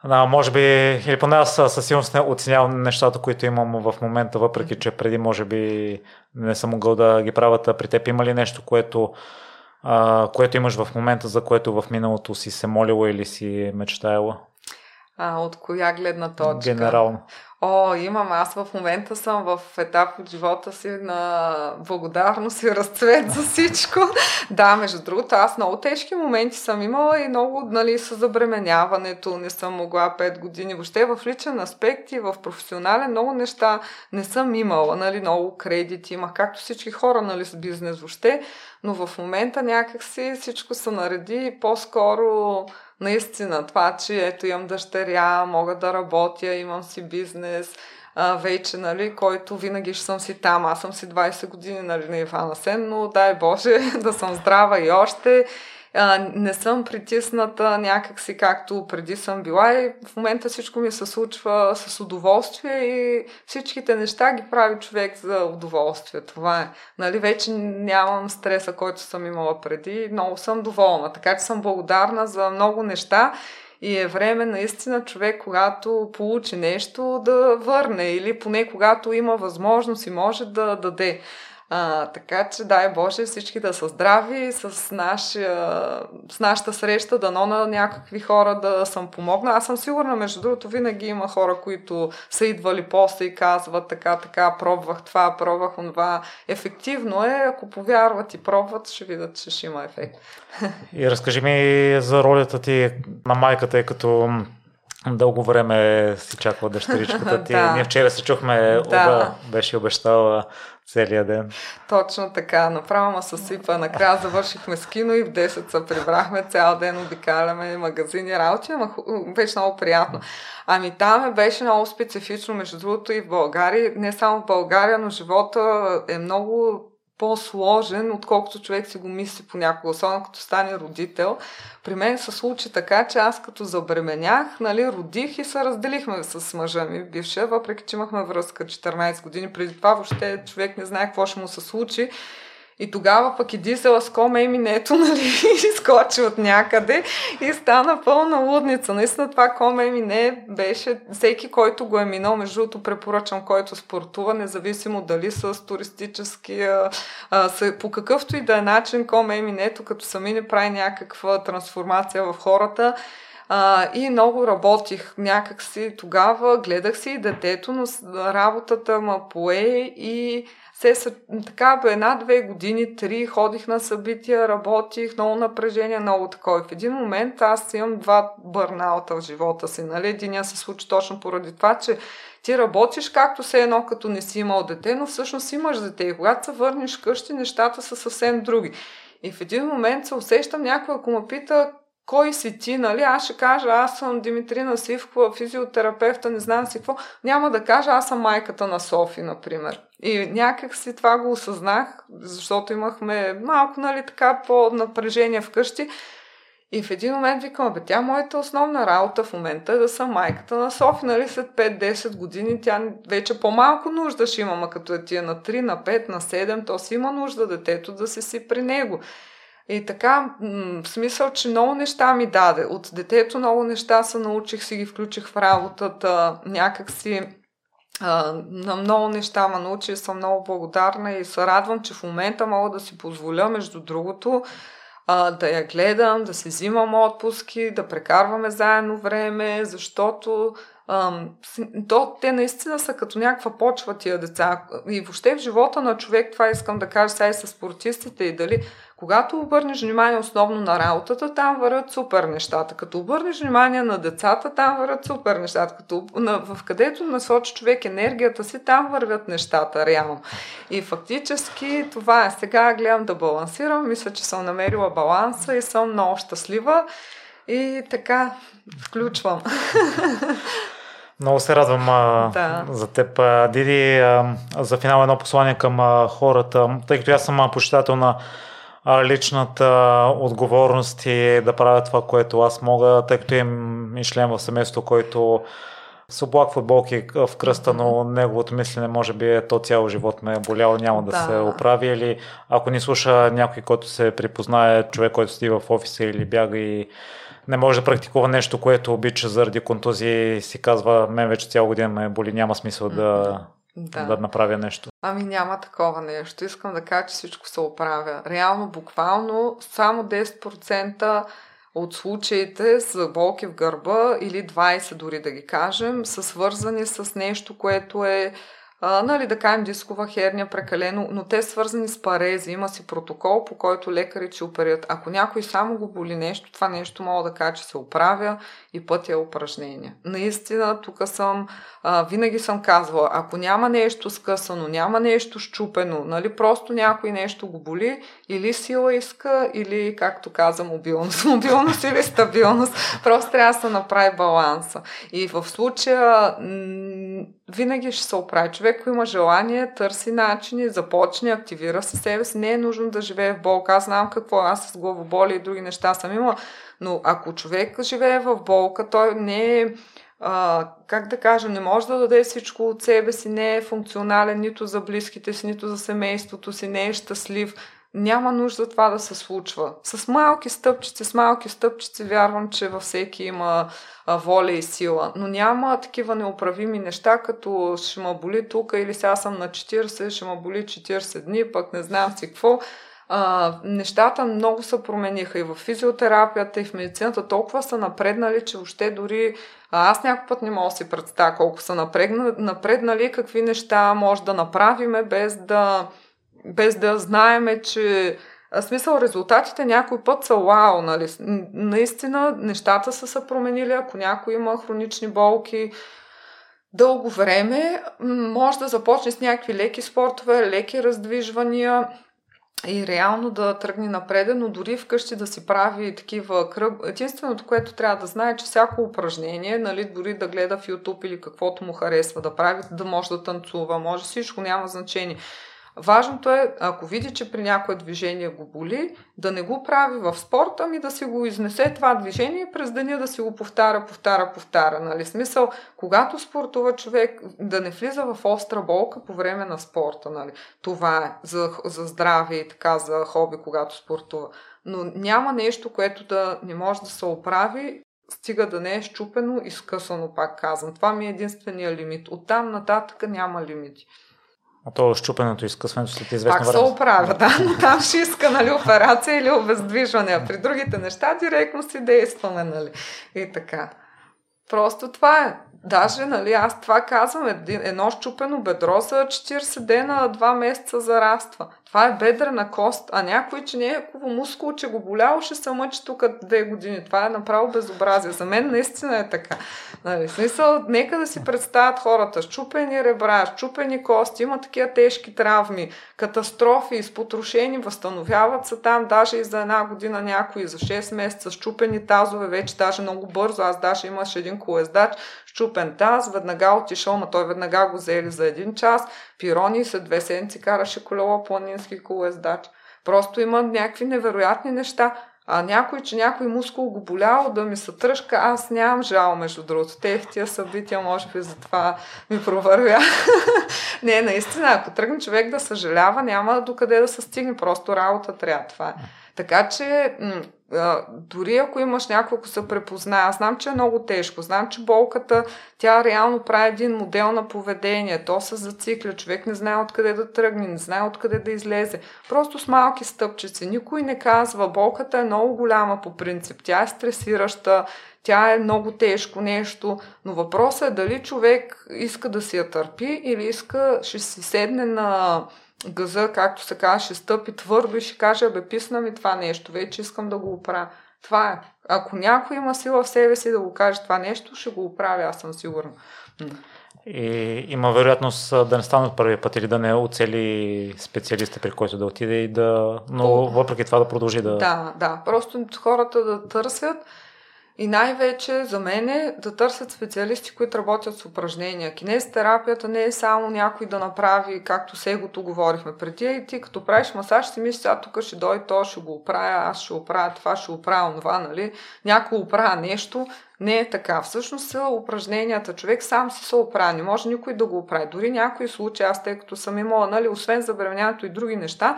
[SPEAKER 2] Да, може би, или поне аз със сигурност не оценявам нещата, които имам в момента, въпреки че преди може би не съм могъл да ги правят. При теб има ли нещо, което, а, което имаш в момента, за което в миналото си се молила или си мечтаяла?
[SPEAKER 1] А, от коя гледна точка?
[SPEAKER 2] Генерално.
[SPEAKER 1] О, имам. Аз в момента съм в етап от живота си на благодарност и разцвет за всичко. да, между другото, аз много тежки моменти съм имала и много, нали, с забременяването. Не съм могла 5 години. Въобще в личен аспект и в професионален много неща не съм имала. Нали, много кредити имах, както всички хора, нали, с бизнес въобще. Но в момента някакси всичко се нареди по-скоро наистина това, че ето имам дъщеря, мога да работя, имам си бизнес, а, вече, нали, който винаги ще съм си там. Аз съм си 20 години, нали, на Ивана Сен, но дай Боже да съм здрава и още не съм притисната някакси както преди съм била и в момента всичко ми се случва с удоволствие и всичките неща ги прави човек за удоволствие. Това е. Нали, вече нямам стреса, който съм имала преди. Много съм доволна. Така че съм благодарна за много неща и е време наистина човек, когато получи нещо, да върне или поне когато има възможност и може да даде. А, така че, дай Боже, всички да са здрави, с, нашия, с нашата среща, дано на някакви хора да съм помогна. Аз съм сигурна, между другото, винаги има хора, които са идвали после и казват така, така, пробвах това, пробвах това. Ефективно е, ако повярват и пробват, ще видят, че ще има ефект.
[SPEAKER 2] И разкажи ми за ролята ти на майката, тъй като дълго време си чакала дъщеричката ти. да. Ние вчера се чухме, да. Оба беше обещала целия ден.
[SPEAKER 1] Точно така. Направо ма съсипа. Накрая завършихме с кино и в 10 се прибрахме. Цял ден обикаляме магазини, работи, ама беше много приятно. Ами там беше много специфично, между другото и в България. Не само в България, но живота е много по-сложен, отколкото човек си го мисли понякога, особено като стане родител. При мен се случи така, че аз като забременях, нали, родих и се разделихме с мъжа ми, бивша, въпреки че имахме връзка 14 години. Преди това въобще човек не знае какво ще му се случи. И тогава пък и дизела с коме минето, нали, изкочи от някъде и стана пълна лудница. Наистина това коме не беше всеки, който го е минал, между другото препоръчам, който спортува, независимо дали с туристически, а, с, по какъвто и да е начин коме минето, като сами не прави някаква трансформация в хората, а, и много работих някакси тогава, гледах си и детето, но работата ма пое и се така една-две години, три, ходих на събития, работих, много напрежение, много такова. В един момент аз имам два бърнаута в живота си. Нали? Единия се случи точно поради това, че ти работиш както се едно, като не си имал дете, но всъщност имаш дете. И когато се върнеш къщи, нещата са съвсем други. И в един момент се усещам някой, ако ме пита кой си ти, нали? Аз ще кажа, аз съм Димитрина Сивкова, физиотерапевта, не знам си какво. Няма да кажа, аз съм майката на Софи, например. И някак си това го осъзнах, защото имахме малко, нали, така по-напрежение вкъщи. И в един момент викам, бе, тя моята основна работа в момента е да съм майката на Софи, нали, след 5-10 години тя вече по-малко нужда ще има, като е тия на 3, на 5, на 7, то си има нужда детето да си си при него. И така, в смисъл, че много неща ми даде. От детето много неща се научих, си ги включих в работата, някак си на много неща ме научи съм много благодарна и се радвам, че в момента мога да си позволя, между другото, да я гледам, да си взимам отпуски, да прекарваме заедно време, защото то, те наистина са като някаква почва тия деца. И въобще в живота на човек, това искам да кажа сега и с спортистите и дали когато обърнеш внимание основно на работата, там върват супер нещата. Като обърнеш внимание на децата, там върват супер нещата. Като на, в където насочи човек енергията си, там вървят нещата реално. И фактически това е. Сега гледам да балансирам. Мисля, че съм намерила баланса и съм много щастлива. И така, включвам.
[SPEAKER 2] Много се радвам а, да. за теб. Диди, а, за финал едно послание към а, хората, тъй като аз съм почитател на личната отговорност и да правя това, което аз мога, тъй като имам и член в семейство, който се облаква болки в кръста, но неговото мислене може би е то цял живот ме е боляло, няма да, да. се оправи. Или ако ни слуша някой, който се припознае, човек, който стои в офиса или бяга и не може да практикува нещо, което обича заради контузии, си казва, мен вече цяла година ме боли, няма смисъл да, да. да направя нещо.
[SPEAKER 1] Ами няма такова нещо. Искам да кажа, че всичко се оправя. Реално, буквално, само 10% от случаите с болки в гърба или 20 дори да ги кажем, са свързани с нещо, което е а, нали, да кажем дискова херния прекалено, но те свързани с парези. Има си протокол, по който лекарите оперират. Ако някой само го боли нещо, това нещо мога да кажа, че се оправя и пътя е упражнение. Наистина, тук съм, а, винаги съм казвала, ако няма нещо скъсано, няма нещо щупено, нали, просто някой нещо го боли, или сила иска, или, както каза, мобилност. Мобилност или стабилност. Просто трябва да се направи баланса. И в случая винаги ще се оправи. Човек, ако има желание, търси начини, започне, активира се себе си. Не е нужно да живее в болка. Аз знам какво. Аз с главоболи и други неща съм имала. Но ако човек живее в болка, той не е а, как да кажа, не може да даде всичко от себе си, не е функционален нито за близките си, нито за семейството си, не е щастлив. Няма нужда това да се случва. С малки стъпчици, с малки стъпчици вярвам, че във всеки има а, воля и сила. Но няма такива неуправими неща, като ще ме боли тук или сега съм на 40, ще ме боли 40 дни, пък не знам си какво а, нещата много се промениха и в физиотерапията, и в медицината. Толкова са напреднали, че въобще дори аз някой път не мога да си представя колко са напреднали, какви неща може да направиме без да, без да знаеме, че в смисъл, резултатите някой път са вау, нали? Наистина, нещата са се променили. Ако някой има хронични болки, дълго време, може да започне с някакви леки спортове, леки раздвижвания, и реално да тръгне напред, но дори вкъщи да си прави такива кръг. Единственото, което трябва да знае, е, че всяко упражнение, нали, дори да гледа в YouTube или каквото му харесва да прави, да може да танцува, може всичко, няма значение. Важното е, ако види, че при някое движение го боли, да не го прави в спорта, ми да си го изнесе това движение през деня да си го повтаря, повтаря, повтаря. Нали? Смисъл, когато спортува човек, да не влиза в остра болка по време на спорта. Нали? Това е за, за здраве и така, за хоби, когато спортува. Но няма нещо, което да не може да се оправи стига да не е щупено и скъсано, пак казвам. Това ми е единствения лимит. Оттам нататък няма лимити.
[SPEAKER 2] А то щупеното изкъсването след известно
[SPEAKER 1] Пак време. се оправя, да, но там ще иска нали, операция или обездвижване, а при другите неща директно си действаме, нали, и така. Просто това е. Даже, нали, аз това казвам, едно щупено бедро за 40 дена, 2 месеца зараства. Това е бедрена кост, а някой, че не е хубаво мускул, че го боляло, ще се мъчи тук две години. Това е направо безобразие. За мен наистина е така. Нали, смисъл, нека да си представят хората. Щупени ребра, щупени кости, има такива тежки травми, катастрофи, изпотрошени, възстановяват се там, даже и за една година някои, за 6 месеца, щупени тазове, вече даже много бързо. Аз даже имаш един колездач, щупен таз, веднага отишъл, но той веднага го взели за един час. Пирони след две седмици караше колело планински колездач. Просто има някакви невероятни неща. А някой, че някой мускул го болял да ми се тръжка, аз нямам жал, между другото. Те тия събития, може би, за това ми провървя. не, наистина, ако тръгне човек да съжалява, няма докъде да се стигне. Просто работа трябва. Това е. Така че дори ако имаш някой, ако се препознае, аз знам, че е много тежко, знам, че болката, тя реално прави един модел на поведение, то се зацикля, човек не знае откъде да тръгне, не знае откъде да излезе. Просто с малки стъпчици. Никой не казва, болката е много голяма по принцип, тя е стресираща, тя е много тежко нещо, но въпросът е дали човек иска да си я търпи или иска, ще си седне на газа, както се казва, ще стъпи твърдо и ще каже, бе, писна ми това нещо, вече искам да го оправя. Това е. Ако някой има сила в себе си да го каже това нещо, ще го оправя, аз съм сигурна.
[SPEAKER 2] И има вероятност да не стане от първия път или да не оцели специалиста, при който да отиде и да. Но въпреки това да продължи да.
[SPEAKER 1] Да, да. Просто хората да търсят и най-вече за мен е да търсят специалисти, които работят с упражнения. Кинезитерапията не е само някой да направи, както сегото говорихме преди, и ти като правиш масаж, си мислиш, а тук ще дойде, то ще го оправя, аз ще оправя това, ще оправя това, нали? Някой оправя нещо. Не е така. Всъщност са упражненията. Човек сам си се оправя. Не може никой да го оправи. Дори някои случаи, аз тъй като съм имала, нали, освен забременяването и други неща,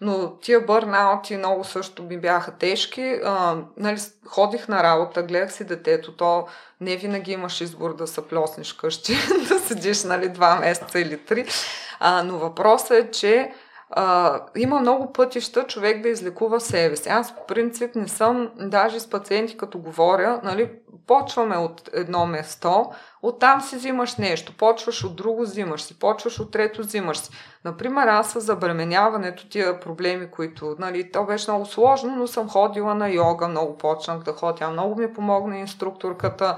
[SPEAKER 1] Но тия бърнаути много също ми бяха тежки. А, нали, ходих на работа, гледах си детето, то не винаги имаш избор да се плеснеш къщи, да седиш нали, два месеца или три. А, но въпросът е, че а, има много пътища човек да излекува себе си. Аз по принцип не съм, даже с пациенти като говоря, нали, почваме от едно место, оттам си взимаш нещо, почваш от друго, взимаш си, почваш от трето, взимаш си. Например, аз с забременяването, тия проблеми, които, нали, то беше много сложно, но съм ходила на йога, много почнах да ходя, много ми помогна инструкторката,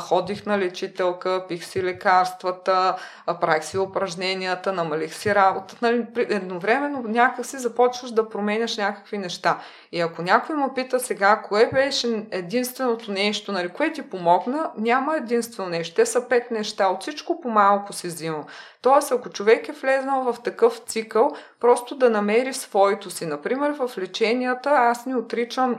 [SPEAKER 1] ходих на лечителка, пих си лекарствата, правих си упражненията, намалих си работа. Нали, едновременно някакси започваш да променяш някакви неща. И ако някой ме пита сега, кое беше единственото нещо, нали, кое ти помогна, няма единствено нещо. Те са пет неща. От всичко по-малко си взимам. Тоест, ако човек е влезнал в такъв цикъл, просто да намери своето си. Например, в леченията аз не отричам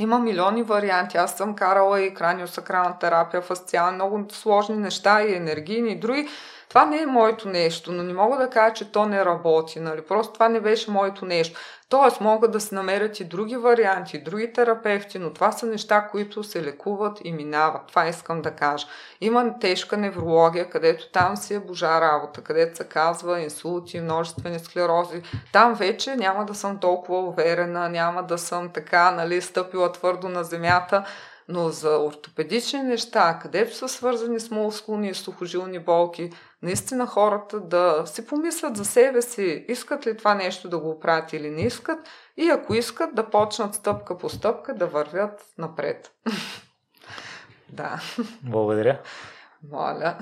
[SPEAKER 1] има милиони варианти. Аз съм карала и краниосакрална терапия, фасциална, много сложни неща и енергийни и други. Това не е моето нещо, но не мога да кажа, че то не работи. Нали? Просто това не беше моето нещо. Тоест, могат да се намерят и други варианти, други терапевти, но това са неща, които се лекуват и минават. Това искам да кажа. Има тежка неврология, където там си е божа работа, където се казва инсулти, множествени склерози. Там вече няма да съм толкова уверена, няма да съм така, нали, стъпила твърдо на земята, но за ортопедични неща, където са свързани с мускулни и сухожилни болки, наистина хората да си помислят за себе си, искат ли това нещо да го правят или не искат и ако искат да почнат стъпка по стъпка да вървят напред. да.
[SPEAKER 2] Благодаря.
[SPEAKER 1] Моля.